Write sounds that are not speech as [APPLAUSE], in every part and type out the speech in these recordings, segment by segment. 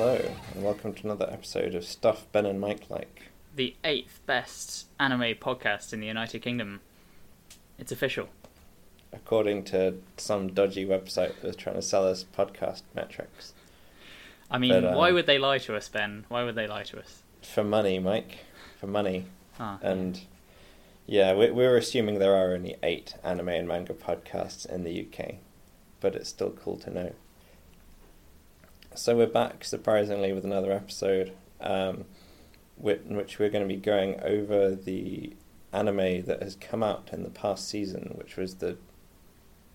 Hello, and welcome to another episode of Stuff Ben and Mike Like. The eighth best anime podcast in the United Kingdom. It's official. According to some dodgy website that was trying to sell us podcast metrics. I mean, But, um, why would they lie to us, Ben? Why would they lie to us? For money, Mike. For money. Ah, And yeah, we, we were assuming there are only eight anime and manga podcasts in the UK, but it's still cool to know. So we're back, surprisingly, with another episode, um, in which we're going to be going over the anime that has come out in the past season, which was the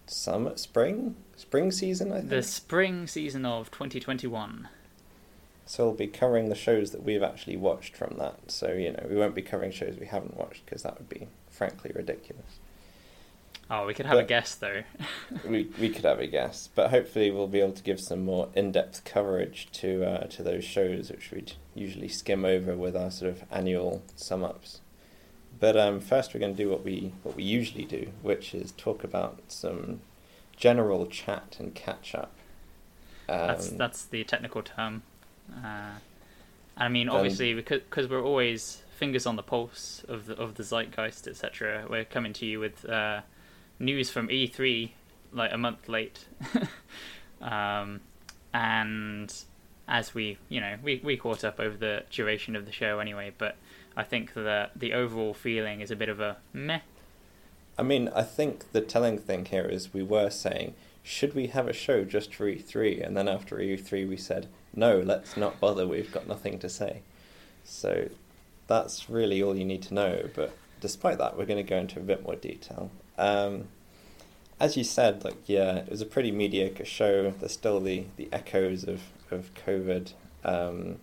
summer, spring, spring season, I think. the spring season of 2021. So we'll be covering the shows that we've actually watched from that. So you know, we won't be covering shows we haven't watched because that would be frankly ridiculous. Oh, we could have a But- guess though. [LAUGHS] we we could have a guess, but hopefully we'll be able to give some more in-depth coverage to uh, to those shows, which we'd usually skim over with our sort of annual sum ups. But um, first, we're going to do what we what we usually do, which is talk about some general chat and catch up. Um, that's that's the technical term. Uh, I mean, obviously, because cause we're always fingers on the pulse of the of the zeitgeist, etc. We're coming to you with uh, news from E3 like a month late, [LAUGHS] um, and as we you know we we caught up over the duration of the show anyway, but I think that the overall feeling is a bit of a meh. I mean, I think the telling thing here is we were saying, should we have a show just for E3? And then after E3, we said, no, let's not bother, we've got nothing to say. So that's really all you need to know. But despite that, we're going to go into a bit more detail. Um, as you said, like, yeah, it was a pretty mediocre show. There's still the, the echoes of, of COVID. Um,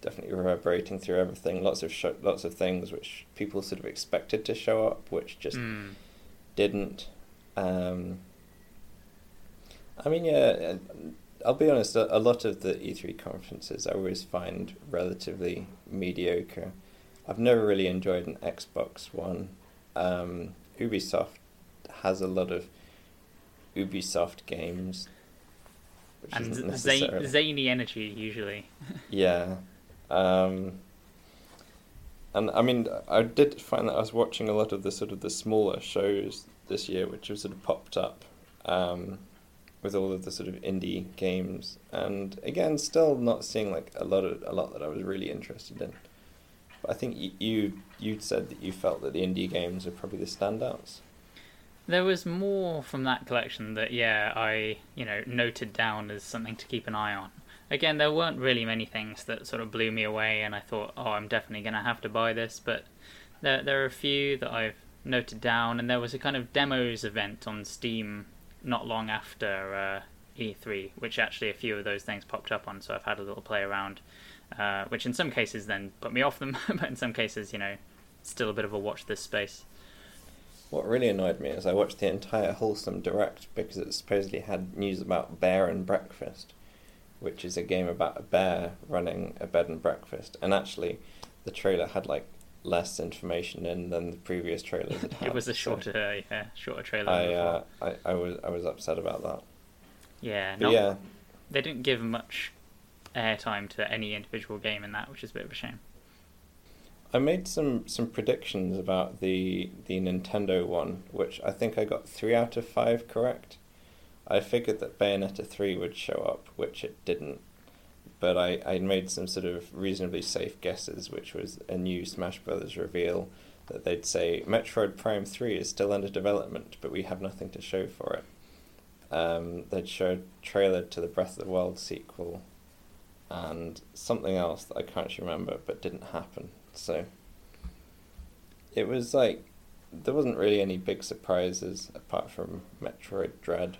definitely reverberating through everything. Lots of lots of things which people sort of expected to show up, which just Mm. didn't. Um, I mean, yeah, I'll be honest. A, a lot of the E3 conferences I always find relatively mediocre. I've never really enjoyed an Xbox One. Um, Ubisoft has a lot of Ubisoft games, And isn't zany, necessarily zany energy usually. [LAUGHS] yeah. Um, and I mean, I did find that I was watching a lot of the sort of the smaller shows this year, which have sort of popped up um, with all of the sort of indie games, and again, still not seeing like a lot of a lot that I was really interested in. But I think you you you said that you felt that the indie games are probably the standouts. There was more from that collection that, yeah, I, you know, noted down as something to keep an eye on. Again, there weren't really many things that sort of blew me away, and I thought, oh, I'm definitely going to have to buy this, but there, there are a few that I've noted down, and there was a kind of demos event on Steam not long after uh, E3, which actually a few of those things popped up on, so I've had a little play around, uh, which in some cases then put me off them, [LAUGHS] but in some cases, you know, still a bit of a watch this space. What really annoyed me is I watched the entire Wholesome Direct because it supposedly had news about Bear and Breakfast, which is a game about a bear running a bed and breakfast. And actually, the trailer had like less information in than the previous trailers [LAUGHS] had had. it was a so shorter, yeah, shorter trailer. I, uh. I I was I was upset about that. yeah, not, yeah, they didn't give much airtime to any individual game in that, which is a bit of a shame. I made some some predictions about the the Nintendo one, which I think I got three out of five correct. I figured that Bayonetta three would show up, which it didn't. But I, I made some sort of reasonably safe guesses, which was a new Smash Brothers reveal that they'd say Metroid Prime three is still under development, but we have nothing to show for it. Um, they'd show a trailer to the Breath of the Wild sequel, and something else that I can't remember, but didn't happen. So it was like there wasn't really any big surprises apart from Metroid Dread,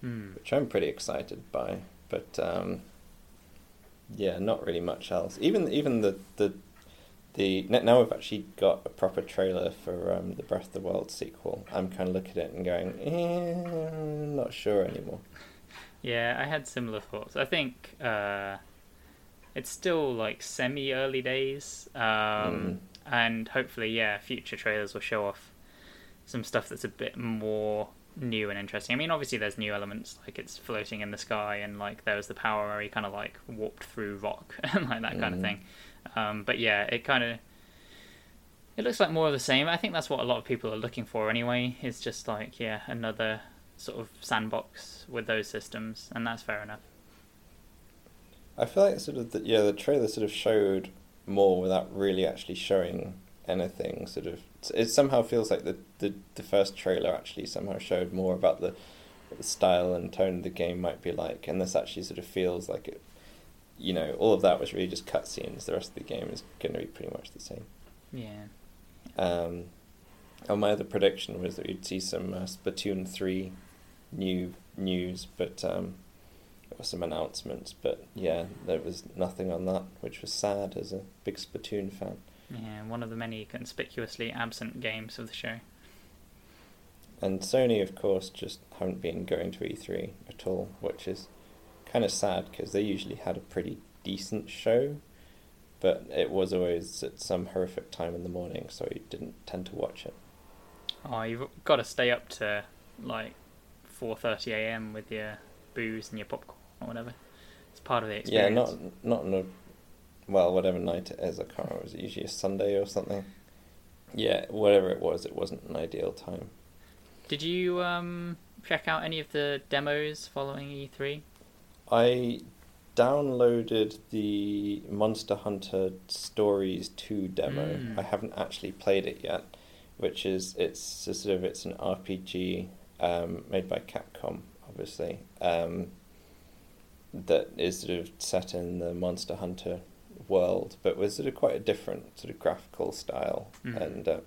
Hmm. which I'm pretty excited by. But um, yeah, not really much else. Even even the the the now we've actually got a proper trailer for um, the Breath of the Wild sequel. I'm kind of looking at it and going, eh, not sure anymore. [LAUGHS] Yeah, I had similar thoughts. I think uh, it's still like semi early days, um, Mm. and hopefully, yeah, future trailers will show off some stuff that's a bit more new and interesting. I mean, obviously there's new elements like it's floating in the sky and like there was the power where he kind of like warped through rock [LAUGHS] and like that kind of thing. Um, but yeah, it kind of it looks like more of the same. I think that's what a lot of people are looking for anyway. It's just like yeah, another sort of sandbox with those systems, and that's fair enough. I feel like sort of the, yeah, the trailer sort of showed more without really actually showing anything. Sort of, it somehow feels like the the, the first trailer actually somehow showed more about the, the style and tone the game might be like, and this actually sort of feels like it. You know, all of that was really just cutscenes. The rest of the game is going to be pretty much the same. Yeah. Um, and my other prediction was that we'd see some uh, Splatoon three new news, but um, or some announcements. But yeah, there was nothing on that, which was sad as a big Splatoon fan. Yeah, one of the many conspicuously absent games of the show. And Sony, of course, just haven't been going to E3 at all, which is kind of sad because they usually had a pretty decent show, but it was always at some horrific time in the morning, so you didn't tend to watch it. Oh, you've got to stay up to like 4:30 a.m. with your booze and your popcorn or whatever. It's part of the experience. Yeah, not not on a well, whatever night it is. I can't remember. Was it usually a Sunday or something? Yeah, whatever it was, it wasn't an ideal time. Did you um check out any of the demos following E E3? I downloaded the Monster Hunter Stories 2 demo. Mm. I haven't actually played it yet, which is it's sort of it's an RPG um, made by Capcom, obviously. Um, that is sort of set in the Monster Hunter world, but with sort of quite a different sort of graphical style. Mm. And uh,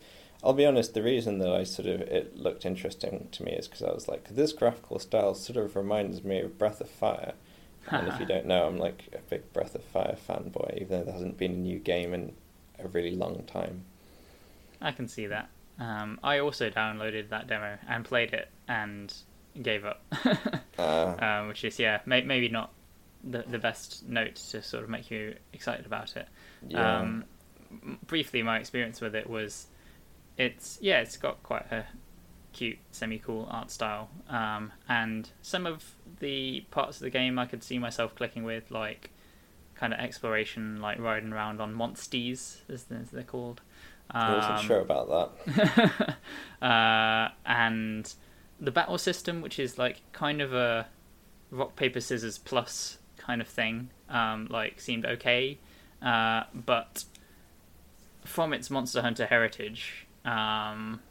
I'll be honest, the reason that I sort of it looked interesting to me is because I was like, this graphical style sort of reminds me of Breath of Fire. and if you [LAUGHS] don't know, I'm like a big Breath of Fire fanboy, even though there hasn't been a new game in a really long time. I can see that. Um, I also downloaded that demo and played it and gave up, [LAUGHS] Uh, um, which is yeah, may- maybe not the the best note to sort of make you excited about it. yeah. Um, briefly, my experience with it was, it's yeah, it's got quite a cute, semi-cool art style, um, and some of the parts of the game I could see myself clicking with, like kind of exploration, like riding around on monsties, as, as they're called. I wasn't Um, sure about that. [LAUGHS] uh, and the battle system, which is like kind of a rock paper scissors plus kind of thing, um, like seemed okay, uh, but from its Monster Hunter heritage, um,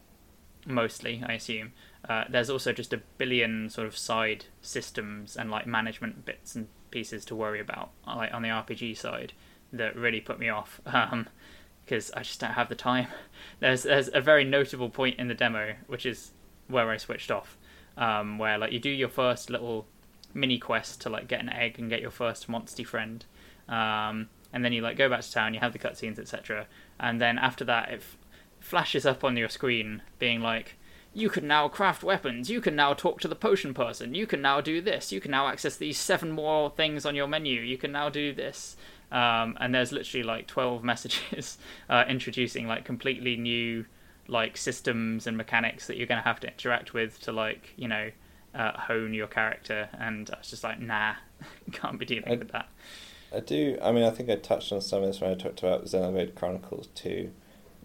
mostly I assume, uh, there's also just a billion sort of side systems and like management bits and pieces to worry about, like on the RPG side, that really put me off. [LAUGHS] Um, because I just don't have the time. [LAUGHS] There's there's a very notable point in the demo, which is where I switched off, um, where like you do your first little mini quest to like get an egg and get your first monsty friend, um, and then you like go back to town, you have the cutscenes, etc. And then after that, it f- flashes up on your screen, being like. You can now craft weapons. You can now talk to the potion person. You can now do this. You can now access these seven more things on your menu. You can now do this um, and there's literally like 12 [LAUGHS] messages uh, introducing like completely new like systems and mechanics that you're going to have to interact with to like you know uh, hone your character and i was just like nah [LAUGHS] can't be dealing I- with that I do. I mean, I think I touched on some of this when I talked about Xenoblade Chronicles 2.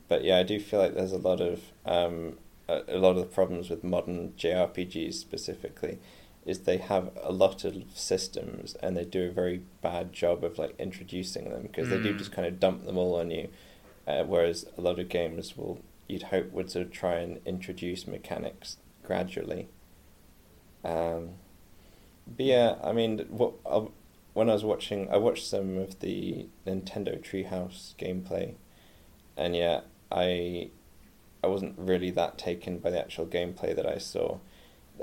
But yeah, I do feel like there's a lot of um, a, a lot of the problems with modern JRPGs specifically is they have a lot of systems and they do a very bad job of like introducing them because they do Mm. just kind of dump them all on you. Uh, whereas a lot of games will you'd hope would sort of try and introduce mechanics gradually. Um, but yeah, I mean, what i when I was watching, I watched some of the Nintendo Treehouse gameplay, and yeah, I I wasn't really that taken by the actual gameplay that I saw.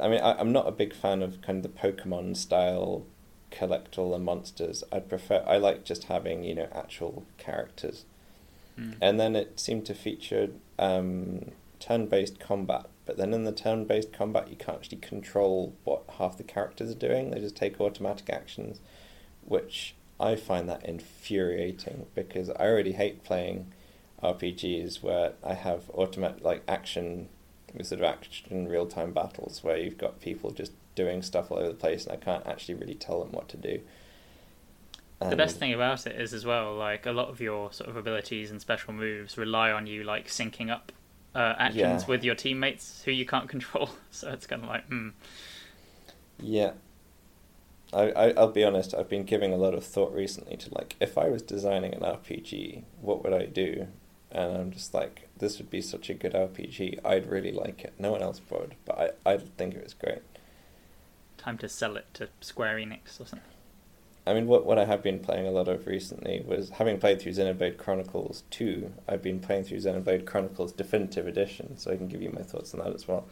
I mean, I, I'm not a big fan of kind of the Pokemon style collect all the monsters. I'd prefer I like just having you know actual characters, Hmm. and then it seemed to feature um, turn-based combat. But then in the turn-based combat, you can't actually control what half the characters are doing. They just take automatic actions, which I find that infuriating because I already hate playing RPGs where I have automatic like action sort of action real time battles where you've got people just doing stuff all over the place and I can't actually really tell them what to do. And the best thing about it is as well, like a lot of your sort of abilities and special moves rely on you like syncing up uh, actions yeah. with your teammates who you can't control. [LAUGHS] So it's kind of like, hmm. Yeah. I, I I'll be honest. I've been giving a lot of thought recently to like if I was designing an RPG, what would I do? And I'm just like, this would be such a good RPG. I'd really like it. No one else would, but I I think it was great. Time to sell it to Square Enix or something. I mean, what what I have been playing a lot of recently was having played through Xenoblade Chronicles 2, I've been playing through Xenoblade Chronicles Definitive Edition, so I can give you my thoughts on that as well.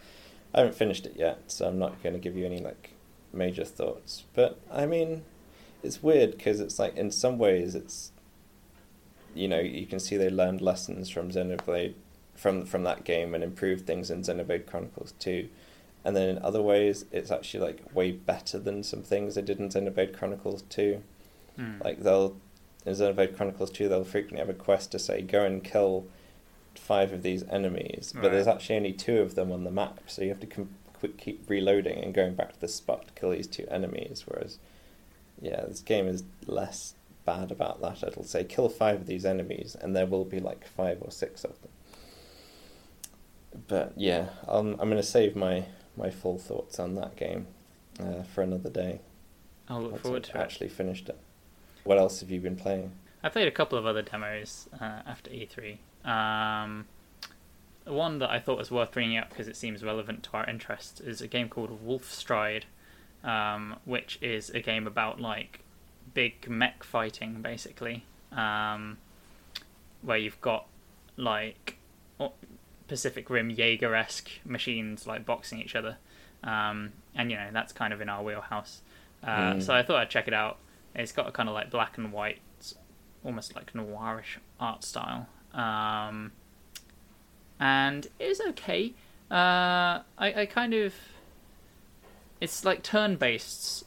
I haven't finished it yet, so I'm not going to give you any like major thoughts. But I mean, it's weird because it's like in some ways it's you know you can see they learned lessons from Xenoblade from from that game and improved things in Xenoblade Chronicles 2 and then in other ways it's actually like way better than some things they did in Xenoblade Chronicles 2. Mm. Like they'll in Xenoblade Chronicles 2 they'll frequently have a quest to say go and kill five of these enemies, right. but there's actually only two of them on the map, so you have to com- keep reloading and going back to the spot to kill these two enemies. Whereas, yeah, this game is less bad about that. It'll say kill five of these enemies, and there will be like five or six of them. But yeah, I'm I'm gonna save my my full thoughts on that game uh, for another day. I'll look forward to actually finished it. What else have you been playing? I played a couple of other demos uh, after E3. Um, one that I thought was worth bringing up because it seems relevant to our interest is a game called Wolf Stride, um, which is a game about like big mech fighting, basically, um, where you've got like Pacific Rim Jaeger esque machines like boxing each other, um, and you know that's kind of in our wheelhouse. Uh, mm. So I thought I'd check it out. It's got a kind of like black and white, almost like noirish art style, um, and it was okay. Uh, I, I kind of it's like turn based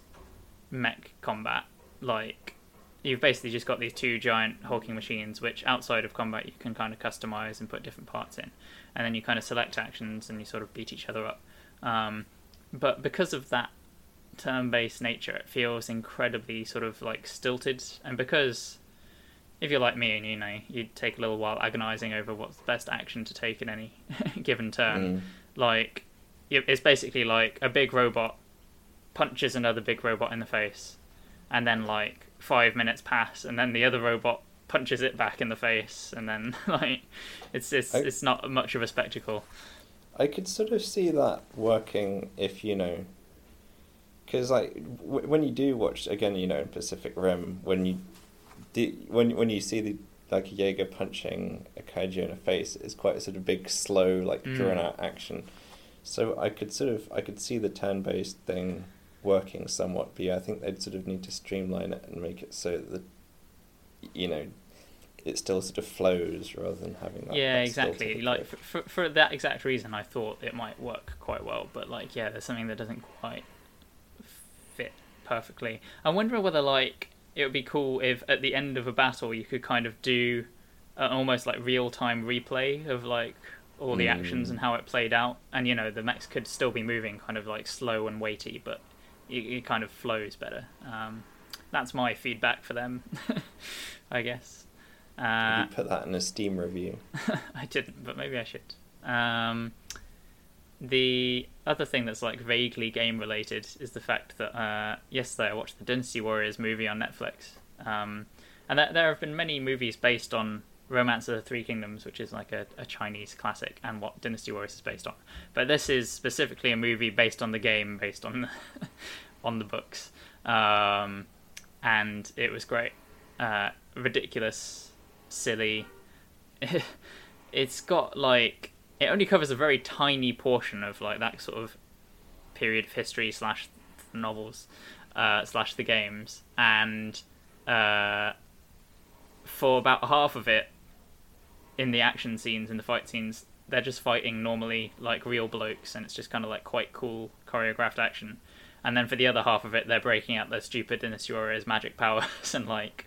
mech combat, like you've basically just got these two giant hulking machines, which outside of combat you can kind of customize and put different parts in, and then you kind of select actions and you sort of beat each other up. Um, but because of that turn-based nature, it feels incredibly sort of like stilted, and because if you're like me and you know you take a little while agonizing over what's the best action to take in any [LAUGHS] given turn, mm. like it's basically like a big robot punches another big robot in the face, and then like five minutes pass, and then the other robot punches it back in the face, and then [LAUGHS] like it's it's I, it's not much of a spectacle. I could sort of see that working if you know, because like w- when you do watch again, you know, in Pacific Rim, when you do, when when you see the like a Jaeger punching a kaiju in the face, it's quite a sort of big, slow, like mm. drawn out action. So I could sort of I could see the turn based thing working somewhat, but yeah, I think they'd sort of need to streamline it and make it so that you know it still sort of flows rather than having that. Yeah, that exactly. Like for, for, for that exact reason, I thought it might work quite well, but like yeah, there's something that doesn't quite fit perfectly. I'm wondering whether like it would be cool if at the end of a battle you could kind of do an almost like real time replay of like all the mm. actions and how it played out, and you know the mechs could still be moving kind of like slow and weighty, but it, it kind of flows better. Um, that's my feedback for them, [LAUGHS] I guess. Uh, you put that in a Steam review? [LAUGHS] I didn't, but maybe I should. Um, the other thing that's like vaguely game related is the fact that uh, yesterday I watched the Dynasty Warriors movie on Netflix, um, and that there have been many movies based on Romance of the Three Kingdoms, which is like a, a, Chinese classic, and what Dynasty Warriors is based on. But this is specifically a movie based on the game, based on [LAUGHS] on the books, um, and it was great, uh, ridiculous, silly. [LAUGHS] it's got like it only covers a very tiny portion of like that sort of period of history slash novels uh, slash the games, and uh, for about half of it, in the action scenes, in the fight scenes, they're just fighting normally like real blokes, and it's just kind of like quite cool choreographed action. And then for the other half of it, they're breaking out their stupid Dynasty Warriors magic powers [LAUGHS] and like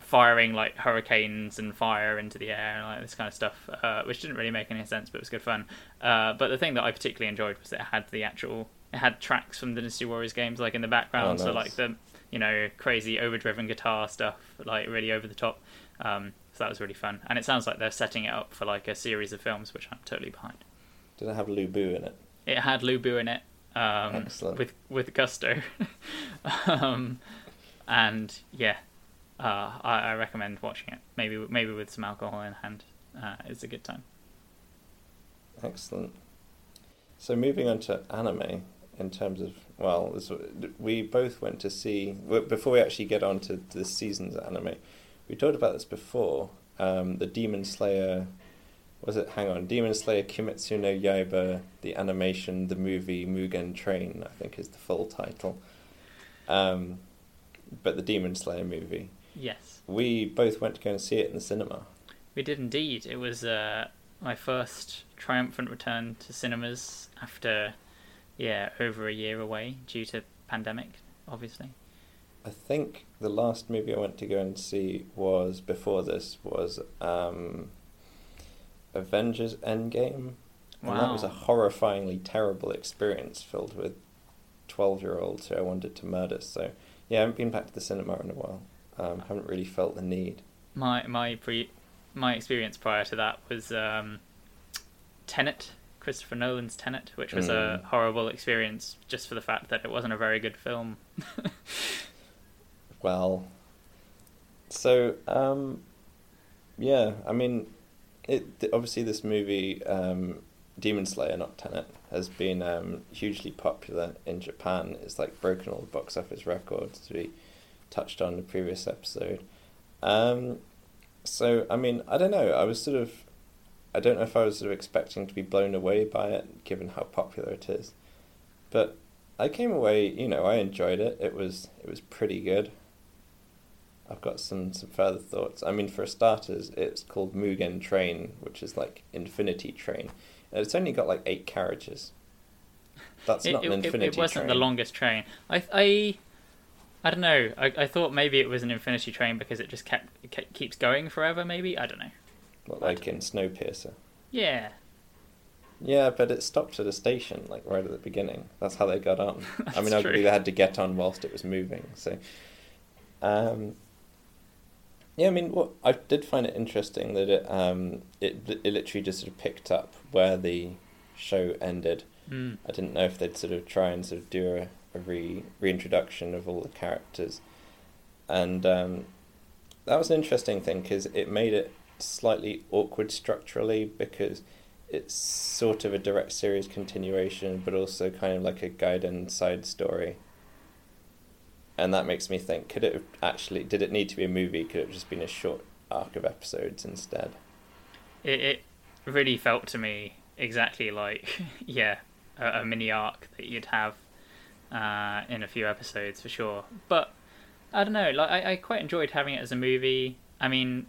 firing like hurricanes and fire into the air and like this kind of stuff, uh, which didn't really make any sense, but it was good fun. Uh, but the thing that I particularly enjoyed was that it had the actual it had tracks from the Dynasty Warriors games like in the background, Oh, so like the you know crazy overdriven guitar stuff, like really over the top. Um, so that was really fun, and it sounds like they're setting it up for like a series of films, which I'm totally behind. Did it have Lu Bu in it? It had Lu Bu in it, um, Excellent. with with gusto, [LAUGHS] um, and yeah, uh, I, I recommend watching it. Maybe maybe with some alcohol in hand, uh, it's a good time. Excellent. So moving on to anime, in terms of well, this, we both went to see before we actually get on to this season's anime. We talked about this before. Um, the Demon Slayer, was it? Hang on, Demon Slayer Kimetsu no Yaiba, the animation, the movie Mugen Train, I think is the full title. Um, but the Demon Slayer movie. Yes, We both went to go and see it in the cinema. we did indeed. It was uh, my first triumphant return to cinemas after yeah over a year away due to pandemic, obviously. I think the last movie I went to go and see was before this was um, Avengers Endgame, and that was a horrifyingly terrible experience filled with twelve-year-olds who I wanted to murder. So yeah, I haven't been back to the cinema in a while. Um, haven't really felt the need. My my pre my experience prior to that was um, Tenet, Christopher Nolan's Tenet, which was a Mm. horrible experience just for the fact that it wasn't a very good film. [LAUGHS] Well, so um, yeah, I mean, it obviously this movie, um, Demon Slayer, not Tenet, has been um, hugely popular in Japan. It's like broken all the box office records we touched on in the previous episode. Um, so I mean, I don't know. I was sort of, I don't know if I was sort of expecting to be blown away by it, given how popular it is, but I came away. You know, I enjoyed it. It was it was pretty good. I've got some, some further thoughts. I mean, for starters, it's called Mugen Train, which is like Infinity Train. And it's only got like eight carriages. That's it, not it- it- Infinity it wasn't Train. the longest train. I I I don't know. I, I thought maybe it was an Infinity Train because it just kept, kept keeps going forever. Maybe I don't know. What, like in Snowpiercer. Yeah, Yeah, but it stopped at a station, like right at the beginning. That's how they got on. [LAUGHS] I mean, true. they had to get on whilst it was moving. So, um, yeah, I mean, what I did find it interesting that it um it it literally just sort of picked up where the show ended. mm. I didn't know if they'd sort of try and sort of do a, a re reintroduction of all the characters, and um, that was an interesting thing because it made it slightly awkward structurally because it's sort of a direct series continuation, but also kind of like a guide and side story. And that makes me think: could it have actually? Did it need to be a movie? Could it have just been a short arc of episodes instead? it, it really felt to me exactly like [LAUGHS] yeah a, a mini arc that you'd have uh, in a few episodes for sure but i don't know like I, I quite enjoyed having it as a movie i mean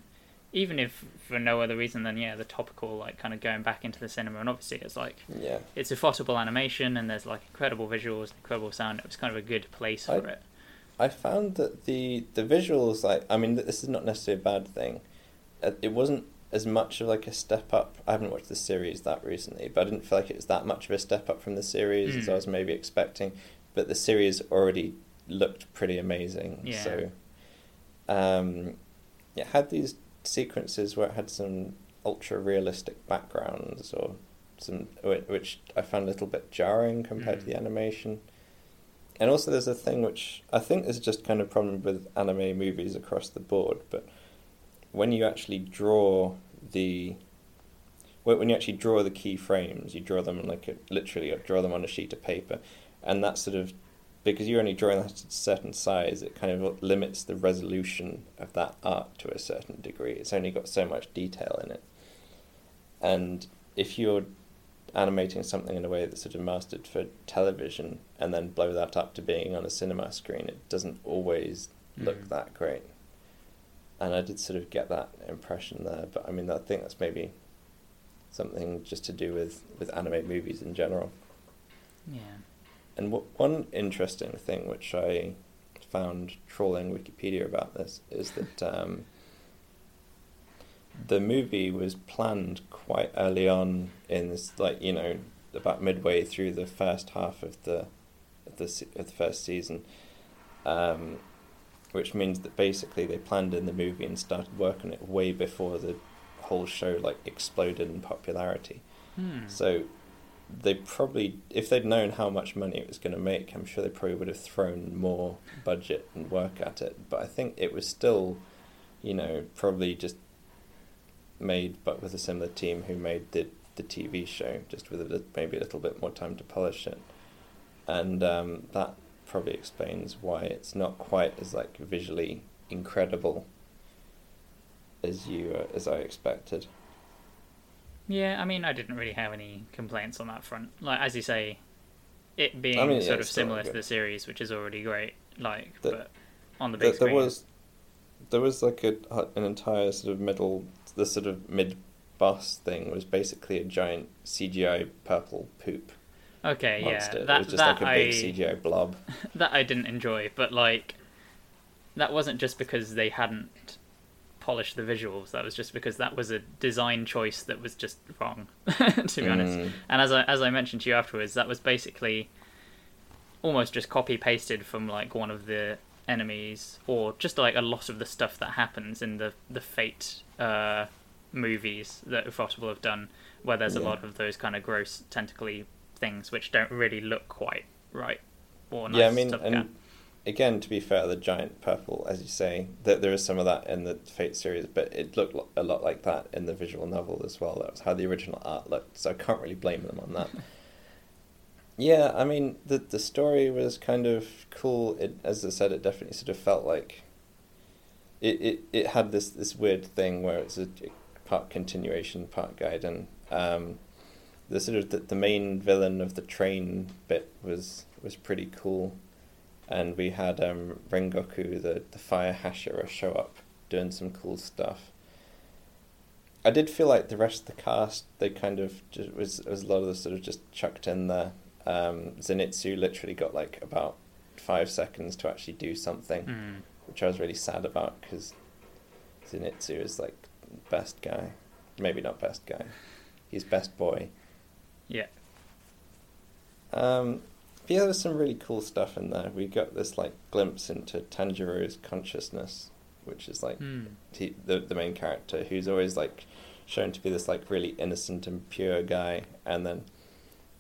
even if for no other reason than yeah the topical like kind of going back into the cinema and obviously it's like Yeah. it's a ufotable animation and there's like incredible visuals incredible sound it was kind of a good place for I- it I found that the the visuals, like, I mean, this is not necessarily a bad thing. Uh, It wasn't as much of like a step up. I haven't watched the series that recently, but I didn't feel like it was that much of a step up from the series as Mm. I was maybe expecting. But the series already looked pretty amazing. Yeah. So, um, it had these sequences where it had some ultra realistic backgrounds or some which I found a little bit jarring compared to Mm. the animation. And also, there's a thing which I think is just kind of problem with anime movies across the board. But when you actually draw the when you actually draw the key frames, you draw them like a, literally you draw them on a sheet of paper, and that sort of because you're only drawing that at a certain size, it kind of limits the resolution of that art to a certain degree. It's only got so much detail in it, and if you're animating something in a way that's sort of mastered for television and then blow that up to being on a cinema screen, it doesn't always look Mm. that great. And I did sort of get that impression there, but I mean, I think that's maybe something just to do with, with anime movies in general. yeah And w- one interesting thing which I found trawling Wikipedia about this is that um, the movie was planned quite early on in this, like you know, about midway through the first half of the of the, of the first season, um, which means that basically they planned in the movie and started work on it way before the whole show like exploded in popularity. Hmm. So they probably, if they'd known how much money it was going to make, I'm sure they probably would have thrown more budget and work at it. But I think it was still, you know, probably just made, but with a similar team who made the the TV show, just with a, maybe a little bit more time to polish it, and um, that probably explains why it's not quite as like visually incredible as you uh, as I expected. Yeah, I mean, I didn't really have any complaints on that front. Like as you say, it being I mean, yeah, sort of similar to the series, which is already great. Like, The- but on the There, big there screen, was there was like a an entire sort of middle the sort of mid boss thing was basically a giant CGI purple poop okay, monster. yeah, that it was just that like a big CGI blob. [LAUGHS] that I didn't enjoy, but like that wasn't just because they hadn't polished the visuals. That was just because that was a design choice that was just wrong, [LAUGHS] to be honest. Mm. And as I as I mentioned to you afterwards, that was basically almost just copy pasted from like one of the enemies, or just like a lot of the stuff that happens in the the Fate uh, movies that Ufotable have done, where there's a lot of those kind of gross tentacly things which don't really look quite right. Or nice yeah, I mean, and again, to be fair, the giant purple, as you say, that there is some of that in the Fate series, but it looked a lot like that in the visual novel as well. That was how the original art looked, so I can't really blame them on that. [LAUGHS] yeah, I mean, the the story was kind of cool. It, as I said, it definitely sort of felt like it, it, it had this, this weird thing where it's a part continuation, part guide, and um, the sort of the, the main villain of the train bit was was pretty cool, and we had um, Rengoku, the the fire Hashira, show up doing some cool stuff. I did feel like the rest of the cast, they kind of just was was a lot of the sort of just chucked in there. Um, Zenitsu literally got like about five seconds to actually do something Mm. which I was really sad about because Zenitsu is like best guy, maybe not best guy, he's best boy. Yeah. Um, but yeah, there's some really cool stuff in there. We got this like glimpse into Tanjiro's consciousness, which is like Mm. he, the the main character who's always like shown to be this like really innocent and pure guy, and then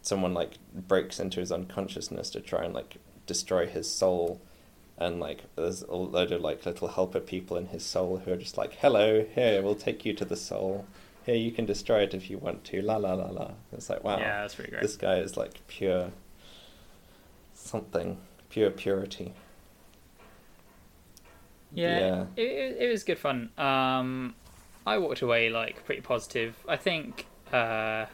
someone like breaks into his unconsciousness to try and like destroy his soul, and like there's a load of like little helper people in his soul who are just like, "Hello, here we'll take you to the soul. Here you can destroy it if you want to." La la la la. It's like wow, Yeah, that's pretty great. this guy is like pure something, pure purity. Yeah, Yeah. It, it, it was good fun. Um, I walked away like pretty positive. I think uh,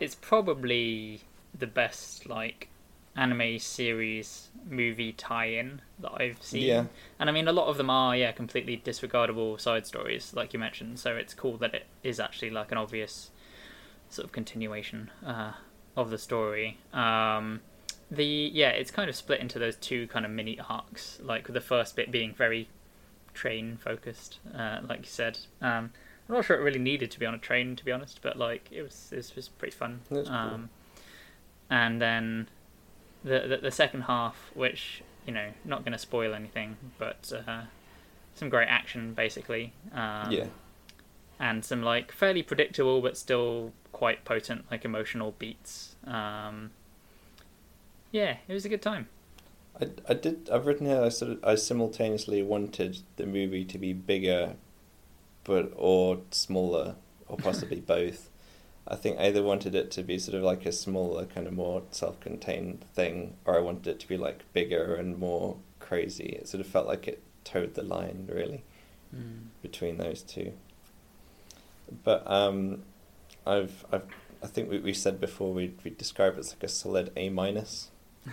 it's probably the best like anime series movie tie-in that I've seen. Yeah. And I mean, a lot of them are yeah completely disregardable side stories, like you mentioned. So it's cool that it is actually like an obvious sort of continuation uh, of the story. Um, the yeah, it's kind of split into those two kind of mini arcs. Like the first bit being very train focused, uh, like you said. Um, I'm not sure it really needed to be on a train, to be honest, but like it was it was, it was pretty fun. That's cool. Um, and then the, the the second half, which you know, not going to spoil anything, but uh, some great action basically. Um, yeah. and some like fairly predictable but still quite potent like emotional beats. Um, yeah, it was a good time. I, I did. I've written here. I sort of. I simultaneously wanted the movie to be bigger, but or smaller, or possibly [LAUGHS] both. I think I either wanted it to be sort of like a smaller, kind of more self-contained thing, or I wanted it to be like bigger and more crazy. It sort of felt like it towed the line really between those two. But um, I've I've I think we we said before we we describe it as like a solid A minus. [LAUGHS]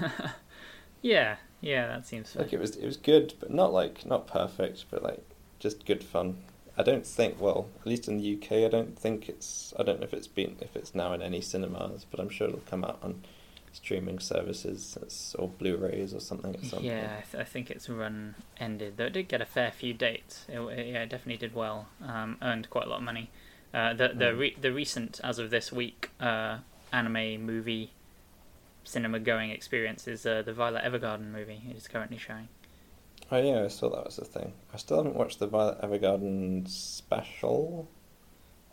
Yeah, yeah, that seems fair. Like it was, it was good, but not like not perfect, but like just good fun. I don't think, well, at least in the UK, I don't think it's. I don't know if it's been, if it's now in any cinemas, but I'm sure it'll come out on streaming services it's, or Blu-rays or something at some yeah, I, th- I think its run ended. Though it did get a fair few dates. It, it- yeah, it definitely did well. Um, earned quite a lot of money. Uh, the the Mm. re- the recent, as of this week, uh, anime movie cinema going experience is uh, the Violet Evergarden movie. It is currently showing. Oh yeah, I saw that was a thing. I still haven't watched the Violet Evergarden special.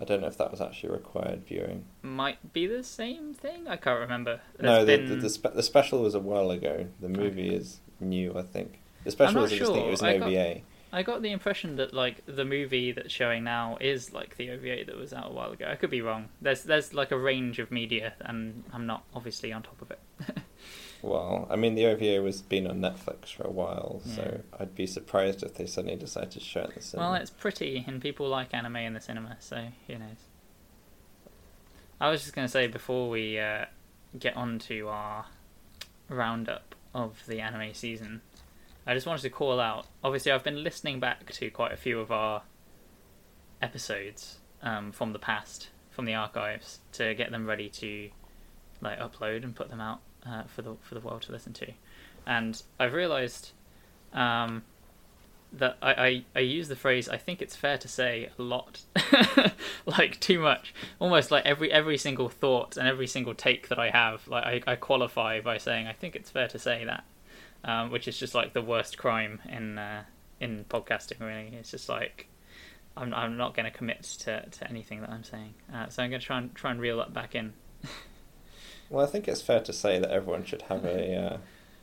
I don't know if that was actually required viewing. Might be the same thing. I can't remember. no, There's the, the, been- the, spe- the special was a while ago. The movie is new, I think. The special was, I just think it was an I got- OVA. I got the impression that like the movie that's showing now is like the OVA that was out a while ago. I could be wrong. There's there's like a range of media, and I'm not obviously on top of it. Well, I mean, the OVA was been on Netflix for a while, so I'd be surprised if they suddenly decided to show it in the cinema. Well, it's pretty, and people like anime in the cinema, so who knows. I was just going to say before we uh, get on to our roundup of the anime season, I just wanted to call out. Obviously, I've been listening back to quite a few of our episodes um, from the past, from the archives, to get them ready to like upload and put them out uh, for the for the world to listen to. And I've realised um, that I, I, I use the phrase I think it's fair to say a lot [LAUGHS] like too much. Almost like every every single thought and every single take that I have like I, I qualify by saying I think it's fair to say that um, which is just like the worst crime in uh, in podcasting really. It's just like I'm, I'm not going to commit to, to anything that I'm saying. Uh, so I'm going to try and try and reel that back in Well, I think it's fair to say that everyone should have a uh,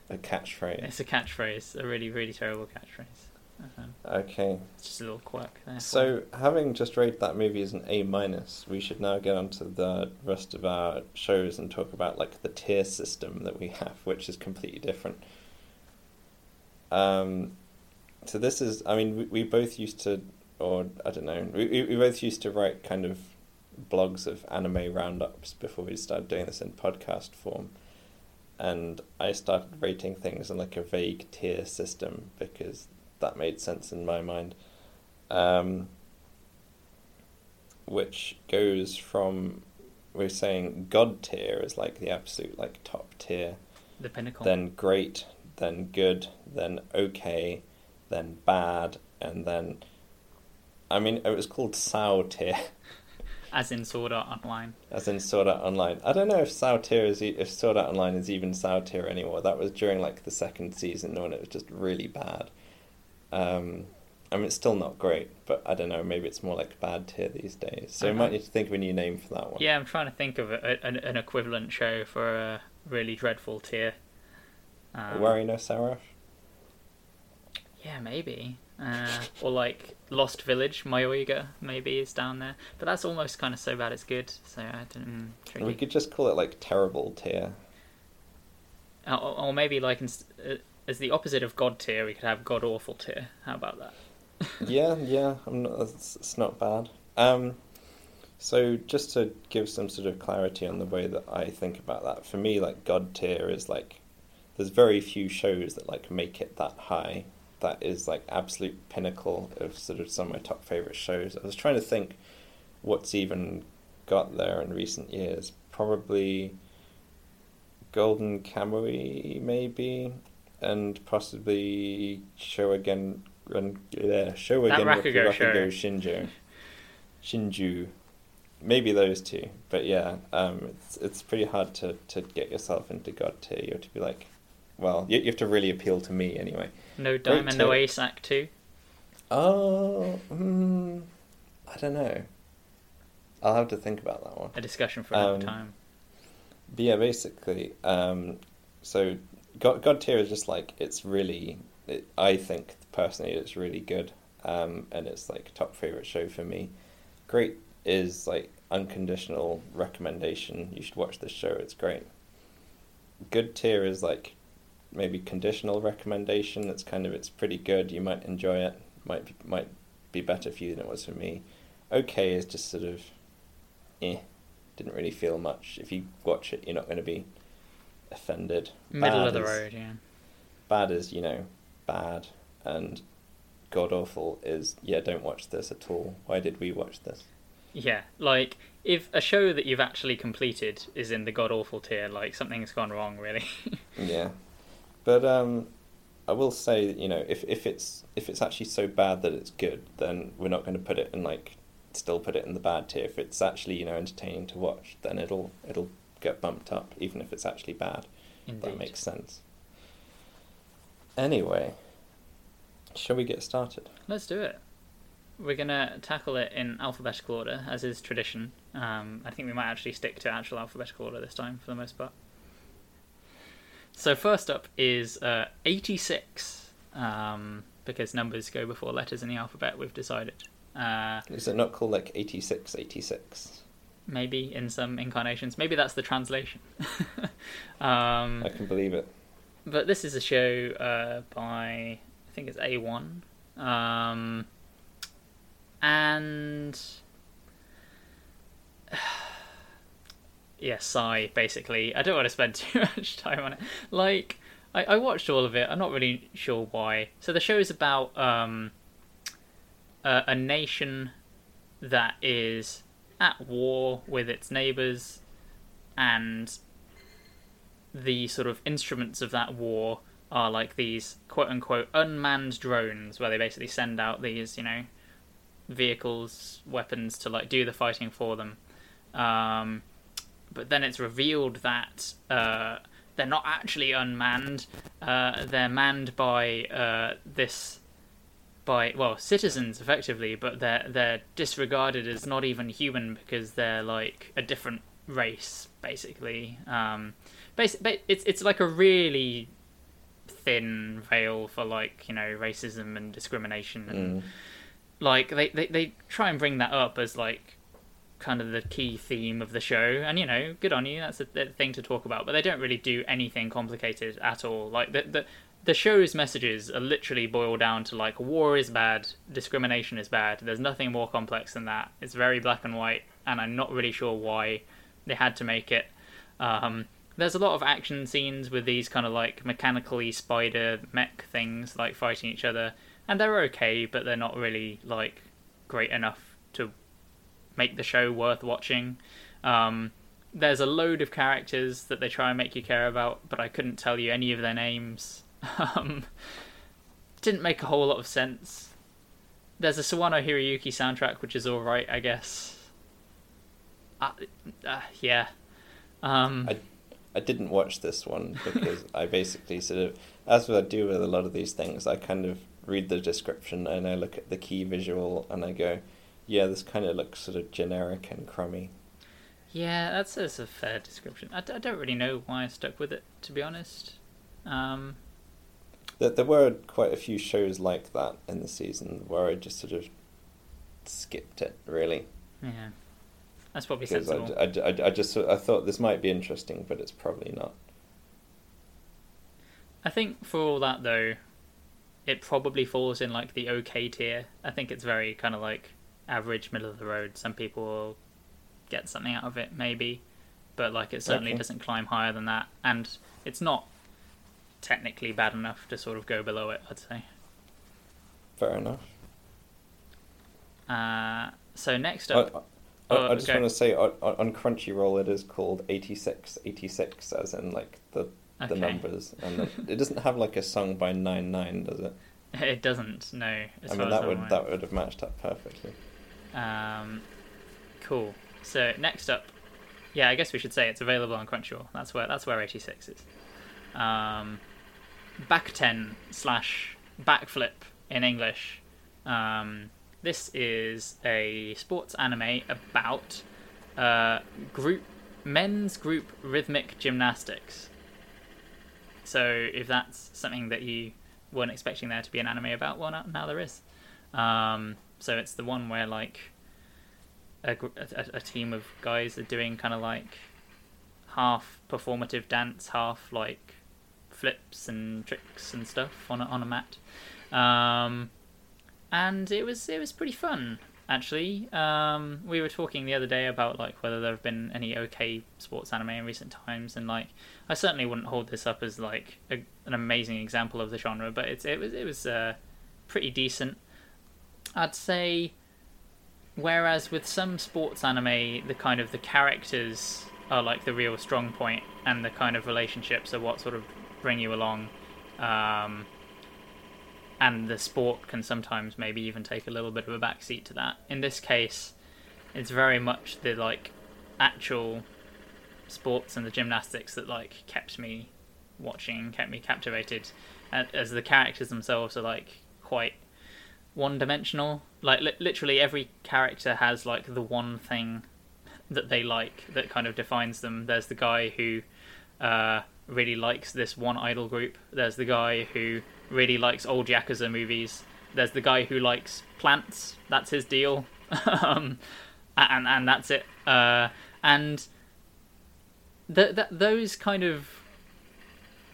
a catchphrase. it's a catchphrase a really really terrible catchphrase um, Okay, it's just a little quirk there so having just rated that movie as an A minus, we should now get on to the rest of our shows and talk about like the tier system that we have, which is completely different. Um, so this is, I mean, we, we both used to, or I don't know, we we both used to write kind of blogs of anime roundups before we started doing this in podcast form. And I started rating things in like a vague tier system because that made sense in my mind. Um, which goes from we're saying God tier is like the absolute like top tier, the pinnacle then great, then good, then okay, then bad, and then I mean it was called Sao tier. [LAUGHS] as in Sword Art Online As in Sword Art Online. I don't know if Sao tier is e- if Sword Art Online is even Sao tier anymore. That was during like the second season when it was just really bad. Um, I mean, it's still not great, but I don't know. Maybe it's more like bad tier these days. So we Uh-huh. might need to think of a new name for that one. Yeah, I'm trying to think of a, an, an equivalent show for a really dreadful tier. Um, Owari no Seraph. Yeah, maybe. Uh, or like Lost Village, Mayoiga maybe is down there, but that's almost kind of so bad it's good. So I don't. Mm, tricky. We could just call it like terrible tier. Uh, or, or maybe like uh, as the opposite of God tier, we could have God awful tier. How about that? [LAUGHS] yeah, yeah, I'm not, it's, it's not bad. Um, so just to give some sort of clarity on the way that I think about that, for me, like God tier is like there's very few shows that like make it that high. That is like absolute pinnacle of sort of some of my top favorite shows. I was trying to think what's even got there in recent years. Probably Golden Kamuy, maybe, and possibly Show Again, Run, uh, Show That Again Rakugo Rakugo show. Shinju, Shinju, maybe those two. But yeah, um, it's it's pretty hard to, to get yourself into God tier. You have to be like, well, you, you have to really appeal to me anyway. No Diamond, no. Ace Act Two. Oh, mm, I don't know. I'll have to think about that one. A discussion for another Um, time. But yeah, basically, um, so God, God tier is just like it's really. It, I think personally, it's really good, um, and it's like top favorite show for me. Great is like unconditional recommendation. You should watch this show. It's great. Good tier is like maybe conditional recommendation. It's kind of it's pretty good. You might enjoy it. Might be, might be better for you than it was for me. Okay is just sort of, eh didn't really feel much. If you watch it, you're not going to be offended. Middle Bad of the is- road, yeah. Bad is, you know, bad, and god awful is, yeah, don't watch this at all. Why did we watch this? Yeah, like if a show that you've actually completed is in the god awful tier, like something's gone wrong, really. [LAUGHS] Yeah, but um, I will say, you know, if if it's if it's actually so bad that it's good, then we're not going to put it in like still put it in the bad tier. If it's actually you know entertaining to watch, then it'll it'll get bumped up, even if it's actually bad. Indeed. That makes sense. Anyway, shall we get started? Let's do it. We're gonna tackle it in alphabetical order, as is tradition. Um, I think we might actually stick to actual alphabetical order this time, for the most part. So first up is uh, 86, um, because numbers go before letters in the alphabet. We've decided. Uh, Is it not called like 86, 86? maybe in some incarnations. Maybe that's the translation. [LAUGHS] um, I can believe it. but this is a show uh, by I think it's A1, um, and [SIGHS] yeah, Psy. Basically, I don't want to spend [LAUGHS] too much time on it. Like, I, I watched all of it. I'm not really sure why. So the show is about um, a, a nation that is at war with its neighbors, and the sort of instruments of that war are like these quote unquote unmanned drones where they basically send out these, you know, vehicles, weapons to like do the fighting for them. Um, but then it's revealed that uh, they're not actually unmanned. Uh, they're manned by uh, this by well citizens effectively, but they're they're disregarded as not even human because they're like a different race basically. Um, basi- ba- it's it's like a really thin veil for like you know racism and discrimination and Mm. like they, they they try and bring that up as like kind of the key theme of the show. And you know good on you. That's a, a thing to talk about but they don't really do anything complicated at all. Like the the the show's messages are literally boiled down to like war is bad discrimination is bad there's nothing more complex than that. It's very black and white and i'm not really sure why they had to make it. Um there's a lot of action scenes with these kind of like mechanically spider mech things like fighting each other and they're okay but they're not really like great enough make the show worth watching. Um, there's a load of characters that they try and make you care about but i couldn't tell you any of their names. [LAUGHS] Um, didn't make a whole lot of sense. There's a sawano hiroyuki soundtrack which is alright i guess. Uh, uh, yeah. Um, I I didn't watch this one because I basically sort of, as I do with a lot of these things, I kind of read the description and I look at the key visual and I go, yeah, this kind of looks sort of generic and crummy. Yeah, that's, that's a fair description. I, d- I don't really know why I stuck with it, to be honest. Um, There, there were quite a few shows like that in the season where I just sort of skipped it, really. yeah, that's probably Because sensible. I, I, I, I just I thought this might be interesting, but it's probably not. I think for all that though, it probably falls in like the okay tier. I think it's very kind of like average, middle of the road. Some people will get something out of it, maybe, but like it certainly Okay. doesn't climb higher than that, and it's not technically bad enough to sort of go below it. I'd say. Fair enough. Uh, so next I, up, I, Oh, I just okay. want to say on, on Crunchyroll it is called 86, 86 as in like the the Okay. numbers, and it, it doesn't have like a song by Nine Nine, does it? [LAUGHS] it doesn't. No, I mean that would that would have matched up perfectly. Um, cool. So next up, yeah, I guess we should say it's available on Crunchyroll. That's where that's where eighty six is. Um, Bakuten slash backflip in English. Um, this is a sports anime about uh, group men's group rhythmic gymnastics. So if that's something that you weren't expecting there to be an anime about, well, now, now there is. Um, so it's the one where like a, a, a team of guys are doing kind of like half performative dance, half like flips and tricks and stuff on a, on a mat. Um, and it was it was pretty fun actually. Um, we were talking the other day about like whether there have been any okay sports anime in recent times, and like I certainly wouldn't hold this up as like a, an amazing example of the genre, but it's it was it was uh, pretty decent. I'd say whereas with some sports anime, the kind of the characters are like the real strong point, and the kind of relationships are what sort of bring you along. Um, and the sport can sometimes maybe even take a little bit of a backseat to that. In this case, it's very much the like actual sports and the gymnastics that like kept me watching, kept me captivated, as the characters themselves are like quite one dimensional. Like li- literally every character has like the one thing that they like that kind of defines them. There's the guy who uh, really likes this one idol group. There's the guy who really likes old Yakuza movies. There's the guy who likes plants. That's his deal. [LAUGHS] um, and and that's it. Uh, and th- th- those kind of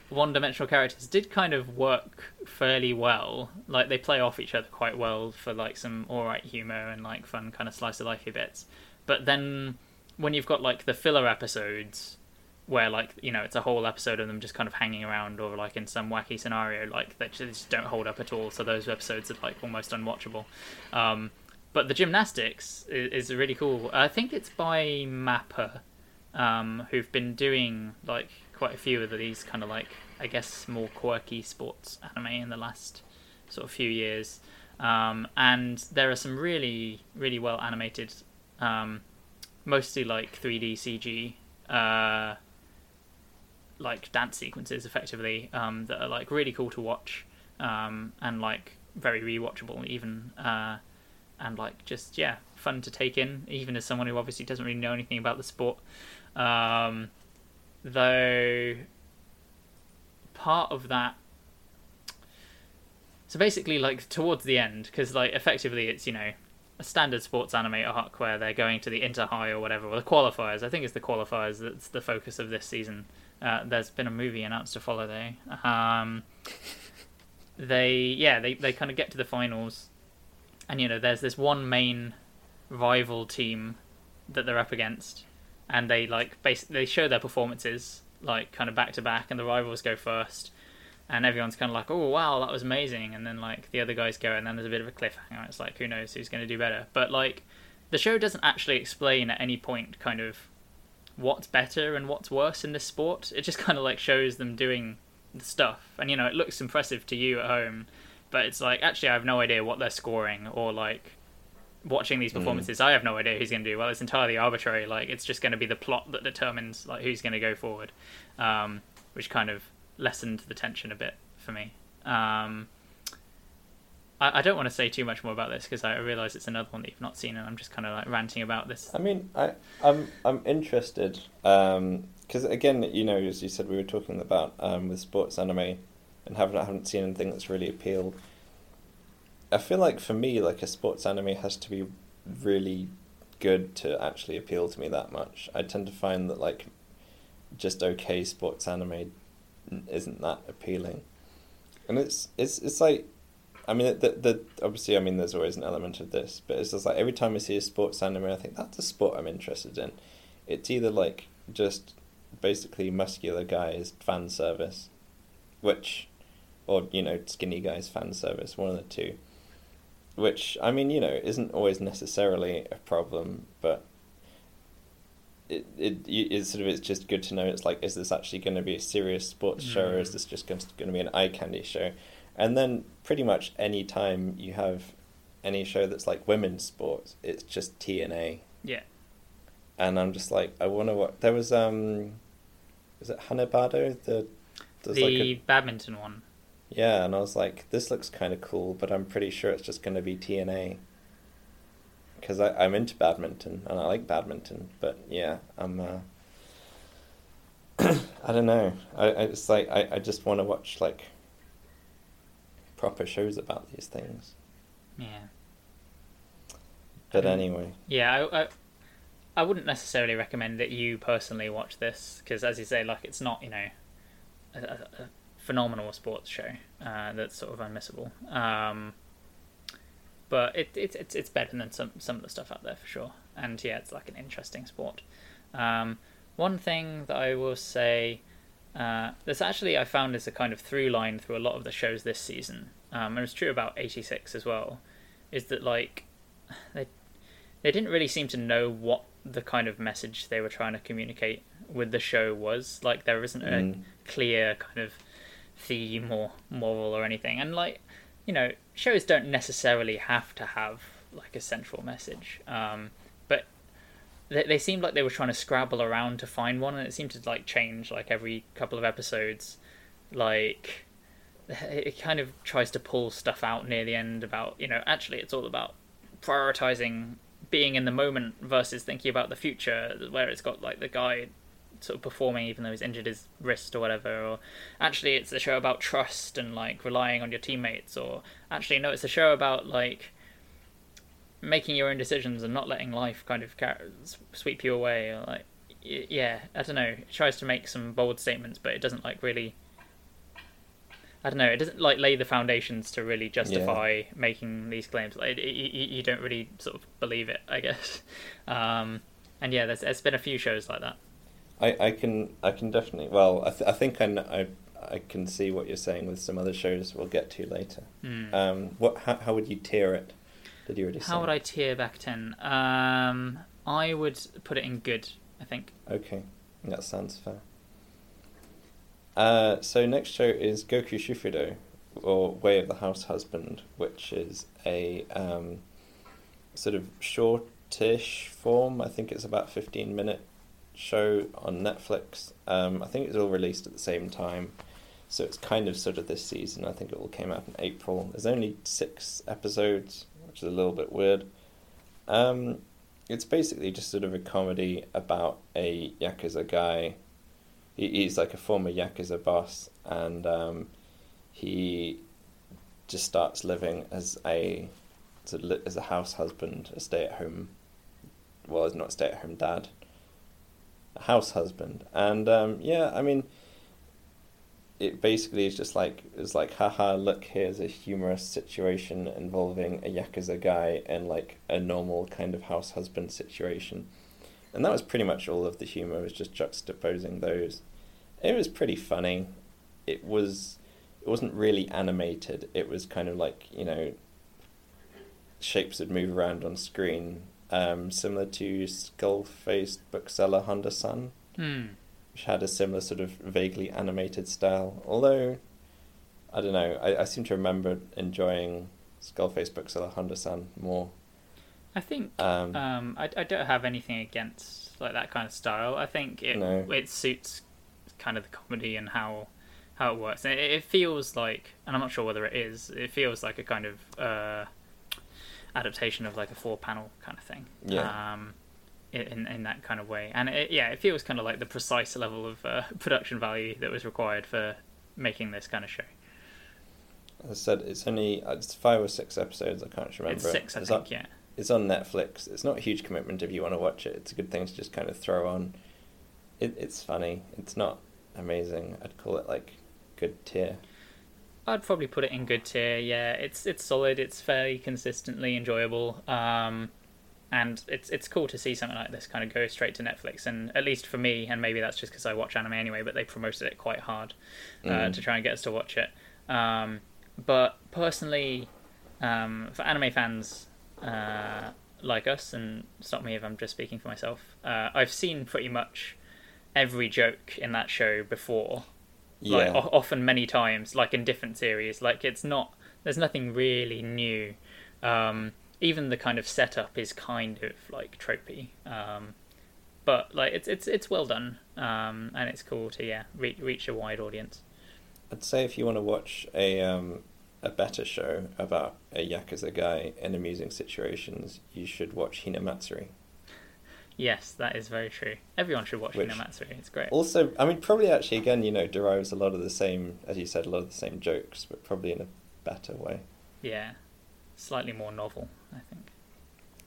one-dimensional characters did kind of work fairly well. Like they play off each other quite well for like some alright humor and like fun kind of slice of lifey bits. But then when you've got like the filler episodes where like you know it's a whole episode of them just kind of hanging around or like in some wacky scenario like they just don't hold up at all so those episodes are like almost unwatchable um, but the gymnastics is, is, really cool i think it's by mappa um, who've been doing like quite a few of these kind of like i guess more quirky sports anime in the last sort of few years. Um, and there are some really really well animated um, mostly like 3d cg uh, like dance sequences effectively um, that are like really cool to watch um, and like very rewatchable even uh, and like just yeah fun to take in even as someone who obviously doesn't really know anything about the sport. Um, though part of that so basically like towards the end because like effectively it's you know a standard sports anime arc where they're going to the inter high or whatever or the qualifiers. I think it's the qualifiers that's the focus of this season. Uh, there's been a movie announced to follow though. Um, they yeah they they kind of get to the finals, and you know there's this one main rival team that they're up against, and they like basically they show their performances like kind of back to back, and the rivals go first. And everyone's kind of like, "Oh wow, that was amazing!" And then like the other guys go, and then there's a bit of a cliffhanger. It's like, who knows who's going to do better? But like, the show doesn't actually explain at any point kind of what's better and what's worse in this sport. It just kind of like shows them doing the stuff, and you know it looks impressive to you at home, but it's like actually I have no idea what they're scoring or like watching these mm. performances. Mm. I have no idea who's going to do well. It's entirely arbitrary. Like it's just going to be the plot that determines like who's going to go forward, um, which kind of lessened the tension a bit for me. Um, I, I don't want to say too much more about this because I realise it's another one that you've not seen, and I'm just kind of like ranting about this. I mean, I I'm I'm interested because um, again, you know, as you said, we were talking about um, with sports anime, and haven't haven't seen anything that's really appealed. I feel like for me, like a sports anime has to be really good to actually appeal to me that much. I tend to find that like just okay sports anime isn't that appealing, and it's it's it's like I mean, the, the obviously, I mean, there's always an element of this, but it's just like every time I see a sports anime, I think that's a sport I'm interested in. It's either like just basically muscular guys fan service, which, or you know, skinny guys fan service, one of the two. Which I mean, you know, isn't always necessarily a problem, but it it is sort of it's just good to know. It's like, is this actually going to be a serious sports mm. show, or is mm. this just going to be an eye candy show? And then pretty much any time you have any show that's like women's sports, it's just TNA. Yeah. And I'm just like, I want to watch. There was um, was it Hanebado the the like a... badminton one? Yeah, and I was like, this looks kind of cool, but I'm pretty sure it's just going to be TNA. Because I'm into badminton and I like badminton, but yeah, I'm. Uh, [CLEARS THROAT] I don't know. I, I it's like I, I just want to watch like proper shows about these things. Yeah. But um, anyway. Yeah, I, I, I wouldn't necessarily recommend that you personally watch this because, as you say, like it's not you know a, a, a phenomenal sports show uh, that's sort of unmissable. Um, but it, it, it's it's better than some some of the stuff out there for sure. And yeah, it's like an interesting sport. Um, one thing that I will say uh, this actually I found is a kind of through line through a lot of the shows this season, um, and it's true about 86 as well, is that like they they didn't really seem to know what the kind of message they were trying to communicate with the show was. Like there isn't a Mm. clear kind of theme or moral or anything. And like, you know, shows don't necessarily have to have like a central message. Um, but they, they seemed like they were trying to scrabble around to find one, and it seemed to like change like every couple of episodes. Like, it [LAUGHS] it kind of tries to pull stuff out near the end about you know actually it's all about prioritizing being in the moment versus thinking about the future where it's got like the guy sort of performing even though he's injured his wrist or whatever or actually it's a show about trust and like relying on your teammates or actually no it's a show about like making your own decisions and not letting life kind of sweep you away or like y- yeah i don't know it tries to make some bold statements but it doesn't like really I don't know. It doesn't like lay the foundations to really justify making these claims. Like, it, you, you don't really sort of believe it, I guess. [LAUGHS] Um, and yeah, there's, there's been a few shows like that. I, I can I can definitely well I, th- I think I, I I can see what you're saying with some other shows we'll get to later. Mm. Um, what how, how would you tier it? Did you already say? How would I tier Bakuten? Um, I would put it in good. I think. Okay, that sounds fair. Uh, so next show is Goku Shufudo, or Way of the House Husband, which is a um, sort of shortish form. I think it's about fifteen minute show on Netflix. Um, I think it's all released at the same time, so it's kind of sort of this season. I think it all came out in April. There's only six episodes, which is a little bit weird. Um, it's basically just sort of a comedy about a yakuza guy. He, he's like a former yakuza boss, and um, he just starts living as a as a, as a house husband, a stay at home. Well, he's not a stay at home dad. House husband, and um, yeah, I mean, it basically is just like it's like haha look here's a humorous situation involving a yakuza guy and like a normal kind of house husband situation. And that was pretty much all of the humor was just juxtaposing those. It was pretty funny. It was it wasn't really animated. It was kind of like you know shapes would move around on screen um, similar to skull faced bookseller honda san Hmm. which had a similar sort of vaguely animated style. Although, I don't know, I, I seem to remember enjoying Skullface Bookseller Honda San more. I think Um, um, I, I don't have anything against like that kind of style. I think it No. it suits kind of the comedy and how how it works. It, it feels like, and I'm not sure whether it is. It feels like a kind of uh, adaptation of like a four panel kind of thing. Yeah. Um, in in that kind of way, and it, yeah, it feels kind of like the precise level of uh, [LAUGHS] production value that was required for making this kind of show. as I said, it's only uh, it's five or six episodes. I can't remember. It's six, I it's think. On, yeah. It's on Netflix. It's not a huge commitment if you want to watch it. It's a good thing to just kind of throw on. It, it's funny. It's not amazing. I'd call it like good tier. I'd probably put it in good tier. Yeah, it's it's solid. It's fairly consistently enjoyable. Um, and it's it's cool to see something like this kind of go straight to Netflix. And at least for me, and maybe that's just because I watch anime anyway, but they promoted it quite hard uh, Mm. to try and get us to watch it. Um, but personally, um, for anime fans uh, like us, and stop me if I'm just speaking for myself, uh, I've seen pretty much every joke in that show before like o- often many times like in different series like it's not there's nothing really new. Um even the kind of setup is kind of like tropey. Um but like it's it's it's well done. Um and it's cool to yeah reach reach a wide audience. I'd say if you want to watch a um, a better show about a yakuza guy in amusing situations, you should watch Hinamatsuri. Yes that is very true. Everyone should watch Which- Hinamatsuri it's great. Also, I mean, probably actually again, you know, derives a lot of the same, as you said, a lot of the same jokes, but probably in a better way. yeah. Slightly more novel i think.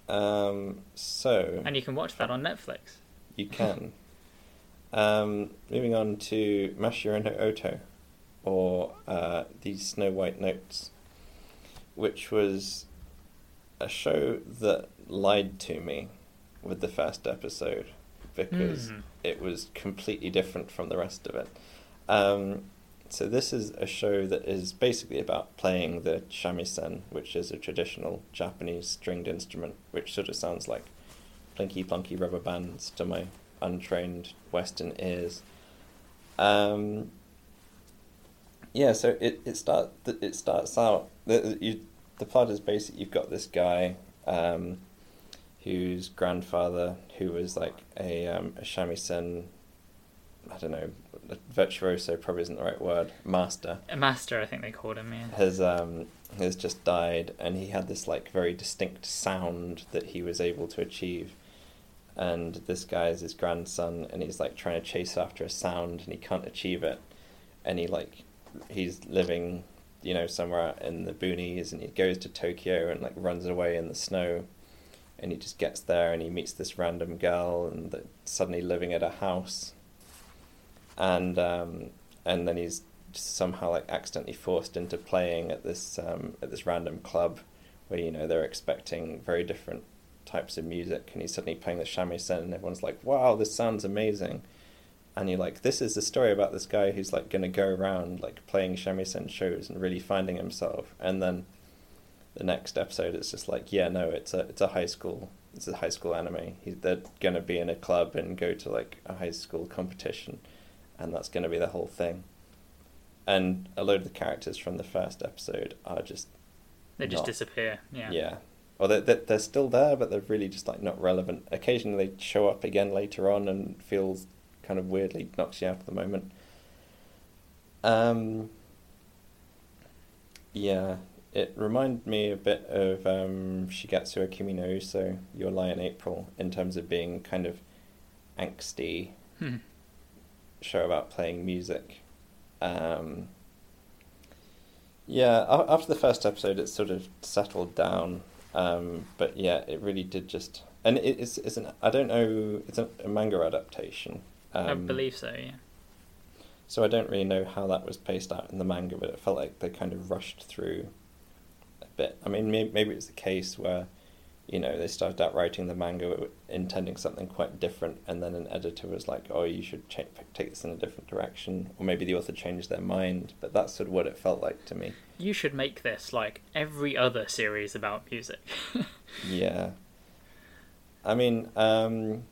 Um, so. And you can watch that on netflix. You can. um, moving on to Mashiro no Oto, or uh, the Snow White Notes, which was a show that lied to me with the first episode because Mm. it was completely different from the rest of it. Um, so this is a show that is basically about playing the shamisen, which is a traditional Japanese stringed instrument, which sort of sounds like plinky plunky rubber bands to my untrained Western ears. Um, yeah, so it it start it starts out the you, the plot is basically you've got this guy um, whose grandfather who was like a um, a shamisen, I don't know, virtuoso probably isn't the right word, master. A master, I think they called him. Yeah. Has um has just died, and he had this like very distinct sound that he was able to achieve. And this guy is his grandson, and he's like trying to chase after a sound, and he can't achieve it. And he like he's living, you know, somewhere in the boonies, and he goes to Tokyo and like runs away in the snow. And he just gets there, and he meets this random girl, and suddenly living at a house. And um, and then he's somehow like accidentally forced into playing at this um, at this random club, where you know they're expecting very different types of music, and he's suddenly playing the shamisen, and everyone's like, "Wow, this sounds amazing." and you're like, this is the story about this guy who's like going to go around like playing shamisen shows and really finding himself. And then the next episode is just like, yeah, no, it's a it's a high school it's a high school anime. He, they're going to be in a club and go to like a high school competition, and that's going to be the whole thing. And a load of the characters from the first episode are just They just not- disappear. Yeah. yeah. Or they're, they're, they're still there, but they're really just like not relevant. Occasionally they show up again later on and feels kind of weirdly knocks you out of the moment. Um, yeah, it reminded me a bit of um, Shigatsu wa Kimi no Uso, Your Lie in April, in terms of being kind of angsty Hmm. show about playing music. Um, yeah, after the first episode, it sort of settled down. Um, but yeah, it really did just, and it, it's it's an I don't know, it's a, a manga adaptation. Um, I believe so. Yeah. so I don't really know how that was paced out in the manga, but it felt like they kind of rushed through bit. I mean, maybe, maybe it was the case where, you know, they started out writing the manga intending something quite different, and then an editor was like, "Oh, you should take this in a different direction," or maybe the author changed their mind. But that's sort of what it felt like to me. You should make this like every other series about music. [LAUGHS] Yeah. I mean, um,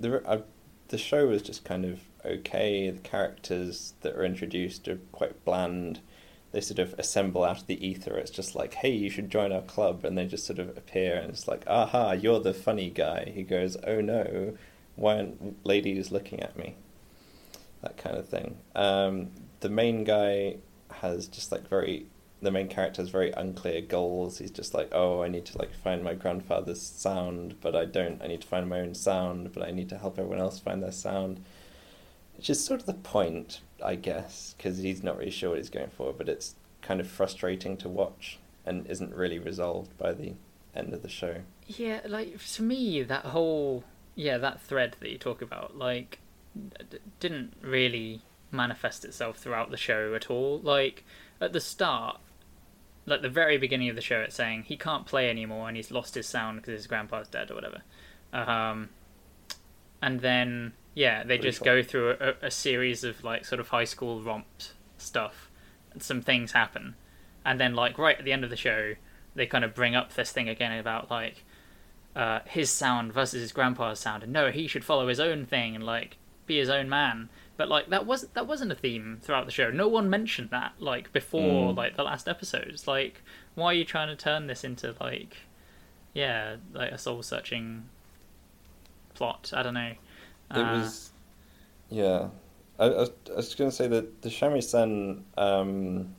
the uh, the show was just kind of okay. The characters that are introduced are quite bland. They sort of assemble out of the ether. It's just like, hey, you should join our club, and they just sort of appear, and it's like, aha, you're the funny guy. He goes, oh no, why aren't ladies looking at me? That kind of thing. Um, the main guy has just like very the main character has very unclear goals. He's just like, oh, I need to like find my grandfather's sound, but I don't. I need to find my own sound, but I need to help everyone else find their sound. Which is sort of the point, I guess, because he's not really sure what he's going for, but it's kind of frustrating to watch and isn't really resolved by the end of the show. Yeah, like to me, that whole yeah that thread that you talk about, like, d- didn't really manifest itself throughout the show at all. Like at the start, like the very beginning of the show, it's saying he can't play anymore and he's lost his sound because his grandpa's dead or whatever. Um, and then yeah, they just go through a, a series of like sort of high school romp stuff. And some things happen, and then like right at the end of the show, they kind of bring up this thing again about like uh, his sound versus his grandpa's sound, and no, he should follow his own thing and like be his own man. But like that wasn't that wasn't a theme throughout the show. No one mentioned that like before Mm. like the last episodes. Like, why are you trying to turn this into like, yeah, like a soul searching plot? I don't know. It Uh, was, yeah. I, I was, I was going to say that the shamisen um,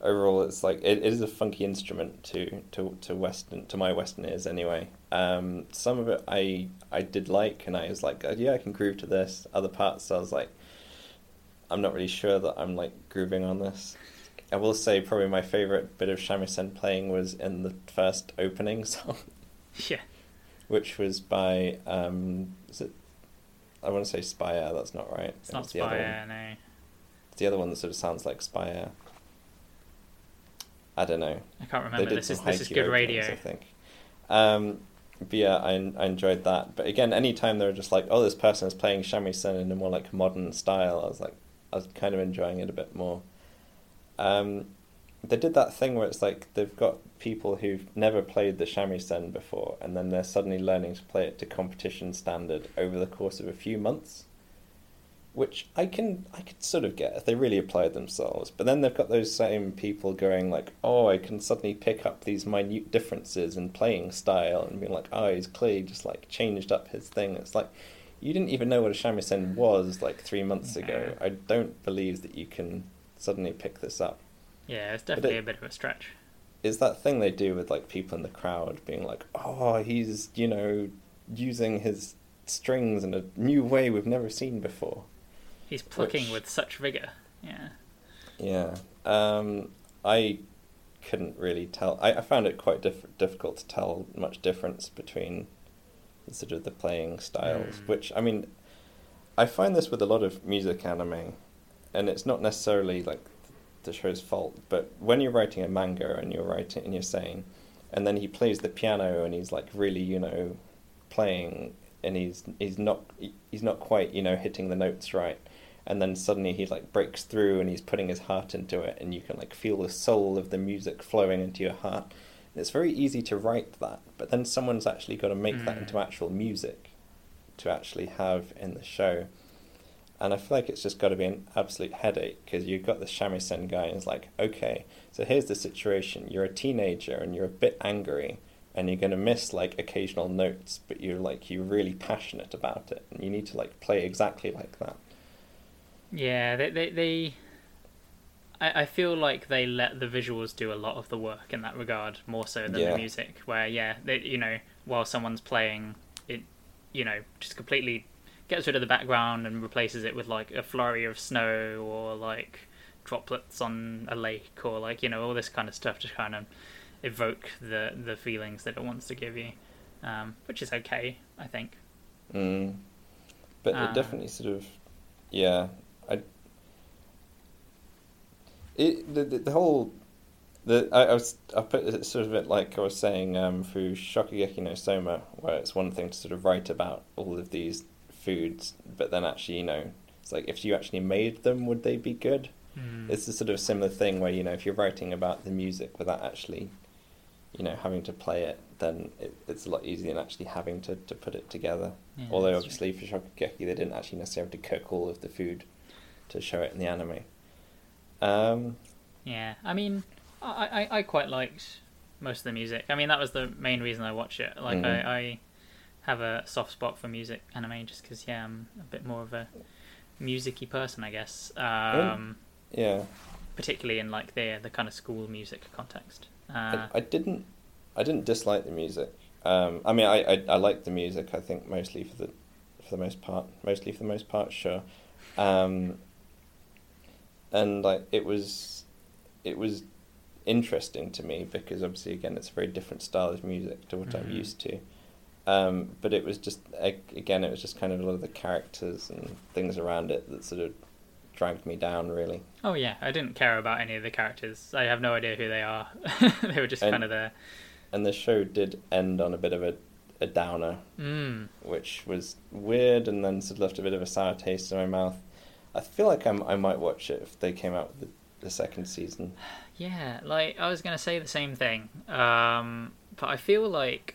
overall, it's like it, it is a funky instrument to to to Western to my Western ears anyway. Um, some of it I I did like, and I was like, "Oh, yeah, I can groove to this. Other parts, I was like, I'm not really sure that I'm like grooving on this. I will say probably my favorite bit of shamisen playing was in the first opening [LAUGHS] song yeah, which was by um is it I want to say Spire, that's not right. it's not other one. Spire. No, It's the other one that sort of sounds like Spire. I don't know. I can't remember. This is this is good radio. I think. Um, but yeah, I, I enjoyed that. But again, anytime they were just like, oh, this person is playing shamisen in a more like modern style, I was like, I was kind of enjoying it a bit more. Um, they did that thing where it's like they've got people who've never played the shamisen before, and then they're suddenly learning to play it to competition standard over the course of a few months, which I can I could sort of get if they really applied themselves. But then they've got those same people going like, "Oh, I can suddenly pick up these minute differences in playing style," and being like, "Oh, he's clearly just like changed up his thing." It's like you didn't even know what a shamisen was like three months ago. I don't believe that you can suddenly pick this up. Yeah, it's definitely it, a bit of a stretch. Is that thing they do with like people in the crowd being like, "Oh, he's you know using his strings in a new way we've never seen before." He's plucking Which, with such vigor. Yeah. Yeah. Um, I couldn't really tell. I, I found it quite diff- difficult to tell much difference between sort of the playing styles. Mm. Which I mean, I find this with a lot of music anime, and it's not necessarily like the show's fault. But when you're writing a manga and you're writing and you're saying, and then he plays the piano and he's like really you know playing and he's he's not he's not quite you know hitting the notes right and then suddenly he like breaks through and he's putting his heart into it and you can like feel the soul of the music flowing into your heart and it's very easy to write that but then someone's actually got to make mm. that into actual music to actually have in the show and I feel like it's just got to be an absolute headache because you've got the shamisen guy and it's like, okay, so here's the situation. You're a teenager and you're a bit angry and you're going to miss like occasional notes, but you're like, you're really passionate about it and you need to like play exactly like that. Yeah, they, they, they I, I feel like they let the visuals do a lot of the work in that regard more so than yeah. the music where, yeah, they, you know, while someone's playing it, you know, just completely gets rid of the background and replaces it with like a flurry of snow or like droplets on a lake or like you know all this kind of stuff to kind of evoke the the feelings that it wants to give you, um, which is okay, I think. Mm. But uh, it definitely sort of, yeah, I. It the the, the whole. The, I, I was I put it sort of it like I was saying um, through Shokugeki no Soma, where it's one thing to sort of write about all of these foods, but then actually, you know, it's like if you actually made them, would they be good? Mm. It's a sort of similar thing where you know if you're writing about the music without actually, you know, having to play it, then it, it's a lot easier than actually having to, to put it together. Yeah, Although obviously true. for Shokugeki they didn't actually necessarily have to cook all of the food to show it in the anime. Um, yeah, I mean, I, I, I quite liked most of the music. I mean, that was the main reason I watched it. Like, mm-hmm. I, I have a soft spot for music anime just because yeah I'm a bit more of a musicy person I guess. Um, yeah. particularly in like the the kind of school music context. Uh, I, I, didn't I didn't dislike the music. Um, I mean I, I I like the music I think mostly for the for the most part mostly for the most part sure. Um, and like it was it was interesting to me because obviously again it's a very different style of music to what mm-hmm. I'm used to um, but it was just again, it was just kind of a lot of the characters and things around it that sort of dragged me down. Really. Oh yeah, I didn't care about any of the characters. I have no idea who they are. [LAUGHS] they were just and, kind of there. And the show did end on a bit of a, a downer, mm. which was weird, and then sort of left a bit of a sour taste in my mouth. I feel like I'm, I might watch it if they came out with the, the second season. [SIGHS] Yeah, like I was gonna say the same thing, um, but I feel like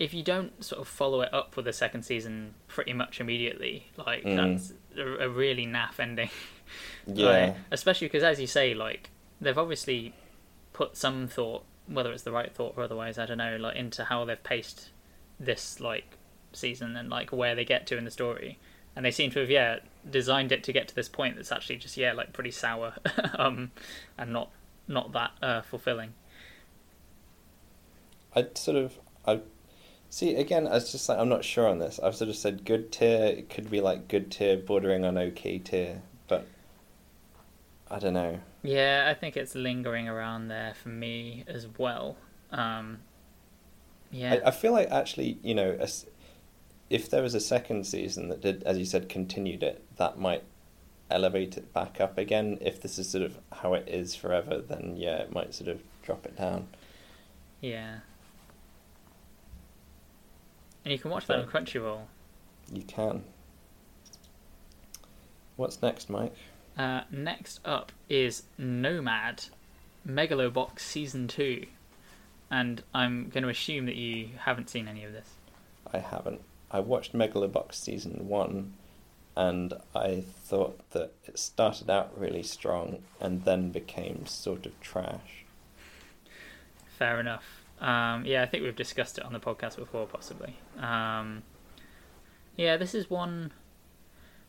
if you don't sort of follow it up with a second season pretty much immediately, like mm. that's a, a, really naff ending. [LAUGHS] Yeah. like, especially because, as you say, like they've obviously put some thought, whether it's the right thought or otherwise, I don't know, like into how they've paced this like season and like where they get to in the story, and they seem to have yeah designed it to get to this point that's actually just yeah like pretty sour, [LAUGHS] um, and not not that uh, fulfilling. I sort of I See, again, I was just like, I'm not sure on this. I've sort of said good tier. It could be like good tier, bordering on okay tier, but I don't know. Yeah, I think it's lingering around there for me as well. Um, yeah, I, I, feel like actually, you know, a, if there was a second season that did, as you said, continued it, that might elevate it back up again. If this is sort of how it is forever, then yeah, it might sort of drop it down. Yeah. And you can watch that on Crunchyroll. You can. What's next, Mike? Uh, next up is Nomad, Megalobox Season 2. And I'm going to assume that you haven't seen any of this. I haven't. I watched Megalobox season one, and I thought that it started out really strong and then became sort of trash. Fair enough. Um, yeah, I think we've discussed it on the podcast before, possibly. Um, yeah, this is one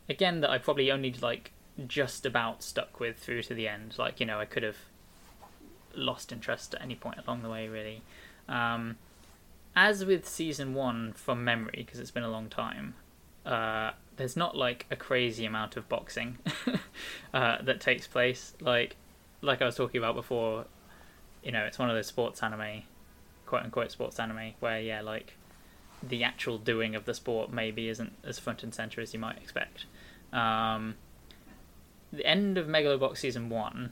again that I probably only like just about stuck with through to the end. Like you know, I could have lost interest at any point along the way, really. Um, as with season one from memory, because it's been a long time, uh, there's not like a crazy amount of boxing [LAUGHS] uh, that takes place. Like, like I was talking about before, you know, it's one of those sports anime, quote unquote sports anime, where yeah, like the actual doing of the sport maybe isn't as front and center as you might expect. Um, the end of Megalobox season one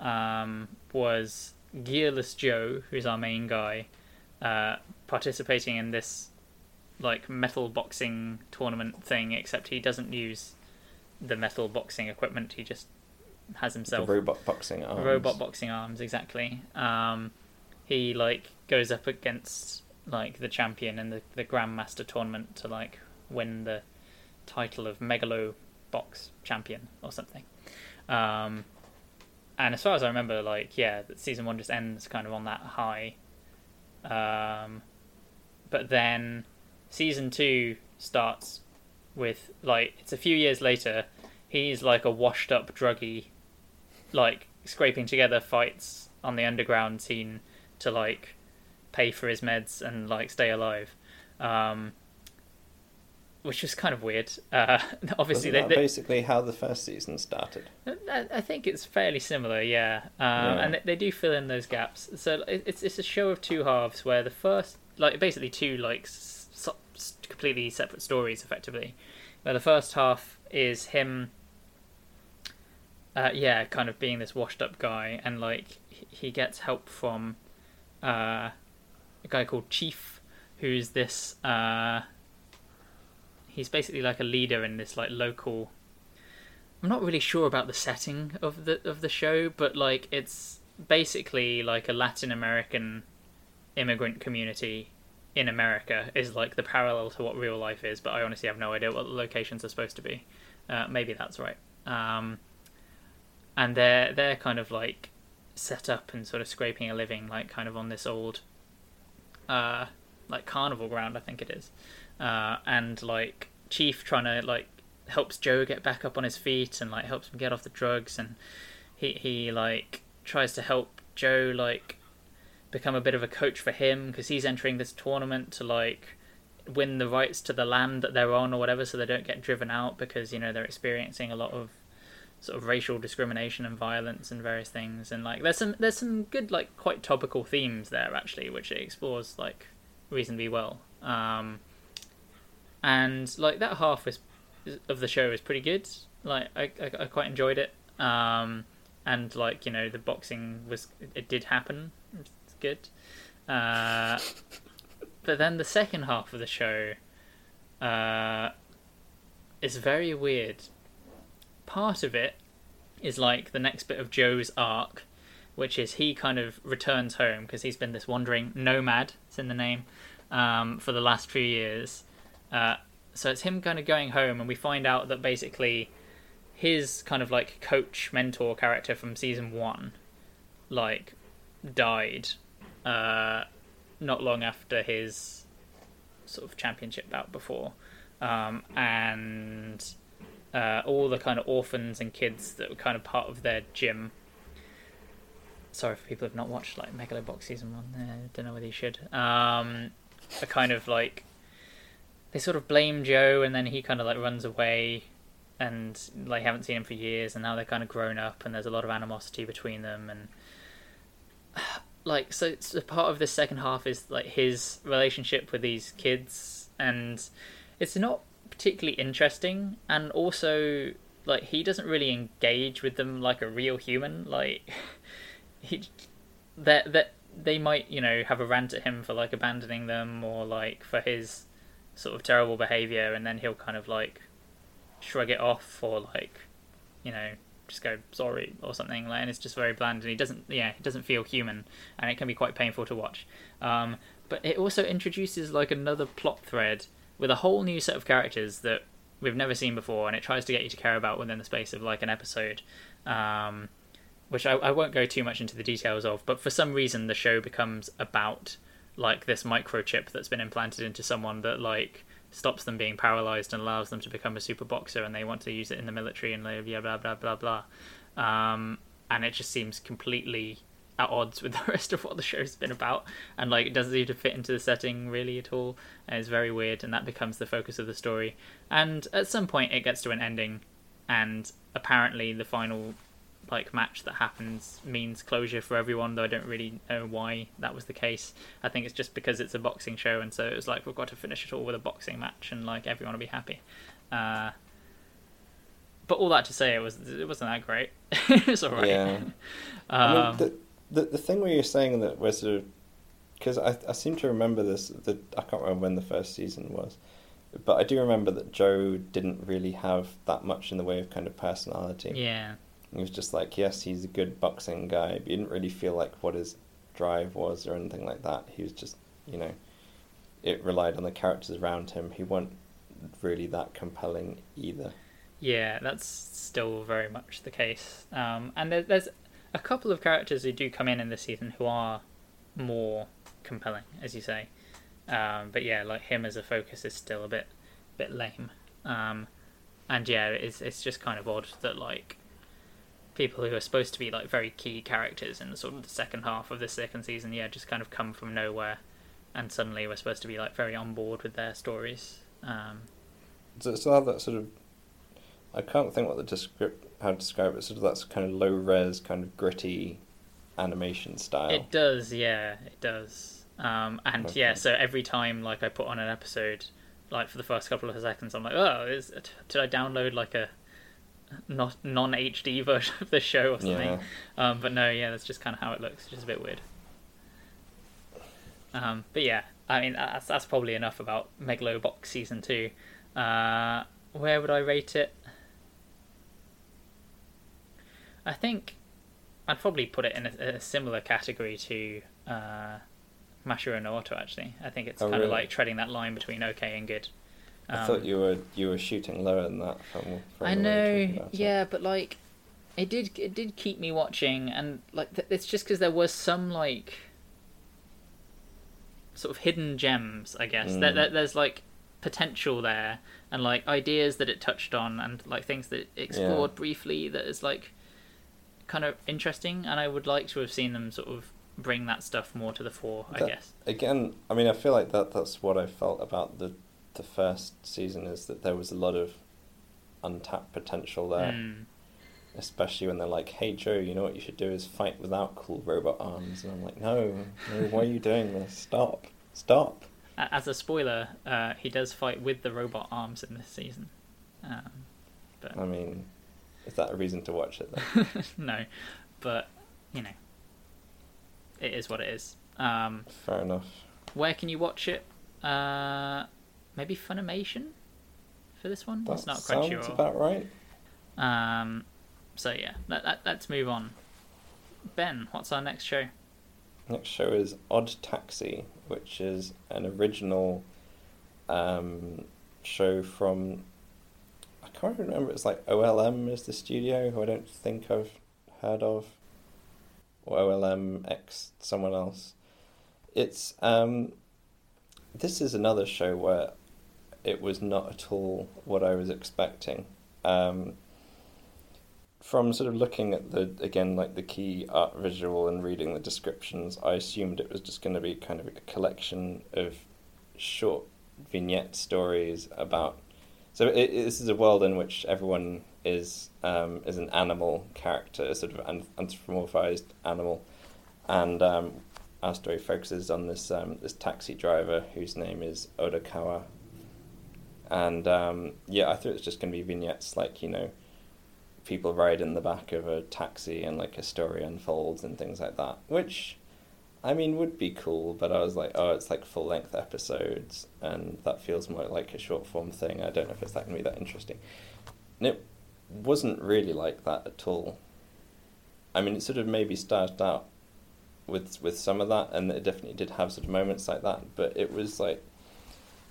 um, was Gearless Joe, who's our main guy, uh, participating in this like metal boxing tournament thing, except he doesn't use the metal boxing equipment. He just has himself the robot boxing arms. Robot boxing arms, exactly. Um, he like goes up against like the champion in the the Grandmaster tournament to like win the title of Megalo Box champion or something. Um, and as far as I remember, like yeah, season one just ends kind of on that high. Um, but then season two starts with like it's a few years later. He's like a washed up druggie, like scraping together fights on the underground scene to like pay for his meds and like stay alive. Um, which was kind of weird. Uh, [LAUGHS] obviously, they, they, basically how the first season started. I, I think it's fairly similar, yeah. Um, Yeah. And they, they do fill in those gaps. So it- it's it's a show of two halves where the first, like basically two like s- s- completely separate stories, effectively. Where the first half is him, uh, yeah, kind of being this washed up guy, and like he gets help from uh, a guy called Chief, who's this. Uh, he's basically like a leader in this like local I'm not really sure about the setting of the of the show, but like it's basically like a Latin American immigrant community in America is like the parallel to what real life is, but I honestly have no idea what the locations are supposed to be. Uh, maybe that's right. Um, and they're they're kind of like set up and sort of scraping a living, like kind of on this old, uh, like carnival ground, I think it is, uh, and like Chief trying to like helps Joe get back up on his feet and like helps him get off the drugs. And he he like tries to help Joe like become a bit of a coach for him because he's entering this tournament to like win the rights to the land that they're on or whatever so they don't get driven out because you know they're experiencing a lot of sort of racial discrimination and violence and various things and like there's some there's some good like quite topical themes there actually which it explores like reasonably well um and like that half is of the show is pretty good. Like I, I, I quite enjoyed it. Um, and like you know the boxing was it did happen. It's good. Uh, but then the second half of the show uh, is very weird. Part of it is like the next bit of Joe's arc, which is he kind of returns home because he's been this wandering nomad. It's in the name um, for the last few years. Uh, so it's him kind of going home, and we find out that basically his kind of like coach mentor character from season one, like, died, uh, not long after his sort of championship bout before, um, and uh, all the kind of orphans and kids that were kind of part of their gym. Sorry for people who've not watched like Megalobox season one. I don't know whether you should. Um, are kind of like they sort of blame Joe, and then he kind of like runs away, and like haven't seen him for years, and now they're kind of grown up, and there's a lot of animosity between them, and [SIGHS] like so, so part of the second half is like his relationship with these kids, and it's not particularly interesting, and also like he doesn't really engage with them like a real human, like [LAUGHS] he that that they might you know have a rant at him for like abandoning them or like for his sort of terrible behavior and then he'll kind of like shrug it off or like, you know, just go sorry or something. Like, and it's just very bland, and he doesn't, yeah, he doesn't feel human, and it can be quite painful to watch. Um, but it also introduces like another plot thread with a whole new set of characters that we've never seen before, and it tries to get you to care about within the space of like an episode. Um, which I, I won't go too much into the details of, but for some reason the show becomes about like this microchip that's been implanted into someone that like stops them being paralyzed and allows them to become a super boxer and they want to use it in the military and blah blah blah blah blah um, and it just seems completely at odds with [LAUGHS] the rest of what the show's been about. And like it doesn't seem to fit into the setting really at all. And it's very weird and that becomes the focus of the story. And at some point it gets to an ending. And apparently the final like match that happens means closure for everyone though i don't really know why that was the case. I think it's just because it's a boxing show and so it was like we've got to finish it all with a boxing match and like everyone will be happy. Uh, but all that to say it was it wasn't that great. [LAUGHS] It was alright Yeah. um, [LAUGHS] I mean, the, the the thing where you're saying that we're sort of because I I seem to remember this. The, I can't remember when the first season was, but I do remember that Joe didn't really have that much in the way of kind of personality. yeah He was just like, yes, he's a good boxing guy, but you didn't really feel like what his drive was or anything like that. He was just, you know, it relied on the characters around him. He wasn't really that compelling either. Yeah, that's still very much the case. Um, and there, there's a couple of characters who do come in in this season who are more compelling, as you say. Um, but yeah, like him as a focus is still a bit, bit lame. Um, and yeah, it's it's just kind of odd that like people who are supposed to be like very key characters in the sort of the second half of the second season, yeah, just kind of come from nowhere, and suddenly we're supposed to be like very on board with their stories. Um, So, so have that sort of, I can't think what the descrip how to describe it. Sort of that's kind of low res, kind of gritty animation style. It does, yeah, it does. Um, and Okay. yeah, so every time like I put on an episode, like for the first couple of seconds, I'm like, oh, is did I download like a not non HD [LAUGHS] version of the show or something? Yeah. Um, but no, yeah, that's just kind of how it looks. It's just a bit weird. Um, but yeah, I mean that's that's probably enough about Megalobox season two. Uh, where would I rate it? I think I'd probably put it in a, a similar category to uh, Mashiro no Oto. Actually, I think it's Oh, kind of like treading that line between okay and good. I Um, thought you were you were shooting lower than that from. from I the way you're know, about it. yeah, but like, it did it did keep me watching, and like th- it's just because there was some like sort of hidden gems, I guess. Mm. there, there's like potential there, and like ideas that it touched on, and like things that it explored briefly that is like kind of interesting, and I would like to have seen them sort of bring that stuff more to the fore. I That- guess. Again, I mean, I feel like that that's what I felt about the the first season is that there was a lot of untapped potential there. Mm. Especially when they're like, "Hey Joe, you know what you should do is fight without cool robot arms," and I'm like, "No, no, why are you doing this? Stop, stop." As a spoiler, uh, he does fight with the robot arms in this season. Um, but I mean, is that a reason to watch it? Then? [LAUGHS] no, but you know, it is what it is. Um, Fair enough. where can you watch it? Uh, maybe Funimation for this one. That it's not sounds Crunchyroll. about right. Um, so yeah, let, let, let's move on. Ben, what's our next show? Next show is Odd Taxi, which is an original um, show from. I can't remember. It's like OLM is the studio, who I don't think I've heard of, or OLM X someone else. It's um, this is another show where it was not at all what I was expecting. Um, from sort of looking at the again like the key art visual and reading the descriptions, I assumed it was just going to be kind of a collection of short vignette stories about. So it, it- this is a world in which everyone is um, is an animal character, a sort of an- anthropomorphized animal, and um, our story focuses on this um, this taxi driver whose name is Odokawa. And um, yeah, I thought it was just going to be vignettes like you know people ride in the back of a taxi and like a story unfolds and things like that, which I mean, would be cool, but I was like, oh, it's like full length episodes, and that feels more like a short form thing. I don't know if it's that to be that interesting. And it wasn't really like that at all. I mean, it sort of maybe started out with with some of that, and it definitely did have sort of moments like that. But it was like,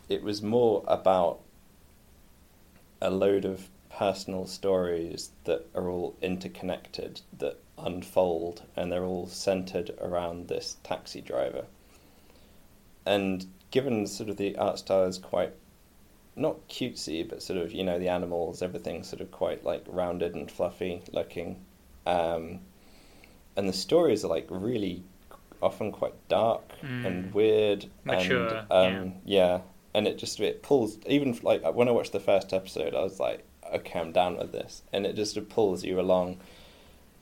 it was more about a load of personal stories that are all interconnected that unfold, and they're all centered around this taxi driver. And given sort of the art style is quite not cutesy, but sort of you know the animals, everything sort of quite like rounded and fluffy looking, um, and the stories are like really often quite dark Mm. and weird Mature, and um, yeah. and it just it pulls even like when I watched the first episode, I was like, okay, I'm down with this, and it just pulls you along,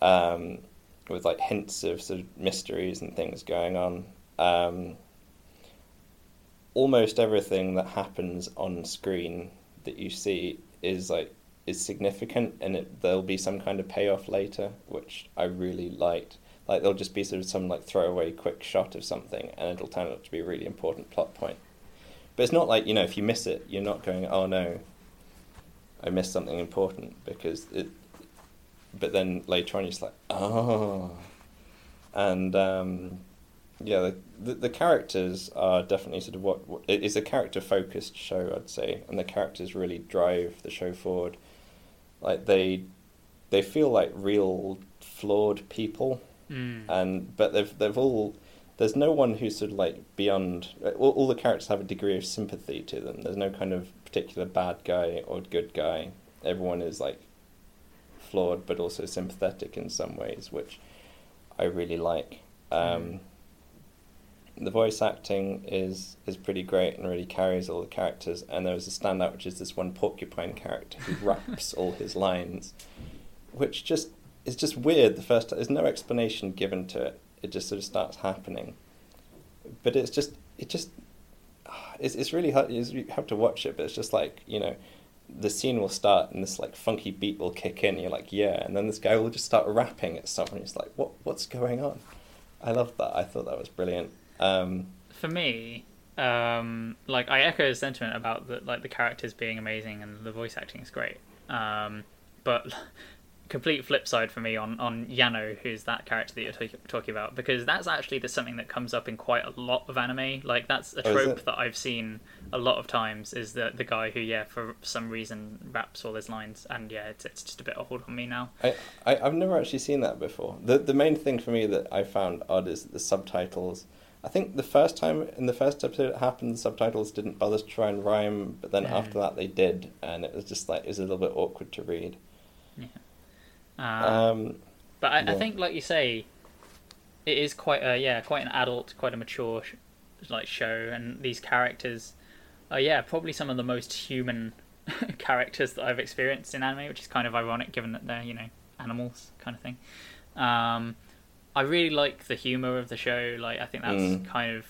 um, with like hints of sort of mysteries and things going on. Um, almost everything that happens on screen that you see is like is significant and it there'll be some kind of payoff later which I really liked like there'll just be sort of some like throwaway quick shot of something and it'll turn out to be a really important plot point but it's not like you know if you miss it you're not going oh no I missed something important because it but then later on you're just like oh and um yeah, the, the the characters are definitely sort of what, what it is a character focused show, I'd say, and the characters really drive the show forward. Like they they feel like real flawed people, Mm. and but they've they've all there's no one who's sort of like beyond all, all the characters have a degree of sympathy to them. There's no kind of particular bad guy or good guy. Everyone is like flawed but also sympathetic in some ways, which I really like. Um, the voice acting is is pretty great and really carries all the characters. And there was a standout, which is this one porcupine character who [LAUGHS] raps all his lines, which just is just weird. The first there's no explanation given to it. It just sort of starts happening, but it's just it just it's it's really hard. You have to watch it, but it's just like you know. The scene will start and this like funky beat will kick in. You're like, yeah, and then this guy will just start rapping at someone. It's like, what what's going on? I love that. I thought that was brilliant. Um, for me, um, like I echo the sentiment about the like the characters being amazing and the voice acting is great. Um, but complete flip side for me on on Yano, who's that character that you're talk- talking about, because that's actually the something that comes up in quite a lot of anime. Like that's a Oh, trope it? that I've seen a lot of times. Is the the guy who yeah for some reason raps all his lines, and yeah it's it's just a bit old on me now. I, I I've never actually seen that before. The the main thing for me that I found odd is the subtitles. I think the first time in the first episode it happened, the subtitles didn't bother to try and rhyme, but then Mm. after that they did, and it was just like it was a little bit awkward to read. Um, Um, But I, I think, like you say, it is quite a yeah, quite an adult, quite a mature sh- like show, and these characters are yeah probably some of the most human [LAUGHS] characters that I've experienced in anime, which is kind of ironic given that they're you know animals kind of thing. Um, I really like the humor of the show. Like I think that's Mm. kind of,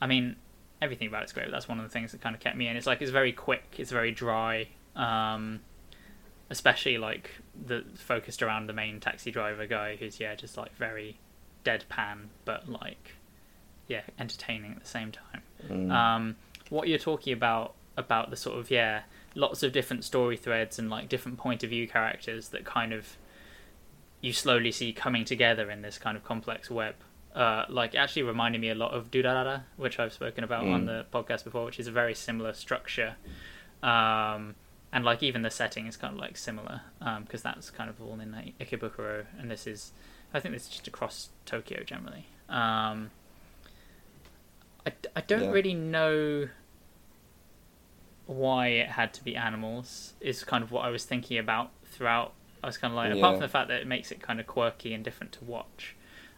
I mean, everything about it's great. But that's one of the things that kind of kept me in. It's like it's very quick. It's very dry. Um, especially like the focused around the main taxi driver guy who's yeah just like very deadpan but like yeah entertaining at the same time mm, um what you're talking about about the sort of yeah lots of different story threads and like different point of view characters that kind of you slowly see coming together in this kind of complex web uh, like actually reminded me a lot of Durarara, which I've spoken about on Mm. the podcast before, which is a very similar structure. Um, and like even the setting is kind of like similar because that's kind of all in like, Ikebukuro, and this is, I think this is just across Tokyo generally. Um, I, I don't Yeah. really know why it had to be animals. Is kind of what I was thinking about throughout. I was kind of like, apart from the fact that it makes it kind of quirky and different to watch,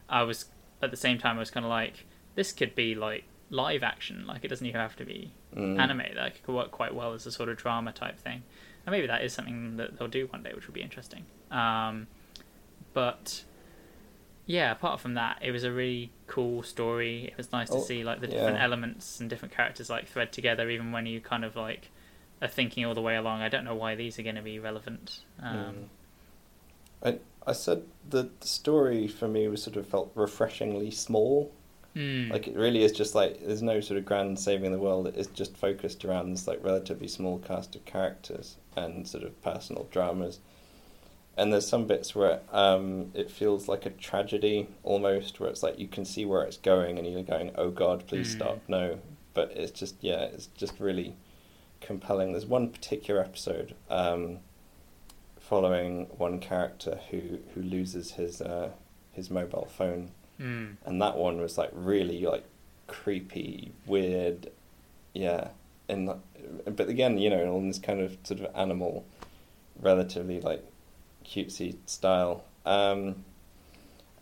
I was at the same time I was kind of like, this could be like live action. Like it doesn't even have to be mm. anime. Like could work quite well as a sort of drama type thing. And maybe that is something that they'll do one day, which would be interesting. Um, but yeah, apart from that, it was a really cool story. It was nice to Oh, see like the different yeah. elements and different characters like thread together, even when you kind of like are thinking all the way along. I don't know why these are going to be relevant. Um, Mm. I I said the story for me was sort of felt refreshingly small. Mm. Like it really is just like there's no sort of grand saving the world. It's just focused around this like relatively small cast of characters and sort of personal dramas. And there's some bits where um, it feels like a tragedy almost, where it's like you can see where it's going, and you're going, "Oh God, please Mm. stop!" No, but it's just yeah, it's just really compelling. There's one particular episode um, following one character who who loses his uh, his mobile phone Mm. and that one was like really like creepy, weird, yeah. And but again, you know, in this kind of sort of animal, relatively like cutesy style. Um,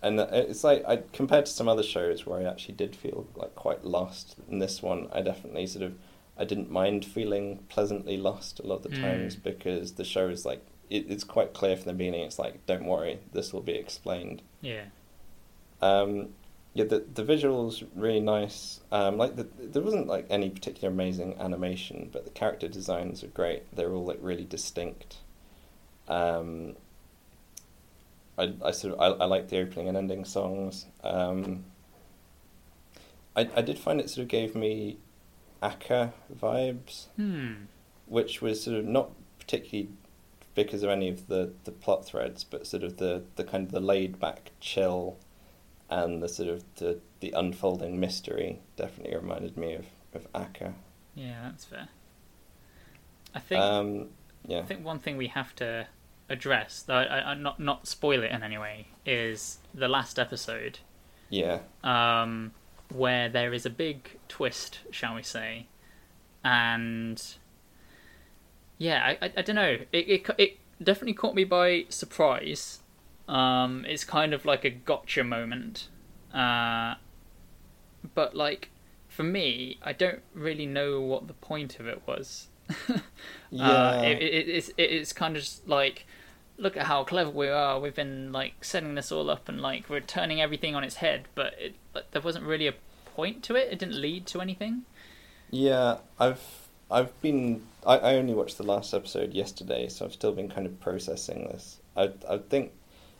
and it's like I compared to some other shows where I actually did feel like quite lost. In this one, I definitely sort of I didn't mind feeling pleasantly lost a lot of the Mm. times because the show is like it, it's quite clear from the beginning. It's like don't worry, this will be explained. Yeah. Um, yeah, the the visuals really nice. Um, like the, there wasn't like any particular amazing animation, but the character designs are great. They're all like really distinct. Um, I I sort of I, I like the opening and ending songs. Um, I I did find it sort of gave me ACCA vibes Hmm. which was sort of not particularly because of any of the, the plot threads, but sort of the, the kind of the laid back chill and the sort of the, the unfolding mystery definitely reminded me of, of ACCA. Yeah, that's fair. I think Um, yeah. I think one thing we have to address, though I, I not not spoil it in any way, is the last episode, Yeah. um, where there is a big twist, shall we say, and yeah, I I, I don't know, it, it it definitely caught me by surprise. Um, it's kind of like a gotcha moment, uh, but like for me, I don't really know what the point of it was. [LAUGHS] Yeah. Uh, it, it, it's it's kind of just like, look at how clever we are. We've been like setting this all up and like we're turning everything on its head, but it but there wasn't really a point to it. It didn't lead to anything. Yeah, I've I've been I, I only watched the last episode yesterday, so I've still been kind of processing this. I I think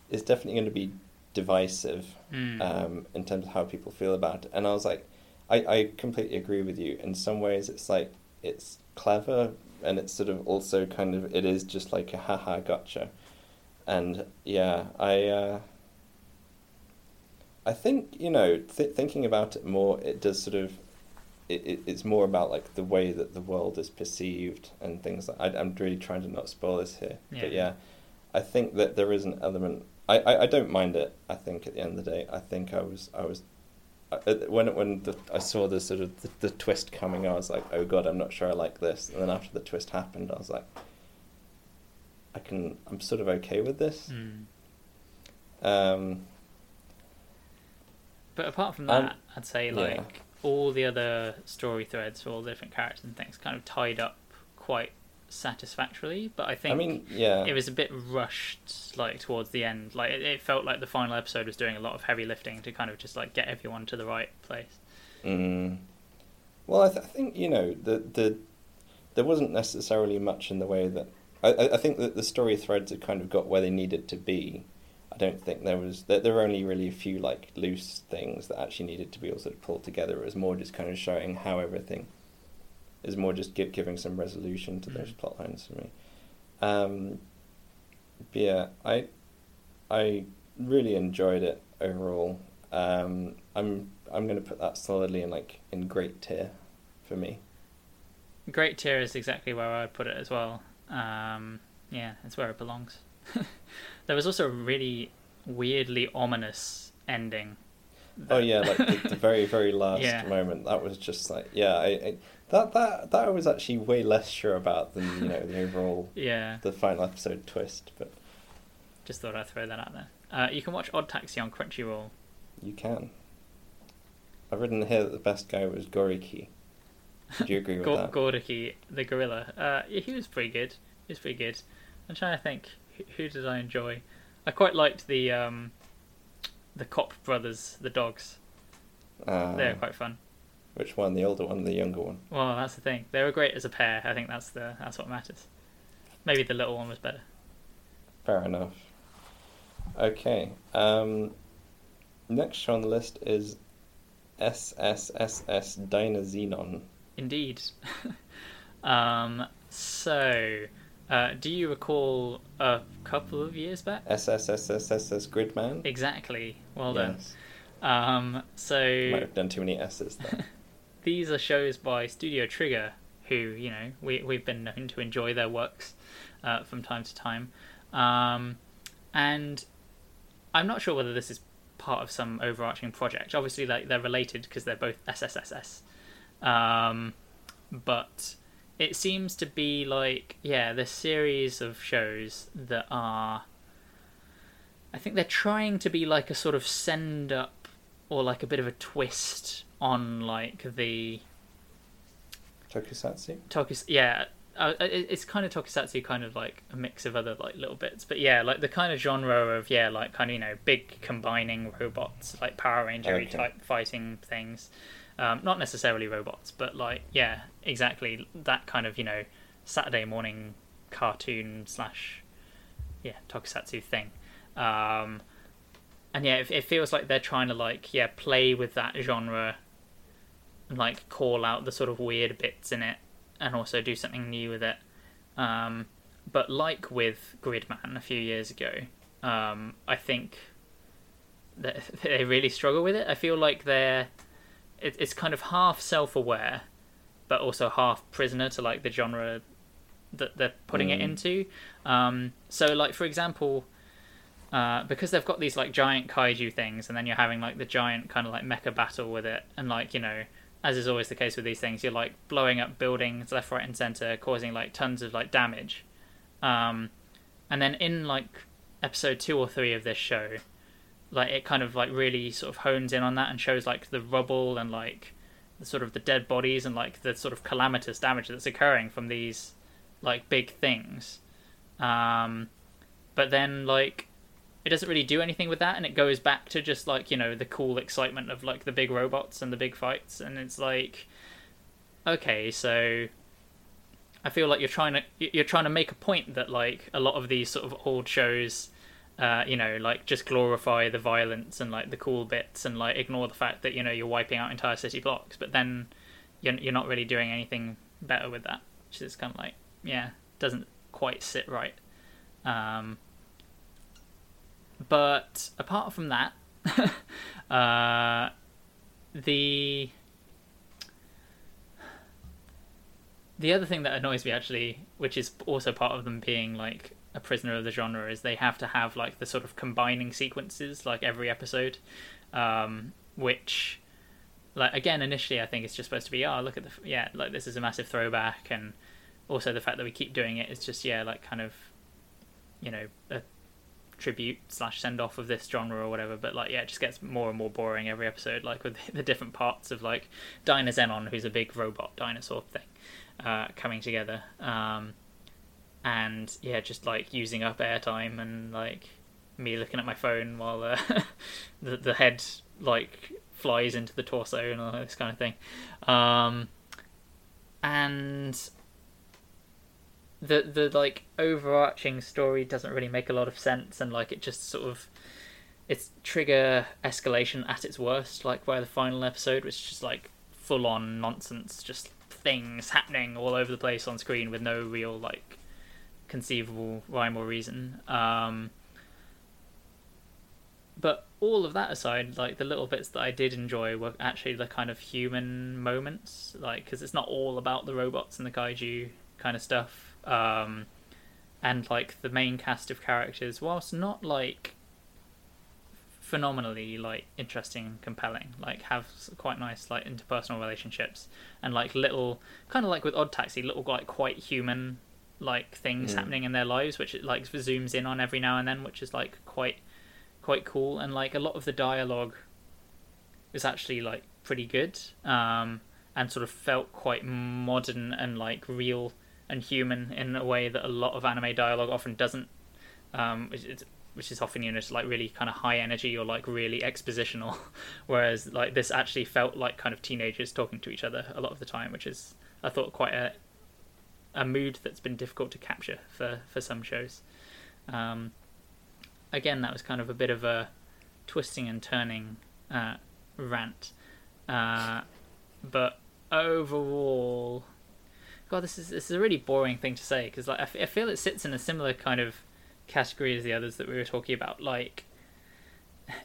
it's definitely going to be divisive Mm. um, in terms of how people feel about it. And I was like, I, I completely agree with you. In some ways, it's like it's clever, and it's sort of also kind of it is just like a haha gotcha. And yeah, I uh, I think you know th- thinking about it more, it does sort of it, it, it's more about like the way that the world is perceived and things like I, I'm really trying to not spoil this here, Yeah. but yeah, I think that there is an element. I, I, I don't mind it. I think at the end of the day, I think I was I was I- when when the, I saw the sort of the, the twist coming, I was like, oh god, I'm not sure I like this. And then after the twist happened, I was like, I can I'm sort of okay with this. Mm. Um, But apart from Um, that, I'd say yeah. like all the other story threads for all the different characters and things kind of tied up quite satisfactorily. But I think I mean, yeah, it was a bit rushed like towards the end like it, it felt like the final episode was doing a lot of heavy lifting to kind of just like get everyone to the right place Mm. Well, I, th- I think you know the the there wasn't necessarily much in the way that I, I think that the story threads had kind of got where they needed to be. I don't think there was there, there were only really a few like loose things that actually needed to be sort of pulled together. It was more just kind of showing how everything is more just give, giving some resolution to those Mm. plot lines for me. Um, but yeah, I I really enjoyed it overall. Um, I'm I'm going to put that solidly in like in great tier for me. great tier is exactly where i'd put it as well um, yeah it's where it belongs [LAUGHS] there was also a really weirdly ominous ending Oh yeah, like the, the [LAUGHS] very very last Yeah. moment. That was just like yeah, I, I that that that I was actually way less sure about than you know the overall [LAUGHS] yeah the final episode twist. But just thought i'd throw that out there uh, you can watch odd taxi on crunchyroll you can. I've written here that the best guy was Goriki. Do you agree with that? Goriki, the gorilla. Uh, yeah, he was pretty good. He was pretty good. I'm trying to think. Who, did I enjoy? I quite liked the um, the cop brothers, the dogs. Uh, They were quite fun. Which one? The older one, or the younger one? Well, that's the thing. They were great as a pair. I think that's the that's what matters. Maybe the little one was better. Fair enough. Okay. Um, next on the list is SSSS Dynazenon. Indeed. [LAUGHS] um, so, uh, do you recall a couple of years back? SSSSS Gridman. Exactly. Well Yes. done. Um, so Might have done too many S's there. [LAUGHS] these are shows by Studio Trigger, who you know we we've been known to enjoy their works uh, from time to time, um, and I'm not sure whether this is part of some overarching project. Obviously, like they're related because they're both SSSS, um, but it seems to be like yeah, this series of shows that are. I think they're trying to be like a sort of send up or like a bit of a twist on like the Tokusatsu? tokus yeah uh, it- it's kind of tokusatsu kind of like a mix of other like little bits but yeah like the kind of genre of yeah like kind of you know big combining robots like power ranger Okay. type fighting things um, not necessarily robots but like yeah exactly that kind of you know saturday morning cartoon slash yeah tokusatsu thing um, and yeah it, it feels like they're trying to like yeah play with that genre like call out the sort of weird bits in it and also do something new with it. Um, but like with gridman a few years ago um, i think that [LAUGHS] they really struggle with it. I feel like they're it, it's kind of half self-aware but also half prisoner to like the genre that they're putting it Mm. into. Um, so like for example uh, because they've got these like giant kaiju things, and then you're having like the giant kind of like mecha battle with it, and like you know, as is always the case with these things, you're like blowing up buildings left, right, and center, causing like tons of like damage. Um, and then in like episode two or three of this show, like it kind of like really sort of hones in on that and shows like the rubble and like the sort of the dead bodies and like the sort of calamitous damage that's occurring from these like big things. Um, but then like it doesn't really do anything with that and it goes back to just like you know the cool excitement of like the big robots and the big fights and it's like okay so i feel like you're trying to you're trying to make a point that like a lot of these sort of old shows uh, you know like just glorify the violence and like the cool bits and like ignore the fact that you know you're wiping out entire city blocks but then you're, you're not really doing anything better with that which is kind of like yeah doesn't quite sit right. Um, but apart from that, [LAUGHS] uh, the the other thing that annoys me actually, which is also part of them being like a prisoner of the genre, is they have to have like the sort of combining sequences like every episode, um, which like again initially I think it's just supposed to be oh look at the yeah like this is a massive throwback and also the fact that we keep doing it is just yeah like kind of you know a tribute slash send off of this genre or whatever but like yeah it just gets more and more boring every episode like with [LAUGHS] the different parts of like Dynazenon who's a big robot dinosaur thing uh, coming together. Um, and yeah just like using up airtime and like me looking at my phone while uh, [LAUGHS] the, the head like flies into the torso and all this kind of thing. Um, and the the like overarching story doesn't really make a lot of sense and like it just sort of it's trigger escalation at its worst like where the final episode is just like full on nonsense just things happening all over the place on screen with no real like conceivable rhyme or reason um but all of that aside like the little bits that i did enjoy were actually the kind of human moments like because it's not all about the robots and the kaiju kind of stuff um and like the main cast of characters whilst not like phenomenally like interesting and compelling like have quite nice like interpersonal relationships and like little kind of like with odd taxi little like quite human like things Mm. happening in their lives which it like zooms in on every now and then which is like quite quite cool and like a lot of the dialogue is actually like pretty good um and sort of felt quite modern and like real and human in a way that a lot of anime dialogue often doesn't um which which is often you know just like really kind of high energy or like really expositional. [LAUGHS] Whereas like this actually felt like kind of teenagers talking to each other a lot of the time which is i thought quite a a mood that's been difficult to capture for for some shows. Um again that was kind of a bit of a twisting and turning uh rant. Uh, but overall, God, this is this is a really boring thing to say because like I, f- I feel it sits in a similar kind of category as the others that we were talking about. Like,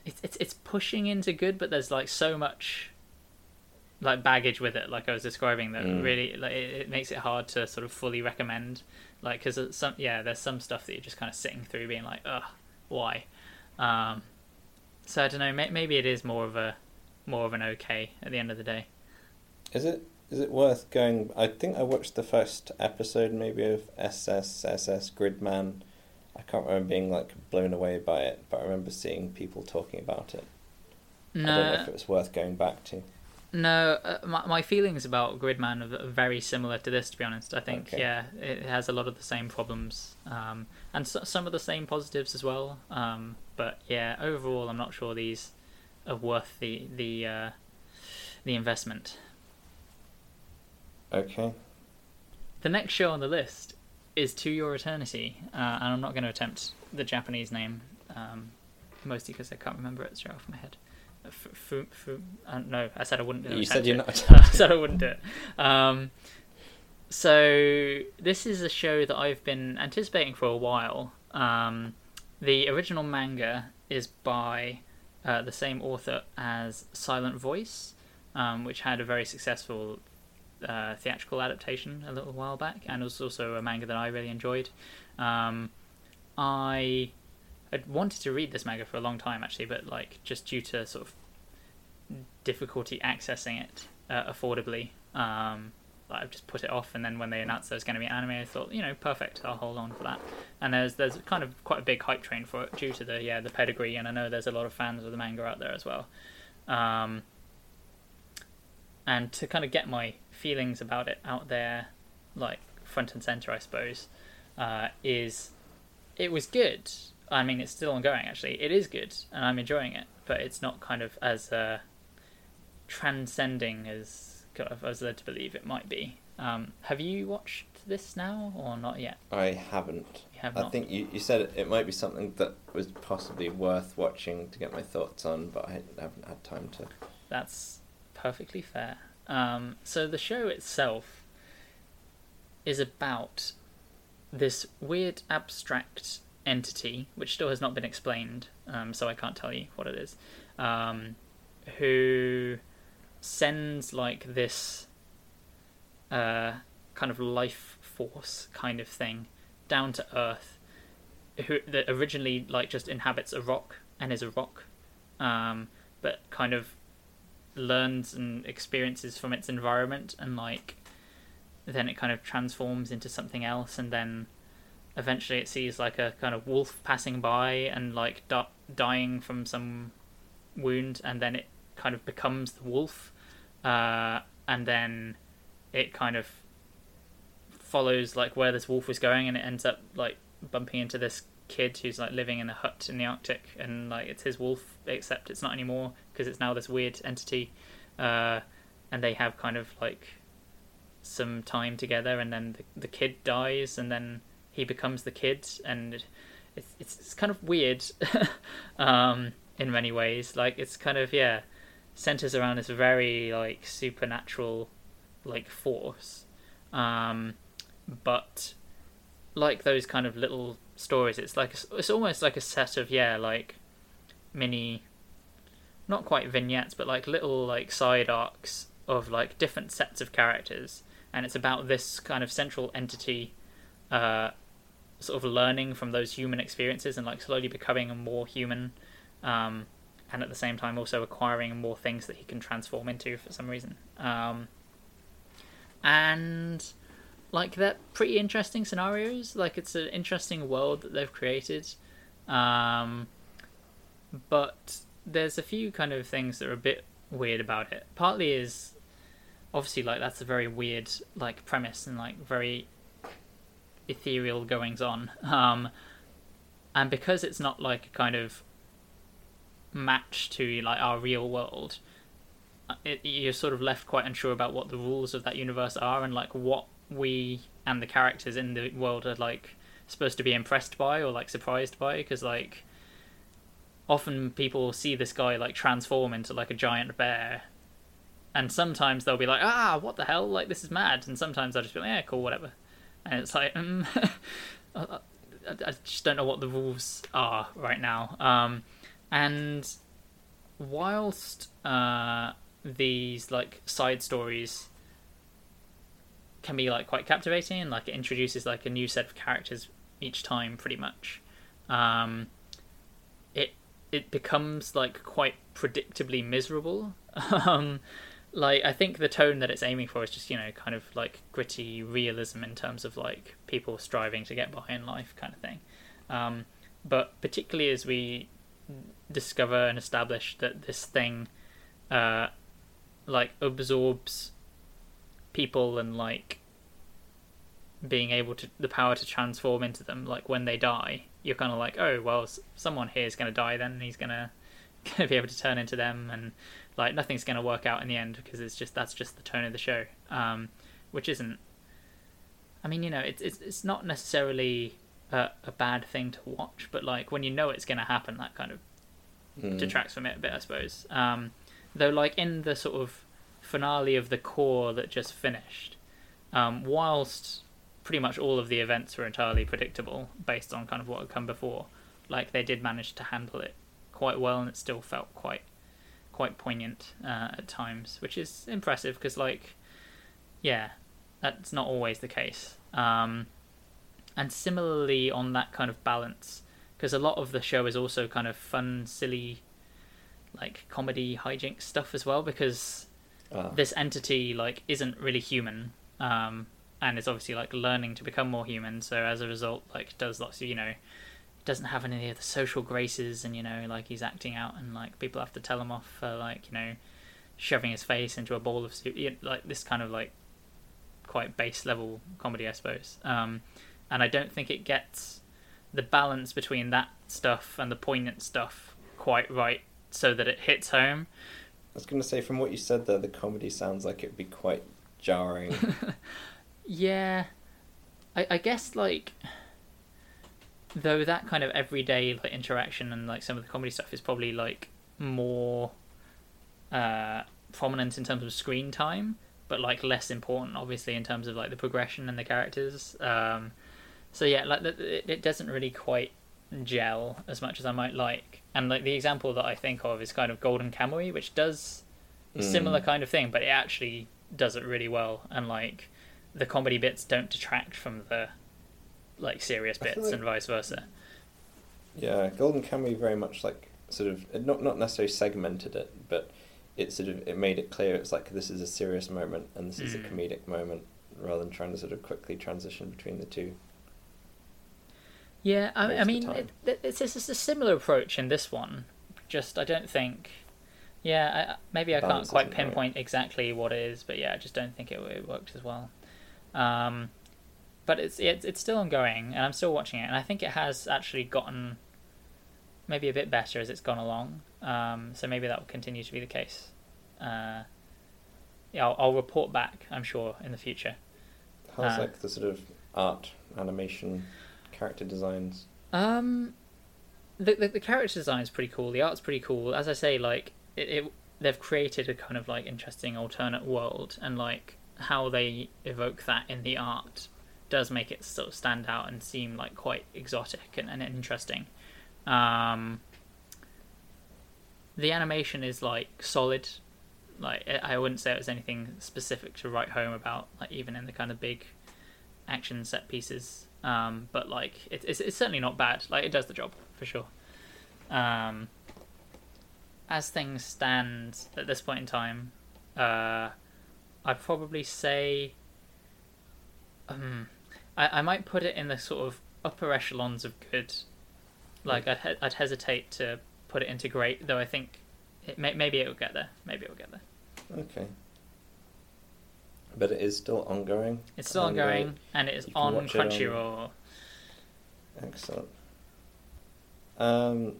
it's it's it's pushing into good, but there's like so much like baggage with it, like I was describing, that Mm. really like it, it makes it hard to sort of fully recommend. Like, because some yeah, there's some stuff that you're just kind of sitting through, being like, ugh, why? Um, so I don't know. May- maybe it is more of a more of an okay at the end of the day. Is it is it worth going? I think I watched the first episode maybe of SSSS Gridman. I can't remember being like blown away by it, but I remember seeing people talking about it. I don't know No, if it was worth going back to. No, uh, my, my feelings about Gridman are very similar to this. To be honest, I think Okay. yeah, it has a lot of the same problems um, and so, some of the same positives as well. Um, but yeah, overall, I'm not sure these are worth the the uh, the investment. Okay. The next show on the list is To Your Eternity, uh, and I'm not going to attempt the Japanese name, um, mostly because I can't remember it straight off my head. Fu, fu, fu, uh, no, I said I wouldn't. Do it. You said you're not. [LAUGHS] I said I wouldn't do it. Um, so this is a show that I've been anticipating for a while. Um, the original manga is by uh, the same author as Silent Voice, um, which had a very successful uh, theatrical adaptation a little while back, and it was also a manga that I really enjoyed. Um, I had wanted to read this manga for a long time, actually, but like just due to sort of difficulty accessing it uh, affordably, um, I've just put it off. And then when they announced there was going to be an anime, I thought, you know, perfect, I'll hold on for that. And there's there's kind of quite a big hype train for it due to the yeah the pedigree, and I know there's a lot of fans of the manga out there as well. Um, and to kind of get my feelings about it out there, like front and center, I suppose, uh, is it was good. I mean, it's still ongoing. Actually, it is good, and I'm enjoying it. But it's not kind of as uh, transcending as kind of I was led to believe it might be. Um, have you watched this now or not yet? I haven't. Have I think you, you said it, it might be something that was possibly worth watching to get my thoughts on, but I haven't had time to. That's perfectly fair. Um, so the show itself is about this weird abstract entity, which still has not been explained, um, so I can't tell you what it is, um, who sends like this uh, kind of life force kind of thing down to Earth, who that originally like just inhabits a rock and is a rock, um, but kind of learns and experiences from its environment and like then it kind of transforms into something else and then eventually it sees like a kind of wolf passing by and like di- dying from some wound and then it kind of becomes the wolf uh, and then it kind of follows like where this wolf was going and it ends up like bumping into this kid who's like living in a hut in the arctic and like it's his wolf except it's not anymore because it's now this weird entity uh, and they have kind of like some time together and then the, the kid dies and then he becomes the kid and it's it's, it's kind of weird [LAUGHS] um, in many ways. Like it's kind of yeah centers around this very like supernatural like force um, but like those kind of little stories it's like it's almost like a set of yeah like mini not quite vignettes but like little like side arcs of like different sets of characters. And it's about this kind of central entity uh sort of learning from those human experiences and like slowly becoming more human um and at the same time also acquiring more things that he can transform into for some reason. Um and like they're pretty interesting scenarios. Like it's an interesting world that they've created. Um but there's a few kind of things that are a bit weird about it. Partly is obviously like that's a very weird like premise and like very ethereal goings on. Um and because it's not like a kind of match to like our real world uh, it, you're sort of left quite unsure about what the rules of that universe are and like what we and the characters in the world are like supposed to be impressed by or like surprised by. Because like often people see this guy like transform into like a giant bear and sometimes they'll be like, ah, what the hell? Like this is mad. And sometimes I'll just be like, yeah, cool, whatever. And it's like, [LAUGHS] [LAUGHS] um, I, I just don't know what the rules are right now. Um, and whilst uh, these like side stories can be like quite captivating and like it introduces like a new set of characters each time pretty much um it it becomes like quite predictably miserable. [LAUGHS] Um like i think the tone that it's aiming for is just you know kind of like gritty realism in terms of like people striving to get by in life kind of thing. Um but particularly as we discover and establish that this thing uh like absorbs people and like being able to the power to transform into them like when they die you're kind of like oh well someone here is going to die then and he's going [LAUGHS] to going to be able to turn into them and like nothing's going to work out in the end because it's just that's just the tone of the show um, which isn't i mean you know it's it's, it's not necessarily a, a bad thing to watch but like when you know it's going to happen that kind of Mm. detracts from it a bit i suppose um, though like in the sort of finale of the core that just finished um, whilst pretty much all of the events were entirely predictable based on kind of what had come before. Like they did manage to handle it quite well and it still felt quite quite poignant uh, at times which is impressive because like yeah that's not always the case. Um, and similarly on that kind of balance because a lot of the show is also kind of fun silly like comedy hijinks stuff as well because Ah. this entity like isn't really human. Um and is obviously like learning to become more human so as a result like does lots of you know doesn't have any of the social graces and you know like he's acting out and like people have to tell him off for like you know shoving his face into a bowl of soup you know, like this kind of like quite base level comedy i suppose um and i don't think it gets the balance between that stuff and the poignant stuff quite right so that it hits home I was going to say, from what you said there, the comedy sounds like it'd be quite jarring. [LAUGHS] Yeah, I I guess like though that kind of everyday like interaction and like some of the comedy stuff is probably like more uh prominent in terms of screen time, but like less important obviously in terms of like the progression and the characters. Um, so yeah, like it, it doesn't really quite gel as much as I might like. And like the example that I think of is kind of Golden Kamuy, which does a similar Mm. kind of thing, but it actually does it really well. And like the comedy bits don't detract from the like serious bits like- and vice versa. Yeah, Golden Kamuy very much like sort of not not necessarily segmented it, but it sort of it made it clear it's like this is a serious moment and this is a Mm. comedic moment rather than trying to sort of quickly transition between the two. Yeah, I, I mean, it, it's, it's a similar approach in this one. Just I don't think. Yeah, I, maybe I can't quite isn't right. pinpoint exactly what it is, but yeah, I just don't think it, it worked as well. Um, but it's it's it's still ongoing, and I'm still watching it, and I think it has actually gotten maybe a bit better as it's gone along. Um, so maybe that will continue to be the case. Uh, yeah, I'll, I'll report back. I'm sure in the future. How's Uh, like the sort of art, animation, character designs? Um, the, the the character design is pretty cool. The art's pretty cool. As I say, like it, it they've created a kind of like interesting alternate world, and like how they evoke that in the art does make it sort of stand out and seem like quite exotic and, and interesting. Um, the animation is like solid. Like I wouldn't say it was anything specific to write home about. Like even in the kind of big action set pieces. Um, but like it, it's it's certainly not bad. Like it does the job for sure. Um, as things stand at this point in time, uh, I'd probably say, um, I I might put it in the sort of upper echelons of good. Like I'd he- I'd hesitate to put it into great, though I think it may, maybe it will get there. Maybe it will get there. Okay. But it is still ongoing. It's still and, uh, ongoing, and it is you can on watch it on- Crunchyroll. Excellent. Um,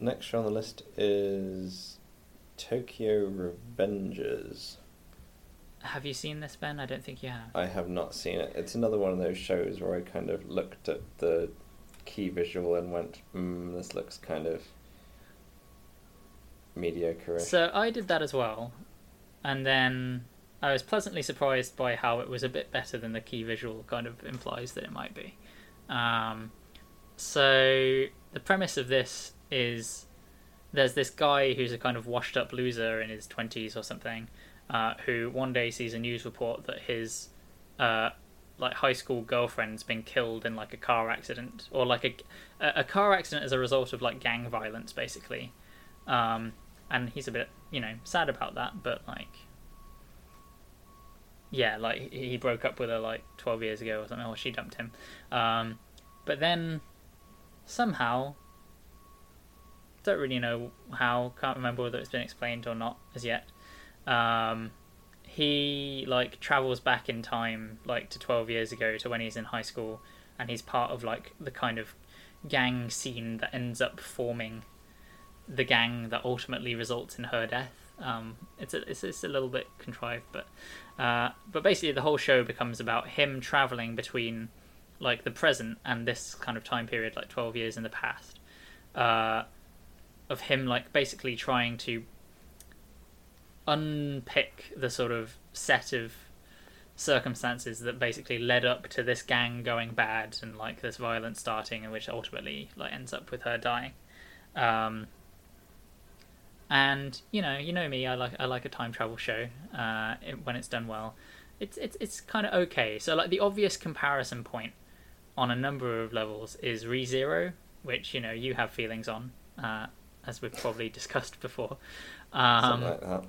next on the list is Tokyo Revengers. Have you seen this, Ben? I don't think you have. I have not seen it. It's another one of those shows where I kind of looked at the key visual and went, mm, this looks kind of mediocre. So I did that as well. and then I was pleasantly surprised by how it was a bit better than the key visual kind of implies that it might be. Um, so the premise of this is there's this guy who's a kind of washed up loser in his 20s or something uh, who one day sees a news report that his uh, like high school girlfriend's been killed in like a car accident or like a a car accident as a result of like gang violence basically. Um, and he's a bit you know sad about that but like yeah like he broke up with her like 12 years ago or something or she dumped him. Um, but then somehow don't really know how can't remember whether it's been explained or not as yet um, he like travels back in time like to 12 years ago to when he's in high school and he's part of like the kind of gang scene that ends up forming the gang that ultimately results in her death. Um, it's, a, it's, it's a little bit contrived but uh, but basically the whole show becomes about him traveling between like the present and this kind of time period like 12 years in the past. Uh, of him like basically trying to unpick the sort of set of circumstances that basically led up to this gang going bad and like this violence starting and which ultimately like ends up with her dying. Um, and you know you know me i like i like a time travel show uh, it, when it's done well. It's it's it's kind of okay. So like the obvious comparison point on a number of levels is Re:Zero which you know you have feelings on uh, as we've probably [LAUGHS] discussed before. Um, Something like that.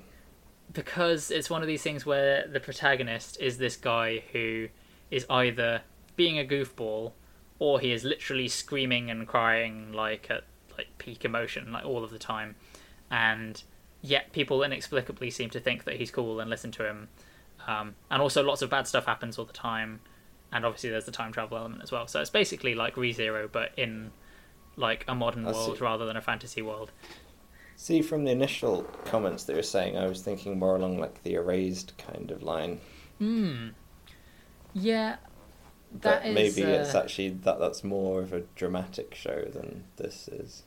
Because it's one of these things where the protagonist is this guy who is either being a goofball or he is literally screaming and crying like at like peak emotion like all of the time. And yet people inexplicably seem to think that he's cool and listen to him. Um, and also lots of bad stuff happens all the time. And obviously there's the time travel element as well. So it's basically like Re:Zero but in like a modern I world see. rather than a fantasy world See, from the initial comments that you were saying, I was thinking more along like the erased kind of line. hmm yeah But that is maybe it's uh, actually that that's more of a dramatic show than this is.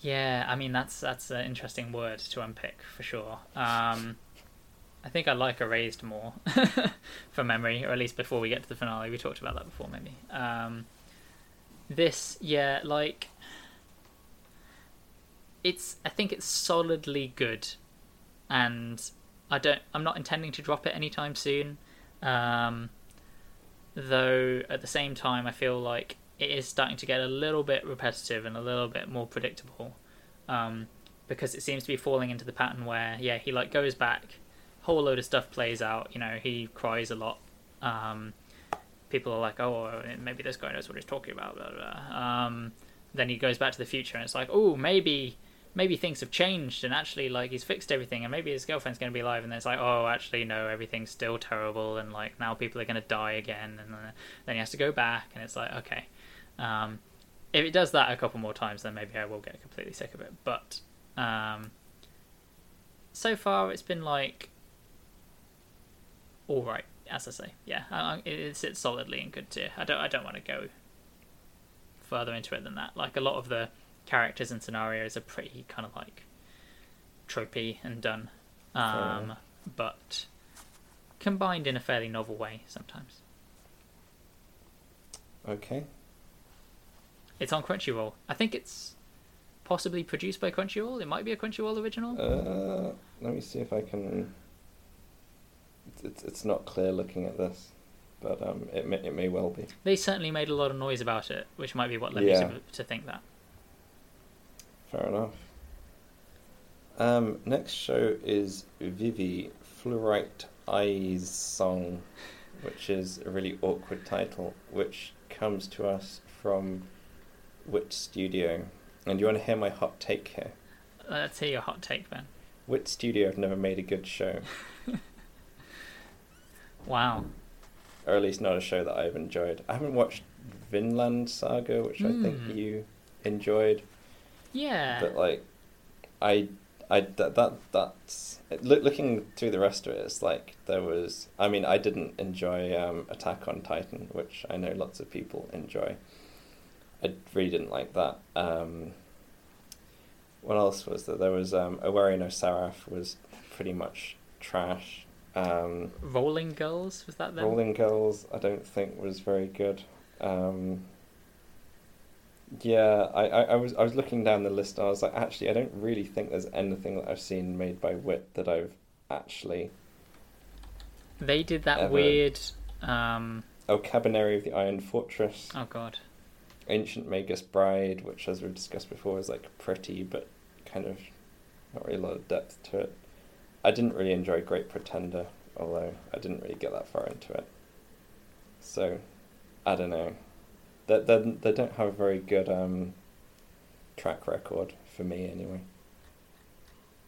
Yeah, I mean that's that's an interesting word to unpick for sure. Um, I think I like erased more [LAUGHS] for memory, or at least before we get to the finale. We talked about that before, maybe. Um, this, yeah, like it's. I think it's solidly good, and I don't. I'm not intending to drop it anytime soon. Um, though at the same time, I feel like it is starting to get a little bit repetitive and a little bit more predictable, um, because it seems to be falling into the pattern where yeah he like goes back, whole load of stuff plays out. You know he cries a lot. Um, people are like, oh, maybe this guy knows what he's talking about. Blah, blah. Um, then he goes back to the future and it's like, oh, maybe maybe things have changed and actually like he's fixed everything and maybe his girlfriend's going to be alive and then it's like oh actually no everything's still terrible and like now people are going to die again and then, he has to go back and it's like okay. Um, if it does that a couple more times then maybe i will get completely sick of it but um, so far it's been like all right as i say yeah I- it sits solidly in good tier. I don't i don't want to go further into it than that. Like a lot of the characters and scenarios are pretty kind of like tropey and done um, but combined in a fairly novel way sometimes Okay. it's on crunchyroll i think it's possibly produced by crunchyroll it might be a crunchyroll original Uh, let me see if I can. It's, it's it's not clear looking at this, but um, it may, it may well be. they certainly made a lot of noise about it which might be what led Yeah. me to, to think that Fair enough. Um, next show is Vivy Fluorite Eye's Song, which is a really awkward title, which comes to us from Wit Studio. And you want to hear my hot take here? let's hear your hot take ben Wit Studio have never made a good show, [LAUGHS] wow or at least not a show that I've enjoyed. I haven't watched Vinland Saga, which I think Mm. you enjoyed. Yeah but like i i that, that that's look, looking through the rest of it it's like there was i mean i didn't enjoy um attack on titan which i know lots of people enjoy i really didn't like that um what else was there there was um Owari no Seraph was pretty much trash. Um, Rolling Girls was that them? Rolling Girls, I don't think was very good. Um, yeah, I, I, I was I was looking down the list. and I was like, actually, I don't really think there's anything that I've seen made by Wit that I've actually. They did that Ever. weird. Um, Oh, Kabaneri of the Iron Fortress, oh god, Ancient Magus Bride, which, as we've discussed before, is like pretty but kind of not really a lot of depth to it. I didn't really enjoy Great Pretender, although I didn't really get that far into it. So, I don't know. They, they, they don't have a very good um, track record for me, anyway.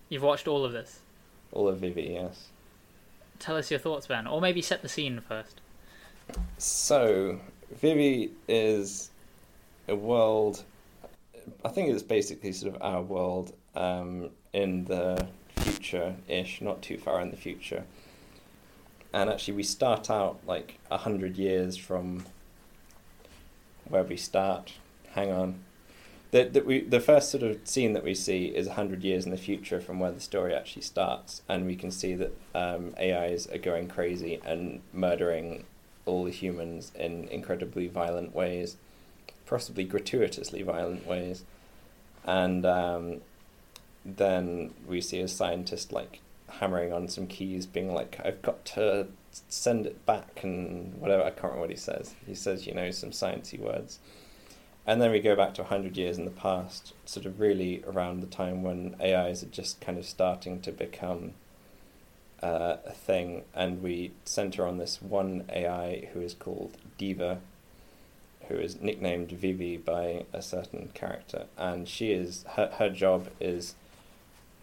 you've watched all of this. All of Vivy, yes. Tell us your thoughts, Ben, or maybe set the scene first. So, Vivy is a world. I think it's basically sort of our world um, in the future ish, not too far in the future. And actually, we start out like a hundred years from where we start. Hang on. The, the, we, the first sort of scene that we see is 100 years in the future from where the story actually starts, and we can see that um, AIs are going crazy and murdering all the humans in incredibly violent ways, possibly gratuitously violent ways. And um, then we see a scientist like hammering on some keys, being like, I've got to send it back and whatever. I can't remember what he says. He says, you know, some sciencey words. And then we go back to 100 years in the past, sort of really around the time when AIs are just kind of starting to become uh, a thing, and we center on this one AI who is called Diva, who is nicknamed Vivy by a certain character, and she is her her job is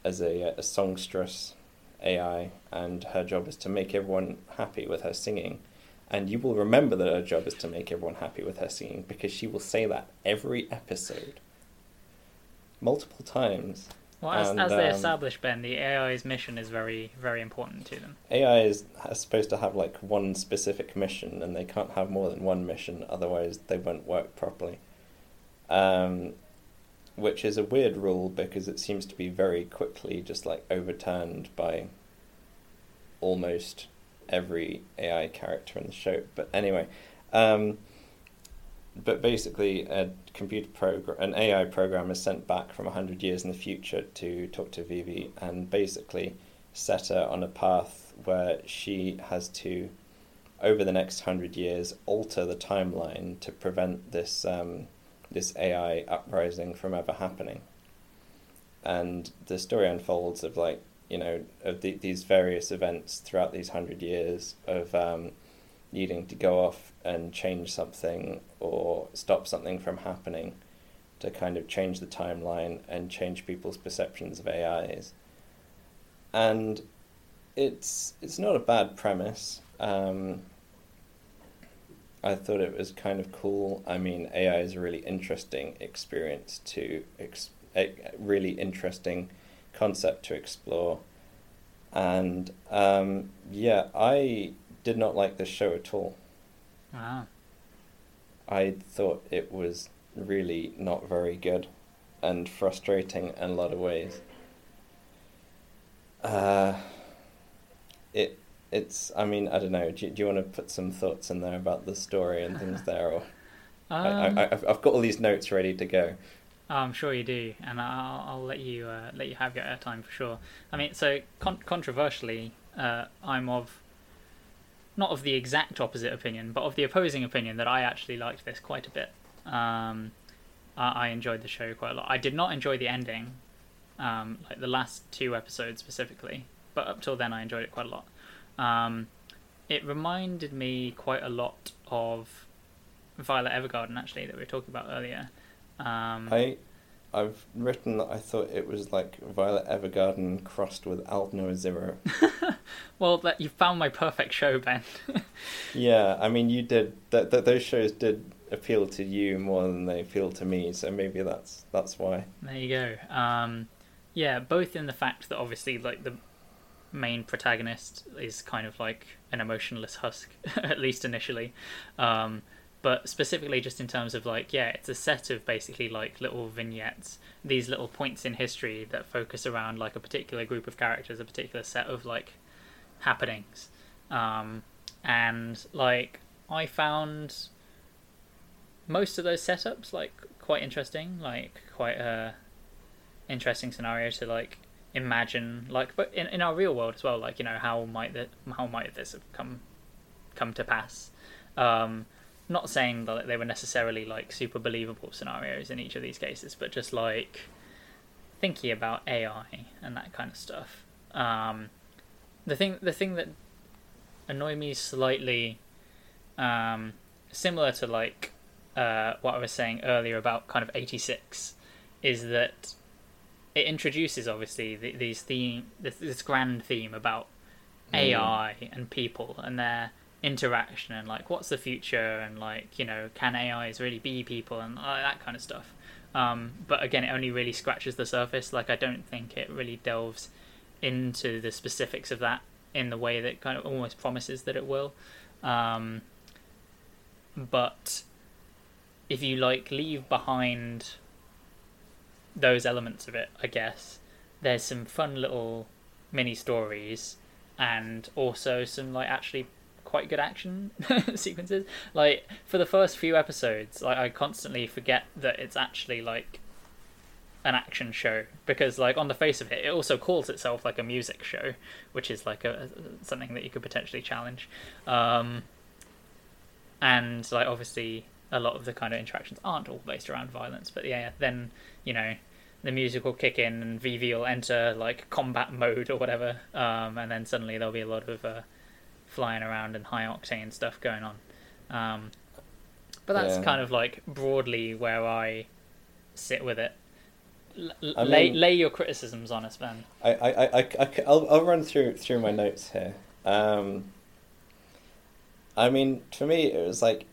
as a, a songstress AI, and her job is to make everyone happy with her singing. And you will remember that her job is to make everyone happy with her singing because she will say that every episode, multiple times. Well, as, And, as they um, establish, Ben, the AI's mission is very, very important to them. AI is is supposed to have like one specific mission, and they can't have more than one mission, otherwise they won't work properly. Um, which is a weird rule because it seems to be very quickly just like overturned by almost every AI character in the show. But anyway, um, but basically, a computer program, an AI program, is sent back from hundred years in the future to talk to Vivy and basically set her on a path where she has to, over the next hundred years, alter the timeline to prevent this um, this AI uprising from ever happening. And the story unfolds of like you know of the, these various events throughout these hundred years of um, needing to go off and change something or stop something from happening to kind of change the timeline and change people's perceptions of AIs. And it's it's not a bad premise. Um, I thought it was kind of cool. I mean, AI is a really interesting experience to ex- a really interesting concept to explore. And um, yeah, I did not like this show at all. Wow. I thought it was really not very good and frustrating in a lot of ways. Uh, it it's I mean I don't know. Do, you- do you want to put some thoughts in there about the story and things [LAUGHS] there, or Um, I, I, I've I've got all these notes ready to go. I'm sure you do, and I'll, I'll let you uh, let you have your airtime for sure. I mean, so con- controversially, uh, I'm of not of the exact opposite opinion, but of the opposing opinion that I actually liked this quite a bit. Um, I, I enjoyed the show quite a lot. I did not enjoy the ending, um, like the last two episodes specifically, but up till then I enjoyed it quite a lot. Um, it reminded me quite a lot of Violet Evergarden, actually, that we were talking about earlier. Um, I I've written that I thought it was like Violet Evergarden crossed with Aldnoah Zero. [LAUGHS] [LAUGHS] Well, that you found my perfect show, Ben. [LAUGHS] yeah, I mean you did that. That those shows did appeal to you more than they appeal to me, so maybe that's that's why. there you go. Um, yeah, both in the fact that obviously, like the main protagonist is kind of like an emotionless husk, [LAUGHS] at least initially, um, but specifically just in terms of like yeah it's a set of basically like little vignettes these little points in history that focus around like a particular group of characters a particular set of like happenings. Um, and like i found most of those setups like quite interesting like quite a interesting scenario to like imagine like but in, in our real world as well like you know how might that how might this have come come to pass? Um not saying that they were necessarily like super believable scenarios in each of these cases but just like thinking about ai and that kind of stuff. Um the thing the thing that annoyed me slightly um similar to like uh what i was saying earlier about kind of 86 is that it introduces obviously the, these theme this, this grand theme about Mm. AI and people and their interaction and like what's the future and like you know can AIs really be people and uh, that kind of stuff. Um, but again, it only really scratches the surface. Like I don't think it really delves into the specifics of that in the way that kind of almost promises that it will. Um, but if you like leave behind those elements of it, I guess there's some fun little mini stories and also some like actually quite good action [LAUGHS] sequences. Like for the first few episodes, like I constantly forget that it's actually like an action show because like on the face of it it also calls itself like a music show which is like a, something that you could potentially challenge um and like obviously a lot of the kind of interactions aren't all based around violence but yeah then you know the music will kick in and Vivy will enter like combat mode or whatever, um, and then suddenly there'll be a lot of uh, flying around and high octane stuff going on. Um, but that's Yeah. kind of like broadly where I sit with it. L- I lay mean- lay your criticisms on us, Ben. I, I, I, I, will I'll run through through my notes here. Um, I mean, for me, it was like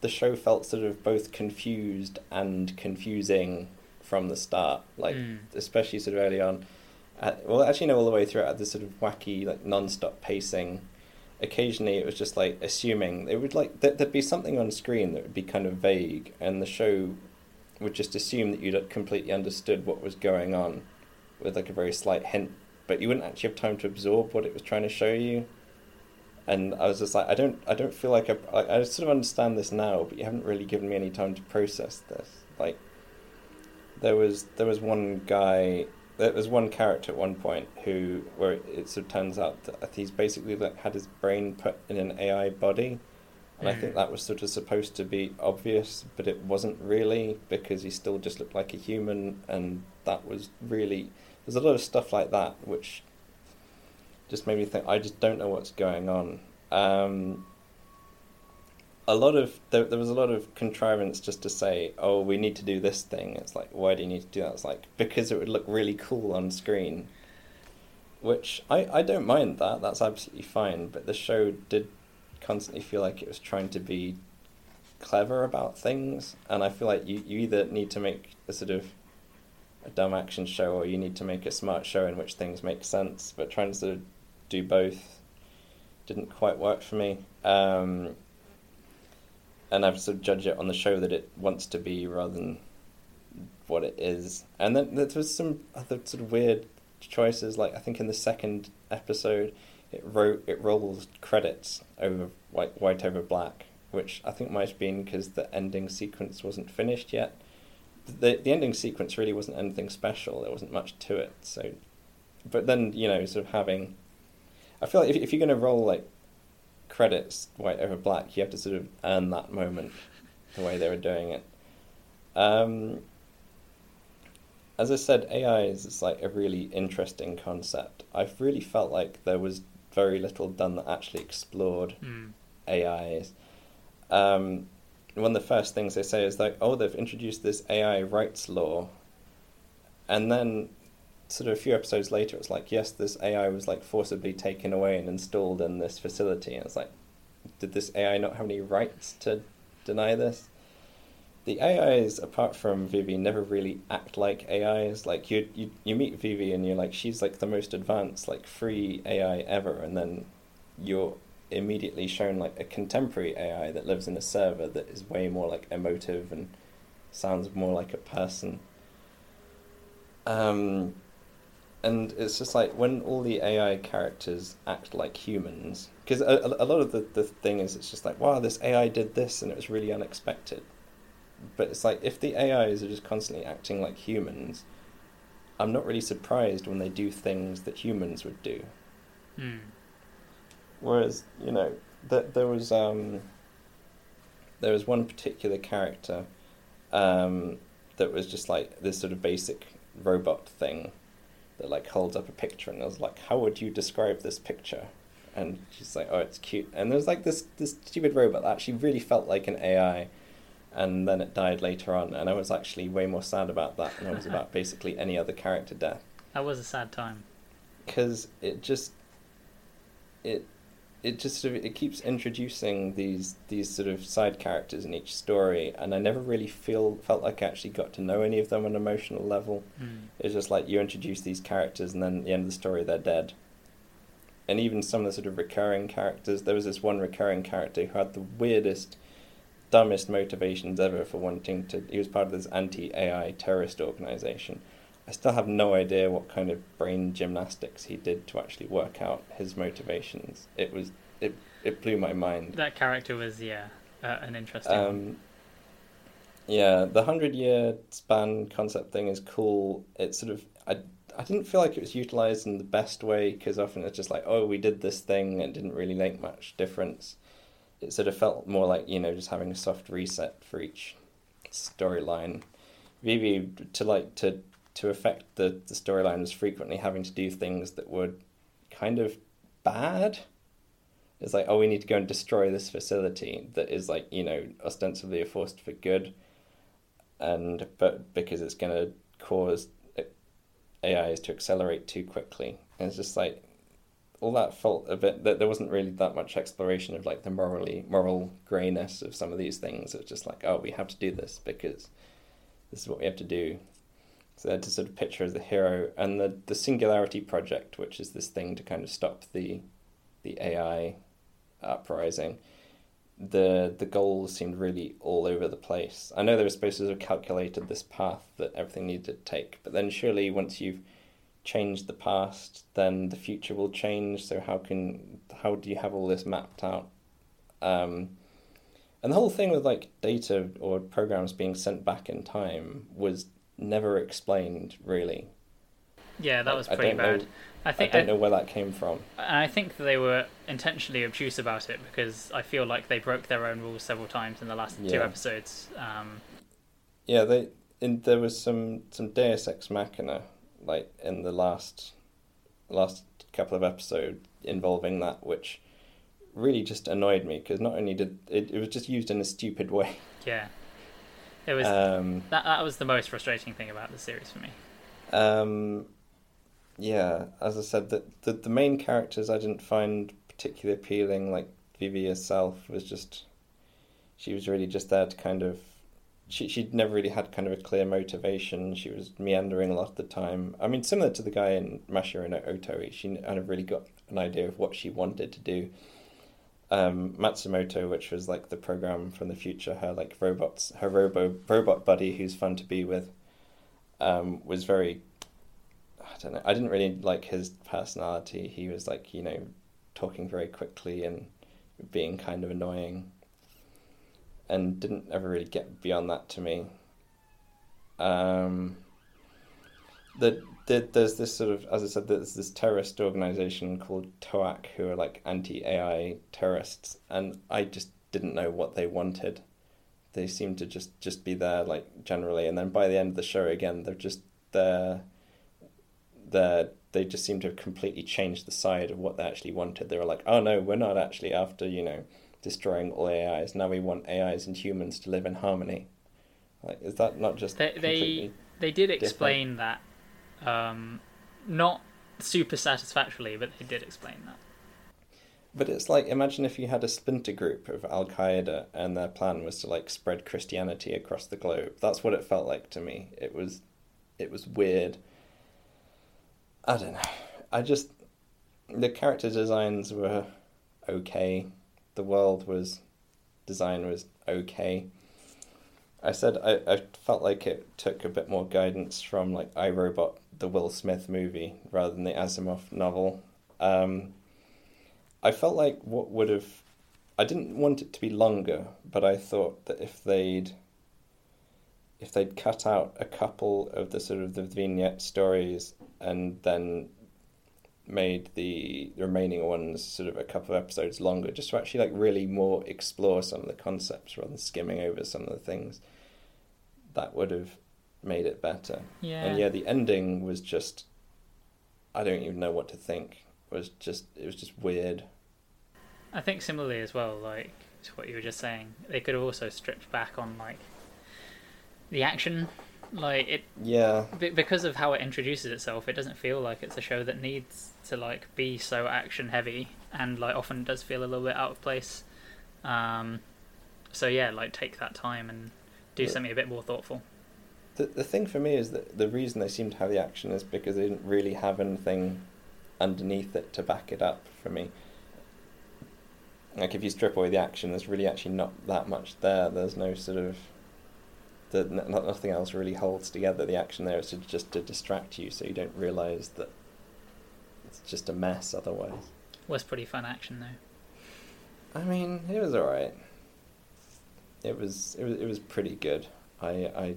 the show felt sort of both confused and confusing from the start. Like, Mm. especially sort of early on. Uh, well, actually, no, all the way through. It had this sort of wacky, like non-stop pacing. Occasionally, it was just like assuming it would like there, there'd be something on screen that would be kind of vague, and the show would just assume that you'd completely understood what was going on with like a very slight hint, but you wouldn't actually have time to absorb what it was trying to show you. And I was just like, I don't, I don't feel like I, I sort of understand this now, but you haven't really given me any time to process this. Like, there was there was one guy, there was one character at one point who, where it sort of turns out that he's basically like had his brain put in an AI body, and I think Mm. that was sort of supposed to be obvious, but it wasn't really because he still just looked like a human, and that was really there's a lot of stuff like that which just made me think I just don't know what's going on. Um, a lot of there, there was a lot of contrivance just to say, oh, we need to do this thing. It's like, why do you need to do that? It's like because it would look really cool on screen. Which I, I don't mind that. That's absolutely fine. But the show did constantly feel like it was trying to be clever about things, and I feel like you, you either need to make a sort of a dumb action show or you need to make a smart show in which things make sense. But trying to sort of do both didn't quite work for me. Um, and I've sort of judged it on the show that it wants to be rather than what it is. And then there was some other sort of weird choices. Like I think in the second episode, it wrote it rolls credits over white white over black, which I think might have been because the ending sequence wasn't finished yet. The the ending sequence really wasn't anything special. There wasn't much to it. So, but then you know, sort of having, I feel like if if you're going to roll like credits white over black, you have to sort of earn that moment the way they were doing it. Um, as I said, AI is is like a really interesting concept. I've really felt like there was very little done that actually explored Mm. AIs. Um, one of the first things they say is like, oh, they've introduced this AI rights law, and then sort of a few episodes later, it's like, yes, this AI was like forcibly taken away and installed in this facility, and it's like, did this AI not have any rights to deny this? The AIs, apart from Vivy, never really act like AIs. Like you, you, you meet Vivy and you're like, she's like the most advanced, like free AI ever, and then you're immediately shown like a contemporary AI that lives in a server that is way more like emotive and sounds more like a person. Um, and it's just like when all the AI characters act like humans, because a, a lot of the, the thing is it's just like, wow, this AI did this and it was really unexpected. But it's like if the AIs are just constantly acting like humans, I'm not really surprised when they do things that humans would do. Mm. Whereas, you know, that there was um, there was one particular character um, that was just like this sort of basic robot thing that like holds up a picture and I was like, how would you describe this picture? And she's like, oh, it's cute. And there's like this this stupid robot that actually really felt like an AI, and then it died later on. And I was actually way more sad about that than I was about [LAUGHS] basically any other character death. That was a sad time. Because it just it it just sort of it keeps introducing these these sort of side characters in each story, and I never really feel felt like I actually got to know any of them on an emotional level. Mm. It's just like you introduce these characters, and then at the end of the story, they're dead. And even some of the sort of recurring characters, there was this one recurring character who had the weirdest, dumbest motivations ever for wanting to. He was part of this anti AI terrorist organization. I still have no idea what kind of brain gymnastics he did to actually work out his motivations. It was it it blew my mind. That character was yeah uh, an interesting. one. Um, yeah, the hundred year span concept thing is cool. It's sort of I I didn't feel like it was utilized in the best way because often it's just like oh we did this thing and it didn't really make much difference. It sort of felt more like you know just having a soft reset for each storyline. Vivy to like to to affect the the storyline was frequently having to do things that were kind of bad. It's like, oh, we need to go and destroy this facility that is like, you know, ostensibly a force for good, and but because it's going to cause AIs to accelerate too quickly, and it's just like all that felt a bit that there wasn't really that much exploration of like the morally moral grayness of some of these things. It's just like, oh, we have to do this because this is what we have to do. So they had to sort of picture as the hero and the the Singularity Project, which is this thing to kind of stop the the AI uprising. The the goals seemed really all over the place. I know they were supposed to have calculated this path that everything needed to take, but then surely once you've changed the past, then the future will change. So how can how do you have all this mapped out? Um, and the whole thing with like data or programs being sent back in time was never explained really. yeah, that was I pretty don't bad. know- I think I don't know where that came from. And I think they were intentionally obtuse about it because I feel like they broke their own rules several times in the last two episodes. Um, Yeah, they in there was some some Deus Ex Machina like in the last last couple of episodes involving that, which really just annoyed me because not only did it, it was just used in a stupid way. yeah, it was Um, that. That was the most frustrating thing about the series for me. um, yeah, as I said, the, the the main characters I didn't find particularly appealing. Like Vivy herself was just, she was really just there to kind of, she she'd never really had kind of a clear motivation. She was meandering a lot of the time. I mean, similar to the guy in Mashiro no Otori, she kind of really got an idea of what she wanted to do. Um, Matsumoto, which was like the program from the future, her like robots, her robo robot buddy who's fun to be with, um, was very I don't know. I didn't really like his personality. He was like, you know, talking very quickly and being kind of annoying, and didn't ever really get beyond that to me. Um, the there's this sort of, as I said, there's this terrorist organization called Toak who are like anti-AI terrorists, and I just didn't know what they wanted. They seemed to just just be there like generally, and then by the end of the show, again, they're just there they they just seem to have completely changed the side of what they actually wanted. They were like, oh no, we're not actually after you know destroying all AIs. Now we want AIs and humans to live in harmony. Like, is that not just They they they did explain that, um, not super satisfactorily, but they did explain that. But it's like imagine if you had a splinter group of Al Qaeda and their plan was to like spread Christianity across the globe. That's what it felt like to me. It was, it was weird. I don't know. I just the character designs were okay. The world was design was okay. I said I, I felt like it took a bit more guidance from like I, Robot, the Will Smith movie, rather than the Asimov novel. Um, I felt like what would have I didn't want it to be longer, but I thought that if they'd if they'd cut out a couple of the sort of the vignette stories and then made the remaining ones sort of a couple of episodes longer, just to actually like really more explore some of the concepts rather than skimming over some of the things, that would have made it better. Yeah. And yeah, the ending was just I don't even know what to think. It was just it was just weird. I think similarly as well, like to what you were just saying, they could have also stripped back on like the action. Like it Yeah. be- because of how it introduces itself, it doesn't feel like it's a show that needs to like be so action heavy, and like often does feel a little bit out of place. Um, so yeah, like take that time and do Yeah. something a bit more thoughtful. The the thing for me is that the reason they seem to have the action is because they didn't really have anything underneath it to back it up for me. Like if you strip away the action, there's really actually not that much there. There's no sort of the n- nothing else really holds together. The action there is to, just to distract you, so you don't realise that it's just a mess otherwise. Was pretty fun action though. I mean, it was alright. It was it was it was pretty good. I I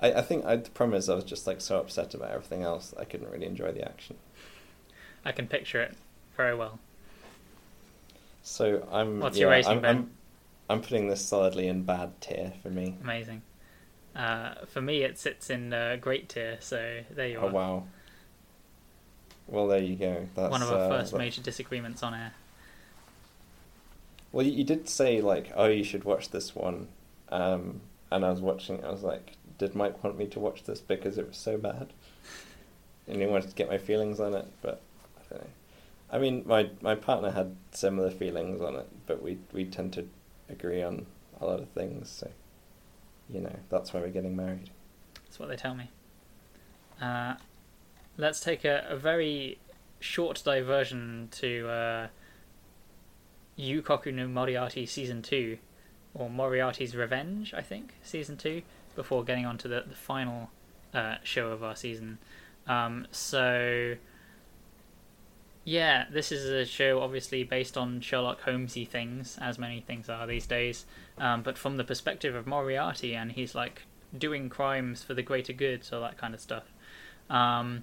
I, I think I, the problem is I was just like so upset about everything else I couldn't really enjoy the action. I can picture it very well. So I'm What's yeah, your rating, I'm, Ben? I'm I'm putting this solidly in bad tier for me. Amazing. Uh, for me, it sits in uh, great tier. So there you Oh are. Oh wow. Well, there you go. That's One of our uh, first that- major disagreements on air. Well, you, you did say like, oh, you should watch this one, um, and I was watching. I was like, did Mike want me to watch this because it was so bad? And he wanted to get my feelings on it, but I don't know. I mean, my my partner had similar feelings on it, but we we tend to agree on a lot of things. So, you know, that's why we're getting married. That's what they tell me. Uh, let's take a, a very short diversion to uh, Yukoku no Moriarty Season 2, or Moriarty's Revenge, I think, Season 2, before getting on to the, the final uh, show of our season. Um, so, yeah, this is a show obviously based on Sherlock Holmesy things, as many things are these days, um, but from the perspective of Moriarty, and he's like doing crimes for the greater good, so that kind of stuff. Um,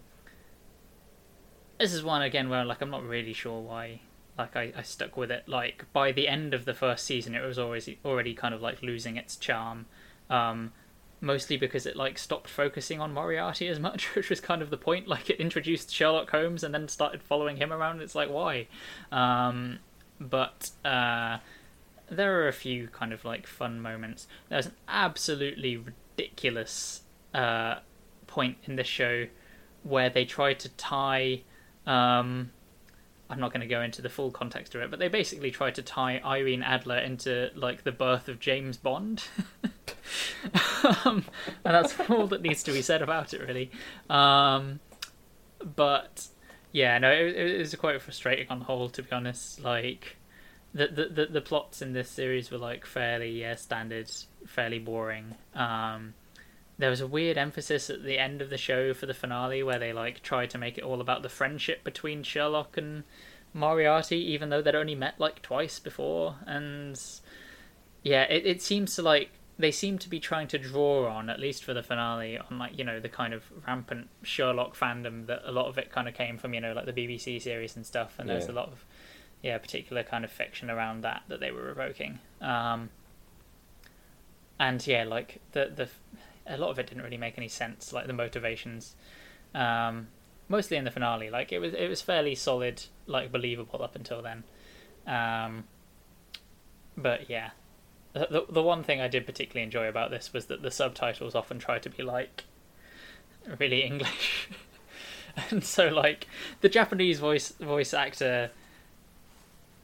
this is one again where like I'm not really sure why like I, I stuck with it. Like by the end of the first season, it was always already kind of like losing its charm. Um, mostly because it like stopped focusing on Moriarty as much, [LAUGHS] which was kind of the point. Like it introduced Sherlock Holmes and then started following him around. It's like why? Um, but uh, there are a few kind of like fun moments. There's an absolutely ridiculous uh, point in the show where they try to tie. Um, I'm not going to go into the full context of it, but they basically try to tie Irene Adler into like the birth of James Bond. [LAUGHS] um, and that's [LAUGHS] all that needs to be said about it, really. Um, but yeah, no, it, it was quite frustrating on the whole, to be honest. Like the, the the the plots in this series were like fairly yeah standard, fairly boring. Um, there was a weird emphasis at the end of the show for the finale where they like tried to make it all about the friendship between Sherlock and Moriarty, even though they'd only met like twice before, and yeah, it it seems to like they seem to be trying to draw on at least for the finale on like you know the kind of rampant Sherlock fandom that a lot of it kind of came from you know like the BBC series and stuff, and there's a lot of yeah particular kind of fiction around that that they were evoking. Um, and yeah, like the the a lot of it didn't really make any sense, like the motivations. Um, mostly in the finale, like it was it was fairly solid, like believable up until then. Um, but yeah, the, the one thing I did particularly enjoy about this was that the subtitles often try to be like really [LAUGHS] English, and so like the Japanese voice voice actor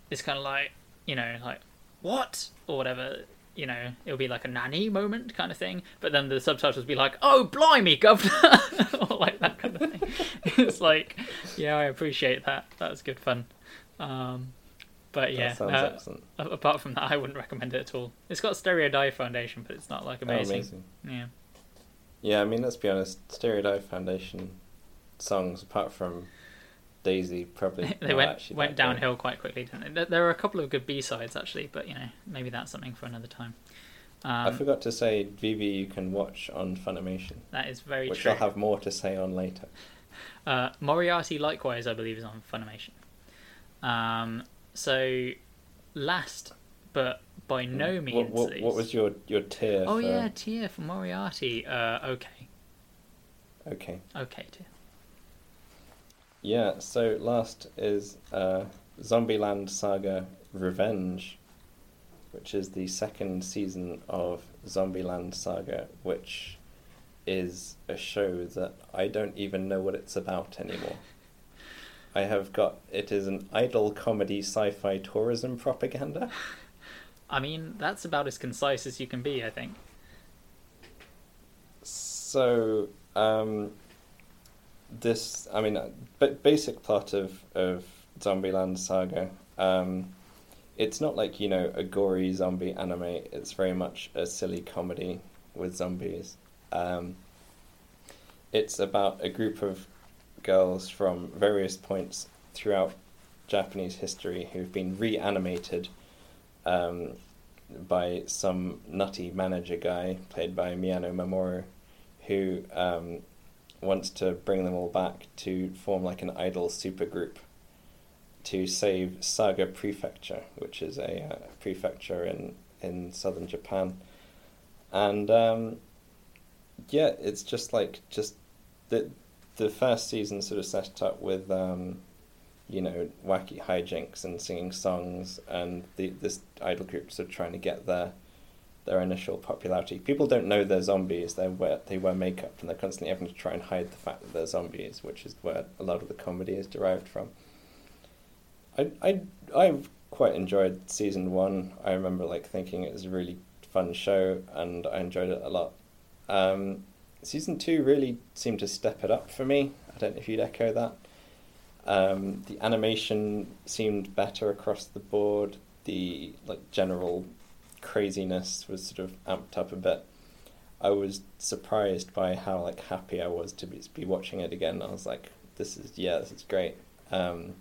is kind of like you know like what or whatever you know it'll be like a nani moment kind of thing but then the subtitles will be like oh blimey governor [LAUGHS] or like that kind of thing [LAUGHS] it's like yeah i appreciate that that was good fun um But yeah, uh, apart from that, I wouldn't recommend it at all. It's got Stereo Dive Foundation, but it's not like Oh, amazing. amazing. Yeah. Yeah, I mean, let's be honest. Stereo Dive Foundation songs, apart from Daisy, probably [LAUGHS] they went went downhill quite quickly, didn't they? There- are a couple of good B sides actually, but you know maybe that's something for another time. I Um, forgot to say, Vivy, you can watch on Funimation, that is very which true. Which I'll have more to say on later. Uh, Moriarty, likewise, I believe, is on Funimation. Um, so, last but by no means What, what, what was your your tier? oh for... yeah, tier for Moriarty. Uh, okay, Okay. okay tier. Yeah. So last is uh, Zombieland Saga Revenge, which is the second season of Zombieland Saga, which is a show that I don't even know what it's about anymore. I have got it is an idol comedy sci-fi tourism propaganda. I mean, that's about as concise as you can be, I think. So, um, this, I mean, ba- basic plot of, of Zombieland Saga. Um, it's not like, you know, a gory zombie anime. It's very much a silly comedy with zombies. Um, it's about a group of girls from various points throughout Japanese history who've been reanimated um, by some nutty manager guy played by Miyano Mamoru, who um, wants to bring them all back to form like an idol supergroup to save Saga Prefecture, which is a uh, prefecture in, in southern Japan. And um, yeah, it's just like just the the first season sort of set up with um, you know wacky hijinks and singing songs, and the this idol group sort of trying to get their their initial popularity. People don't know they're zombies. They wear they wear makeup and they're constantly having to try and hide the fact that they're zombies, which is where a lot of the comedy is derived from. I I I've quite enjoyed season one. I remember like thinking it was a really fun show, and I enjoyed it a lot. Um, season two really seemed to step it up for me. I don't know if you'd echo that. Um, the animation seemed better across the board. The like general craziness was sort of amped up a bit. I was surprised by how like happy I was to be, be watching it again. I was like, "This is yeah, this is great." Um,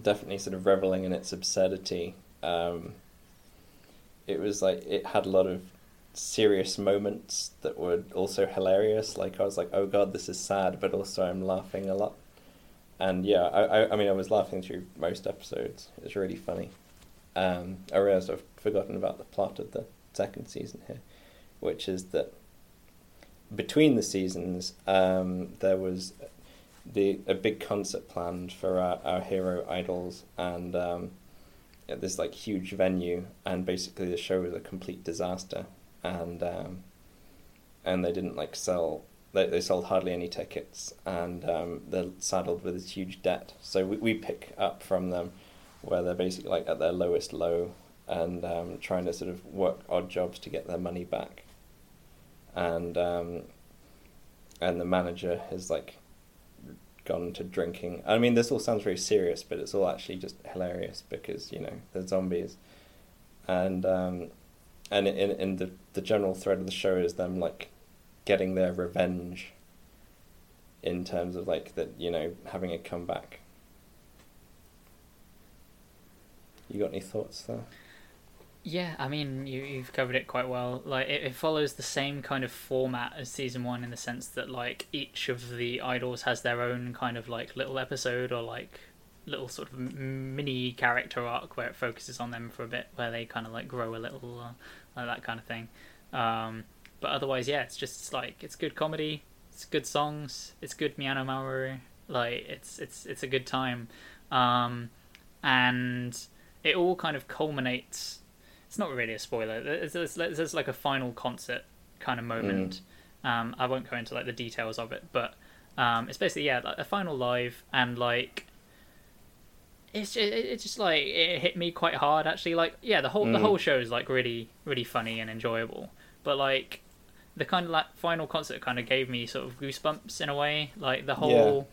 definitely sort of reveling in its absurdity. Um, it was like it had a lot of serious moments that were also hilarious. Like I was like, "Oh God, this is sad," but also I'm laughing a lot. And yeah, I I, I mean I was laughing through most episodes. It's really funny. Um, I realized I've forgotten about the plot of the second season here, which is that between the seasons, um, there was the a big concert planned for our, our hero idols, and um, at this like huge venue, and basically the show was a complete disaster, and um, and they didn't like sell. They, they sold hardly any tickets, and um, they're saddled with this huge debt. So we, we pick up from them where they're basically like at their lowest low and um, trying to sort of work odd jobs to get their money back. And um, and the manager has like gone to drinking. I mean, this all sounds very serious, but it's all actually just hilarious because you know they're zombies, and um, and in in the the general thread of the show is them like getting their revenge. In terms of like that, you know, having a comeback. You got any thoughts there? Yeah, I mean, you, you've covered it quite well. Like, it, it follows the same kind of format as season one in the sense that, like, each of the idols has their own kind of, like, little episode or, like, little sort of mini character arc where it focuses on them for a bit, where they kind of, like, grow a little, uh, like that kind of thing. Um, but otherwise, yeah, it's just, like, it's good comedy, it's good songs, it's good Miyano Mamoru. Like, it's, it's, it's a good time. Um, and it all kind of culminates it's not really a spoiler. There's, there's, there's like a final concert kind of moment. Um, I won't go into like the details of it, but um, it's basically yeah, like a final live and like it's just, it's just like it hit me quite hard actually. Like yeah, the whole the Mm. whole show is like really really funny and enjoyable, but like the kind of like final concert kind of gave me sort of goosebumps in a way. Like the whole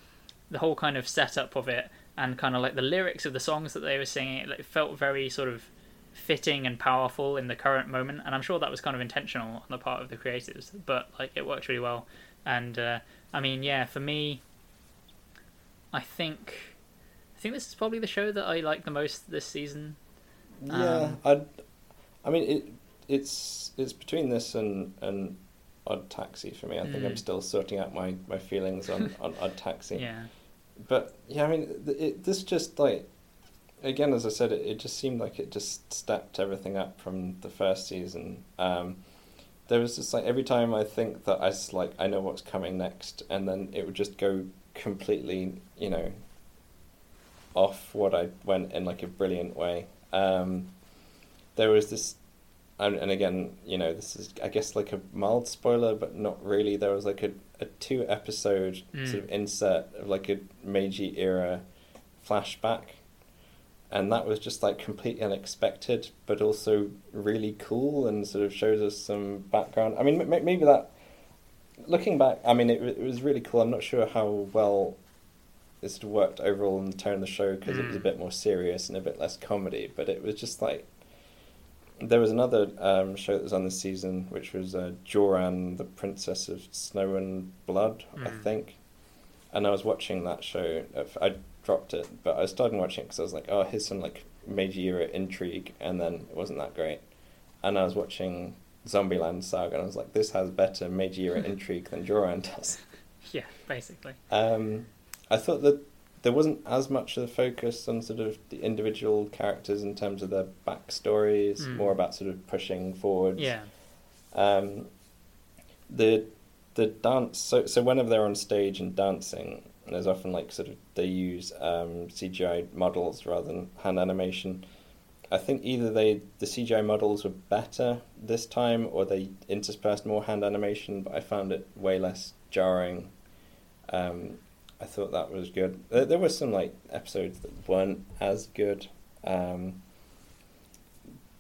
the whole kind of setup of it and kind of like the lyrics of the songs that they were singing, it felt very sort of fitting and powerful in the current moment. And I'm sure that was kind of intentional on the part of the creatives, but like it worked really well. And uh, I mean, yeah, for me, I think I think this is probably the show that I like the most this season. Yeah, Um, I, I mean it. It's it's between this and and Odd Taxi for me. I think I'm Mm. still sorting out my, my feelings on, on Odd Taxi. [LAUGHS] Yeah, But yeah, I mean, it, this just like, again, as I said, it, it just seemed like it just stepped everything up from the first season. Um, there was just like every time I think that I like I know what's coming next, and then it would just go completely, you know, off what I went in like a brilliant way. Um, there was this, and, and again, you know, this is I guess like a mild spoiler, but not really. There was like a, a two episode Mm. sort of insert of like a Meiji era flashback, and that was just like completely unexpected, but also really cool and sort of shows us some background. I mean, m- maybe that. Looking back, I mean, it, it was really cool. I'm not sure how well of worked overall in the tone of the show because it was a Mm. bit more serious and a bit less comedy. But it was just like there was another um, show that was on this season, which was uh, Joran, the Princess of Snow and Blood, I Mm. think. And I was watching that show. I dropped it, but I started watching it because I was like, "Oh, here's some like Meiji era intrigue," and then it wasn't that great. And I was watching Zombieland Saga, and I was like, "This has better Meiji era [LAUGHS] intrigue than Joran does." yeah, basically. Um, I thought that there wasn't as much of a focus on sort of the individual characters in terms of their backstories, Mm. more about sort of pushing forward. Yeah, Um, the the dance. So so whenever they're on stage and dancing, there's often like sort of they use um, CGI models rather than hand animation. I think either they the CGI models were better this time, or they interspersed more hand animation. But I found it way less jarring. Um, I thought that was good. There, there were some like episodes that weren't as good, um,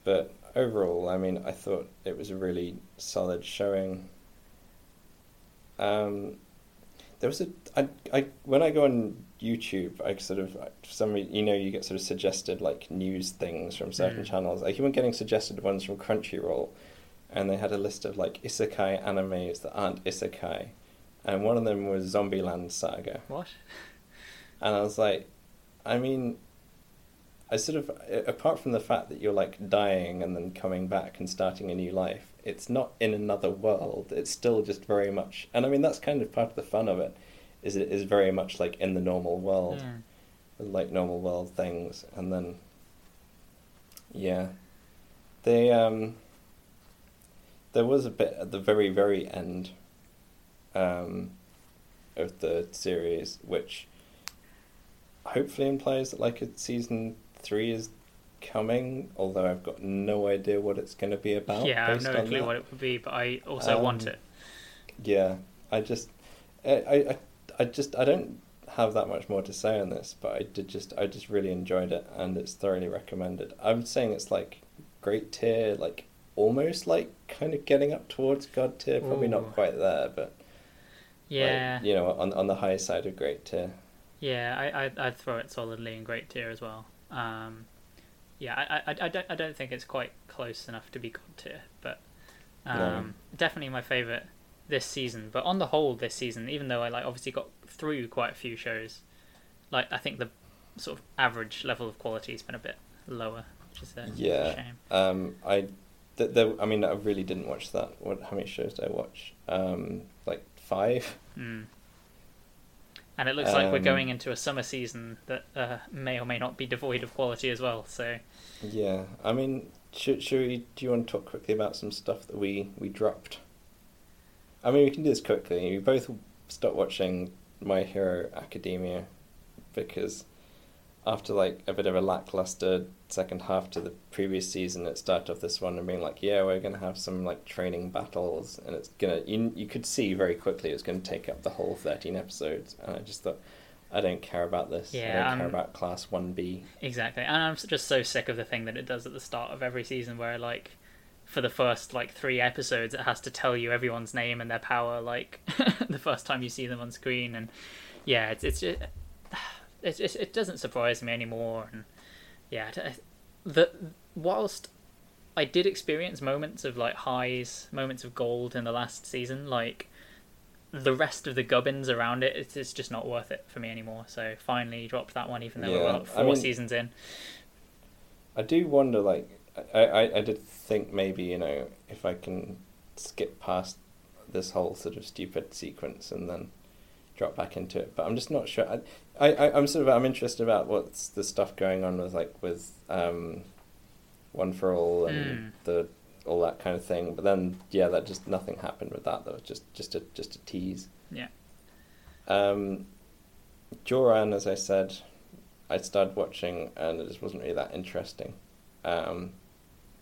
but overall, I mean, I thought it was a really solid showing. Um, there was a I, I when I go on YouTube, I sort of some you know you get sort of suggested like news things from certain Mm. channels. I keep on getting suggested ones from Crunchyroll, and they had a list of like isekai animes that aren't isekai, and one of them was Zombieland Saga. what? And I was like, I mean, I sort of, apart from the fact that you're like dying and then coming back and starting a new life, it's not in another world. It's still just very much, and I mean, that's kind of part of the fun of it, is it is very much like in the normal world, with like normal world things. And then, yeah, they, um, there was a bit at the very, very end, um, of the series, which hopefully implies that like a season three is coming. Although I've got no idea what it's going to be about. yeah, I have no clue that. what it would be, but I also want Um, it. Yeah, I just, I, I, I- I just, I don't have that much more to say on this, but I did just, I just really enjoyed it, and it's thoroughly recommended. I'm saying it's like great tier, like almost like kind of getting up towards god tier, probably Ooh. not quite there, but Yeah, like, you know, on on the high side of great tier. yeah, I, I, I'd throw it solidly in great tier as well. Um, yeah, I, I, I, don't, I don't think it's quite close enough to be god tier, but um, No. definitely my favorite this season. But on the whole, this season, even though I like obviously got through quite a few shows, like I think the sort of average level of quality has been a bit lower, which is a Yeah. shame. Um, I, th- there, I mean, I really didn't watch that. What? How many shows did I watch? Um, like five. Mm. And it looks like we're Um, going into a summer season that uh, may or may not be devoid of quality as well. So Yeah, I mean, should, should we? Do you want to talk quickly about some stuff that we we dropped? I mean, we can do this quickly. We both stopped watching My Hero Academia because after like a bit of a lackluster second half to the previous season, it started off this one and being like, yeah, we're gonna have some like training battles, and it's gonna you you could see very quickly it's gonna take up the whole thirteen episodes, and I just thought. I don't care about this. I don't care um, about Class 1B. exactly, and I'm just so sick of the thing that it does at the start of every season, where like for the first like three episodes, it has to tell you everyone's name and their power, like [LAUGHS] the first time you see them on screen, and yeah, it's it's just, it it, it doesn't surprise me anymore. And yeah, the whilst I did experience moments of like highs, moments of gold in the last season, like the rest of the gubbins around it, it's, it's just not worth it for me anymore. So finally dropped that one, even though Yeah, we're about I four mean- seasons in. I do wonder, like, I, I, I did think maybe, you know, if I can skip past this whole sort of stupid sequence and then drop back into it, but I'm just not sure. I, I, I'm sort of, I'm interested about what's the stuff going on with, like, with um, One for All and Mm. the all that kind of thing. But then, yeah, that just nothing happened with that. That was just just a just a tease. Yeah. Um, Joran, as I said, I started watching and it just wasn't really that interesting. Um,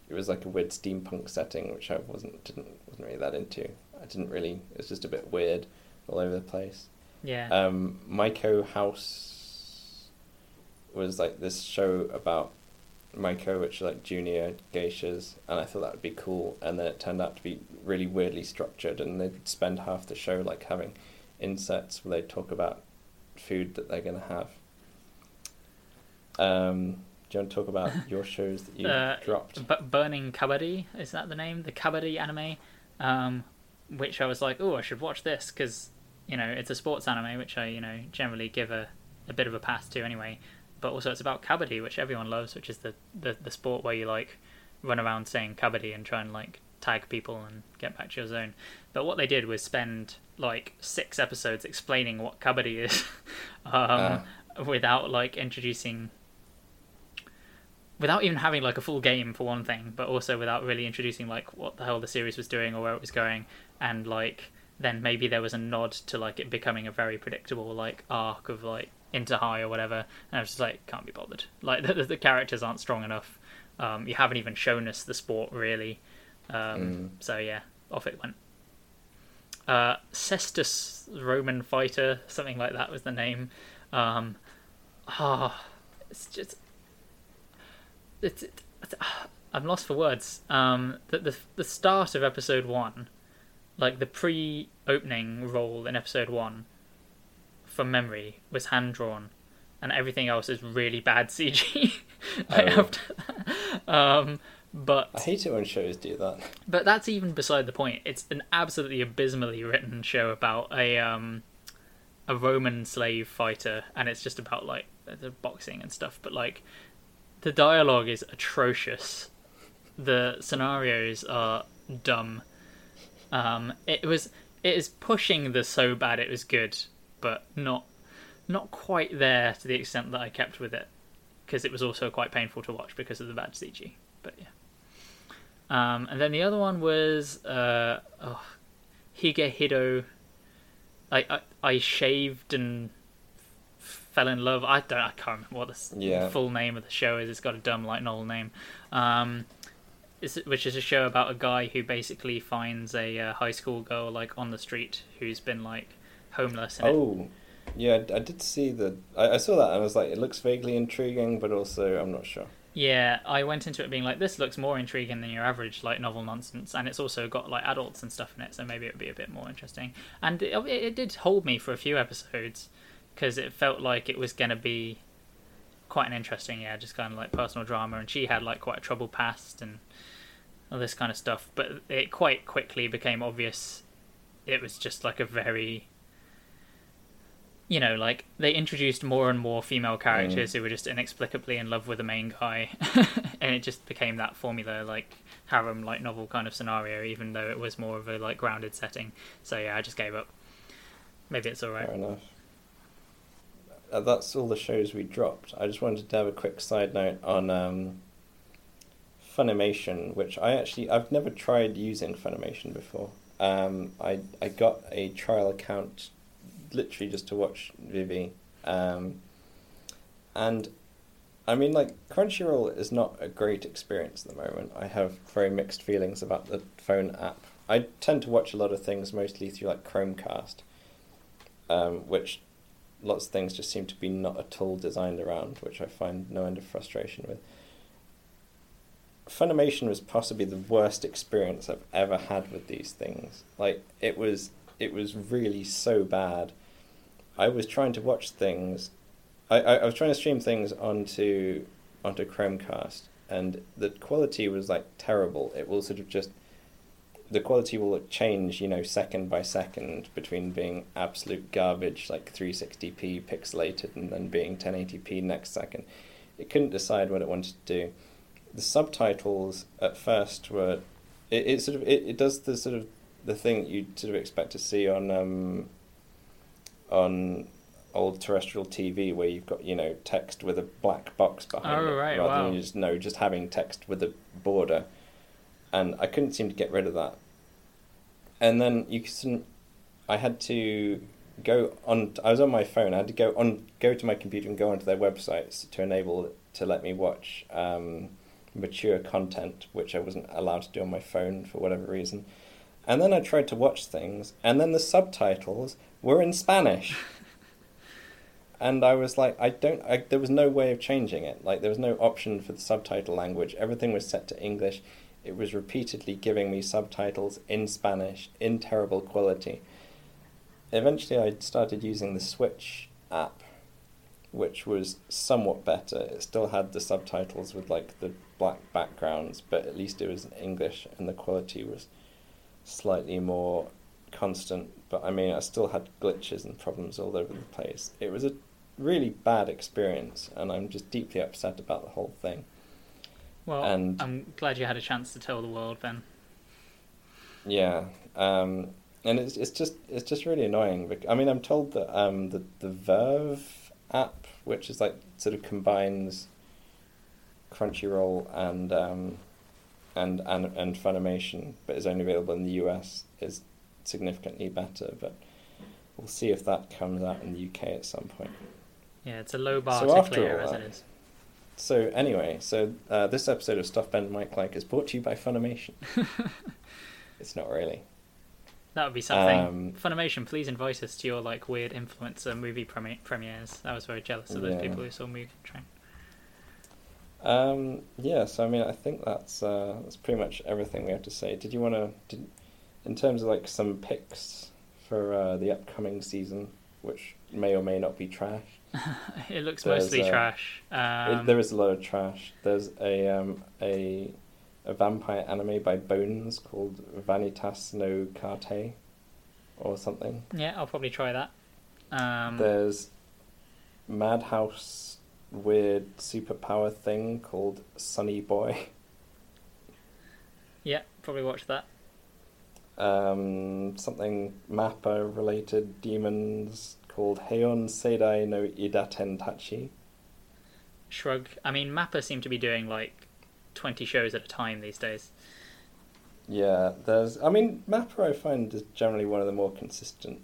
it was like a weird steampunk setting, which I wasn't didn't wasn't really that into. I didn't really. It was just a bit weird, all over the place. Yeah. Um, Maiko House was like this show about Maiko, which are like junior geishas, and I thought that would be cool. And then it turned out to be really weirdly structured, and they'd spend half the show like having inserts where they talk about food that they're gonna have. Um, do you want to talk about [LAUGHS] your shows that you Uh, dropped? but Burning Kabaddi is that the name? The Kabaddi anime, um, which I was like, oh, I should watch this because you know it's a sports anime, which I you know generally give a, a bit of a pass to anyway. But also it's about kabaddi, which everyone loves, which is the, the, the sport where you like run around saying kabaddi and try and like tag people and get back to your zone. But what they did was spend like six episodes explaining what kabaddi is, [LAUGHS] um, without like introducing without even having like a full game for one thing, but also without really introducing like what the hell the series was doing or where it was going, and like then maybe there was a nod to like it becoming a very predictable like arc of like into high or whatever, and I was just like can't be bothered. [LAUGHS] Like the, the characters aren't strong enough. Um, you haven't even shown us the sport really, um, Mm. so yeah, off it went. Uh, Cestus Roman fighter, something like that was the name. Um, ah, it's just it's, it's I'm lost for words. Um, the, the the start of episode one, like the pre-opening role in episode one, from memory was hand drawn, and everything else is really bad [LAUGHS] CG. like Oh. after that. Um, but I hate it when shows do that. but that's even beside the point. It's an absolutely abysmally written show about a um a Roman slave fighter, and it's just about like the boxing and stuff. But like the dialogue is atrocious. The scenarios are dumb. Um, it was it is pushing the so bad it was good, but not not quite there to the extent that I kept with it, because it was also quite painful to watch because of the bad CG. But yeah. Um, and then the other one was uh, oh, Higehiro. I, I I shaved and fell in love. I don't. I can't remember what the Yeah. full name of the show is. It's got a dumb light novel name. Um, which is a show about a guy who basically finds a uh, high school girl like on the street who's been like homeless. And it- Oh, yeah, I, did see the. I, I saw that and I was like, it looks vaguely intriguing, but also I'm not sure. Yeah, I went into it being like, this looks more intriguing than your average like novel nonsense, and it's also got like adults and stuff in it, so maybe it would be a bit more interesting. And it, it, it did hold me for a few episodes because it felt like it was going to be quite an interesting, yeah, just kind of like personal drama. And she had like quite a troubled past and all this kind of stuff, but it quite quickly became obvious it was just like a very you know, like they introduced more and more female characters mm. who were just inexplicably in love with the main guy, [LAUGHS] and it just became that formula, like harem, like novel kind of scenario, even though it was more of a like grounded setting. So yeah, I just gave up. Maybe it's all right. Fair enough. Uh, that's all the shows we dropped. I just wanted to have a quick side note on um, Funimation, which I actually I've never tried using Funimation before. Um, I I got a trial account, literally just to watch Vivy, um, and I mean like Crunchyroll is not a great experience at the moment. I have very mixed feelings about the phone app. I tend to watch a lot of things mostly through like Chromecast, um, which lots of things just seem to be not at all designed around, which I find no end of frustration with. Funimation was possibly the worst experience I've ever had with these things. Like it was, it was really so bad. I was trying to watch things, I, I, I was trying to stream things onto onto Chromecast, and the quality was like terrible. It will sort of just the quality will change, you know, second by second between being absolute garbage, like 360p pixelated, and then being 1080p next second. It couldn't decide what it wanted to do. The subtitles at first were, it, it sort of it, it does the sort of the thing you sort of expect to see on um, on old terrestrial TV where you've got you know text with a black box behind Oh, it right, rather wow. than just no just having text with a border, and I couldn't seem to get rid of that. And then you can, I had to go on. I was on my phone. I had to go on, go to my computer and go onto their websites to enable to let me watch um, mature content, which I wasn't allowed to do on my phone for whatever reason. And then I tried to watch things, and then the subtitles were in Spanish. [LAUGHS] and I was like, I don't. I, there was no way of changing it. Like there was no option for the subtitle language. Everything was set to English. It was repeatedly giving me subtitles in Spanish in terrible quality. Eventually, I started using the Switch app, which was somewhat better. It still had the subtitles with like the black backgrounds, but at least it was in English and the quality was slightly more constant. But I mean, I still had glitches and problems all over the place. It was a really bad experience, and I'm just deeply upset about the whole thing. Well, And- I'm glad you had a chance to tell the world, Ben. Yeah, um, and it's it's just it's just really annoying. I mean, I'm told that um, the the VRV app, which is like sort of combines Crunchyroll and um, and and and Funimation, but is only available in the US, is significantly better. But we'll see if that comes out in the UK at some point. Yeah, it's a low bar So to clear all as that- it is. So anyway, so uh, this episode of Stuff Ben Mike Like is brought to you by Funimation. [LAUGHS] it's not really. That would be something. Um, Funimation, please invite us to your like weird influencer movie premi- premieres. I was very jealous of those Yeah. people who saw Mugen Train. Um, yeah, so I mean, I think that's uh, that's pretty much everything we have to say. Did you want to, in terms of like some picks for uh, the upcoming season, which may or may not be trash? [LAUGHS] it looks There's, mostly uh, trash. It- Um, there is a lot of trash. There's a um, a a vampire anime by Bones called Vanitas no Karte, or something. Yeah, I'll probably try that. Um, There's Madhouse weird superpower thing called Sonny Boy. [LAUGHS] yeah, probably watch that. um, something Mappa related demons called Heion Sedai no Idaten Tachi. Shrug. I mean, Mappa seem to be doing like twenty shows at a time these days. Yeah, there's. I mean, Mappa I find is generally one of the more consistent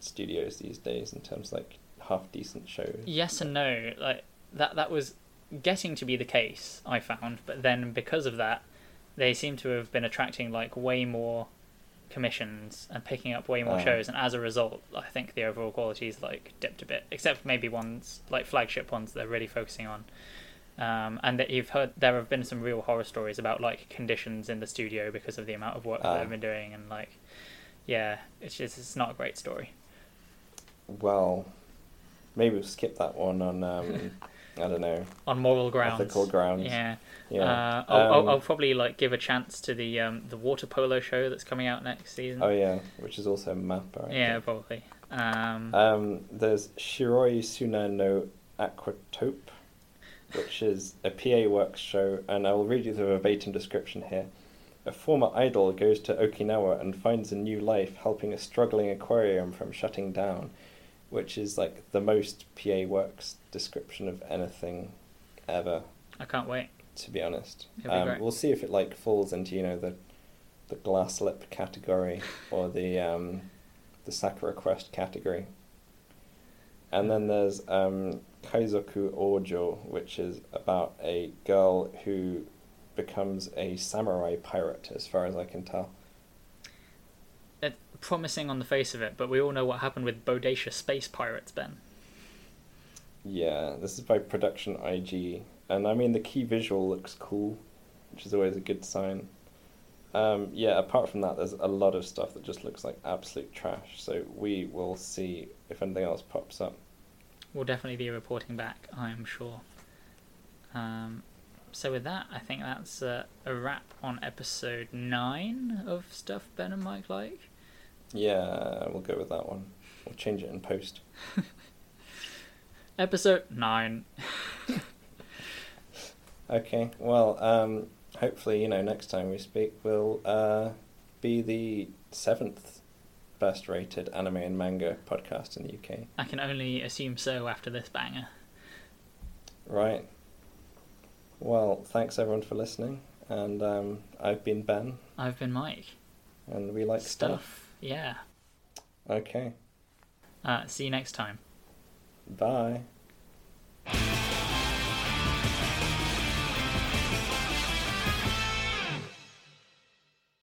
studios these days in terms of like half decent shows. Yes and no. Like that. That was getting to be the case. I found, but then because of that, they seem to have been attracting like way more commissions and picking up way more Ah. shows, and as a result, I think the overall quality's like dipped a bit. Except maybe ones like flagship ones they're really focusing on. Um, and that you've heard there have been some real horror stories about like conditions in the studio because of the amount of work that Ah. they've been doing, and like, yeah, it's just it's not a great story. Well, maybe we'll skip that one on. Um, [LAUGHS] I don't know. On moral grounds, Ethical grounds. Yeah, Yeah. Uh, I'll, I'll, Um, I'll probably like give a chance to the um, the water polo show that's coming out next season. Oh yeah, which is also Mappa. I yeah, think. probably. Um, Um, there's Shiroi Suna no Aquatope, which is a PA Works show, and I will read you the verbatim description here. A former idol goes to Okinawa and finds a new life helping a struggling aquarium from shutting down, which is like the most PA Works description of anything ever, I can't wait. to be honest. Be Um, we'll see if it like falls into you know the the Glasslip category [LAUGHS] or the um, the Sakura Quest category. And then there's um, Kaizoku Ojo, which is about a girl who becomes a samurai pirate, as far as I can tell. Promising on the face of it, but we all know what happened with Bodacious Space Pirates, Ben. Yeah, this is by Production IG, and I mean the key visual looks cool, which is always a good sign. Um, yeah, apart from that, there's a lot of stuff that just looks like absolute trash. So we will see if anything else pops up. we'll definitely be reporting back. I am sure. Um, so with that, I think that's uh, a wrap on episode nine of stuff Ben and Mike like. Yeah, we'll go with that one. We'll change it in post. [LAUGHS] Episode nine. [LAUGHS] Okay, well, um, hopefully, you know, next time we speak, we'll uh, be the seventh best rated anime and manga podcast in the UK. I can only assume so after this banger. Right. Well, thanks everyone for listening, and um, I've been Ben, I've been Mike. and we like stuff. Yeah. Okay. Uh, see you next time. Bye.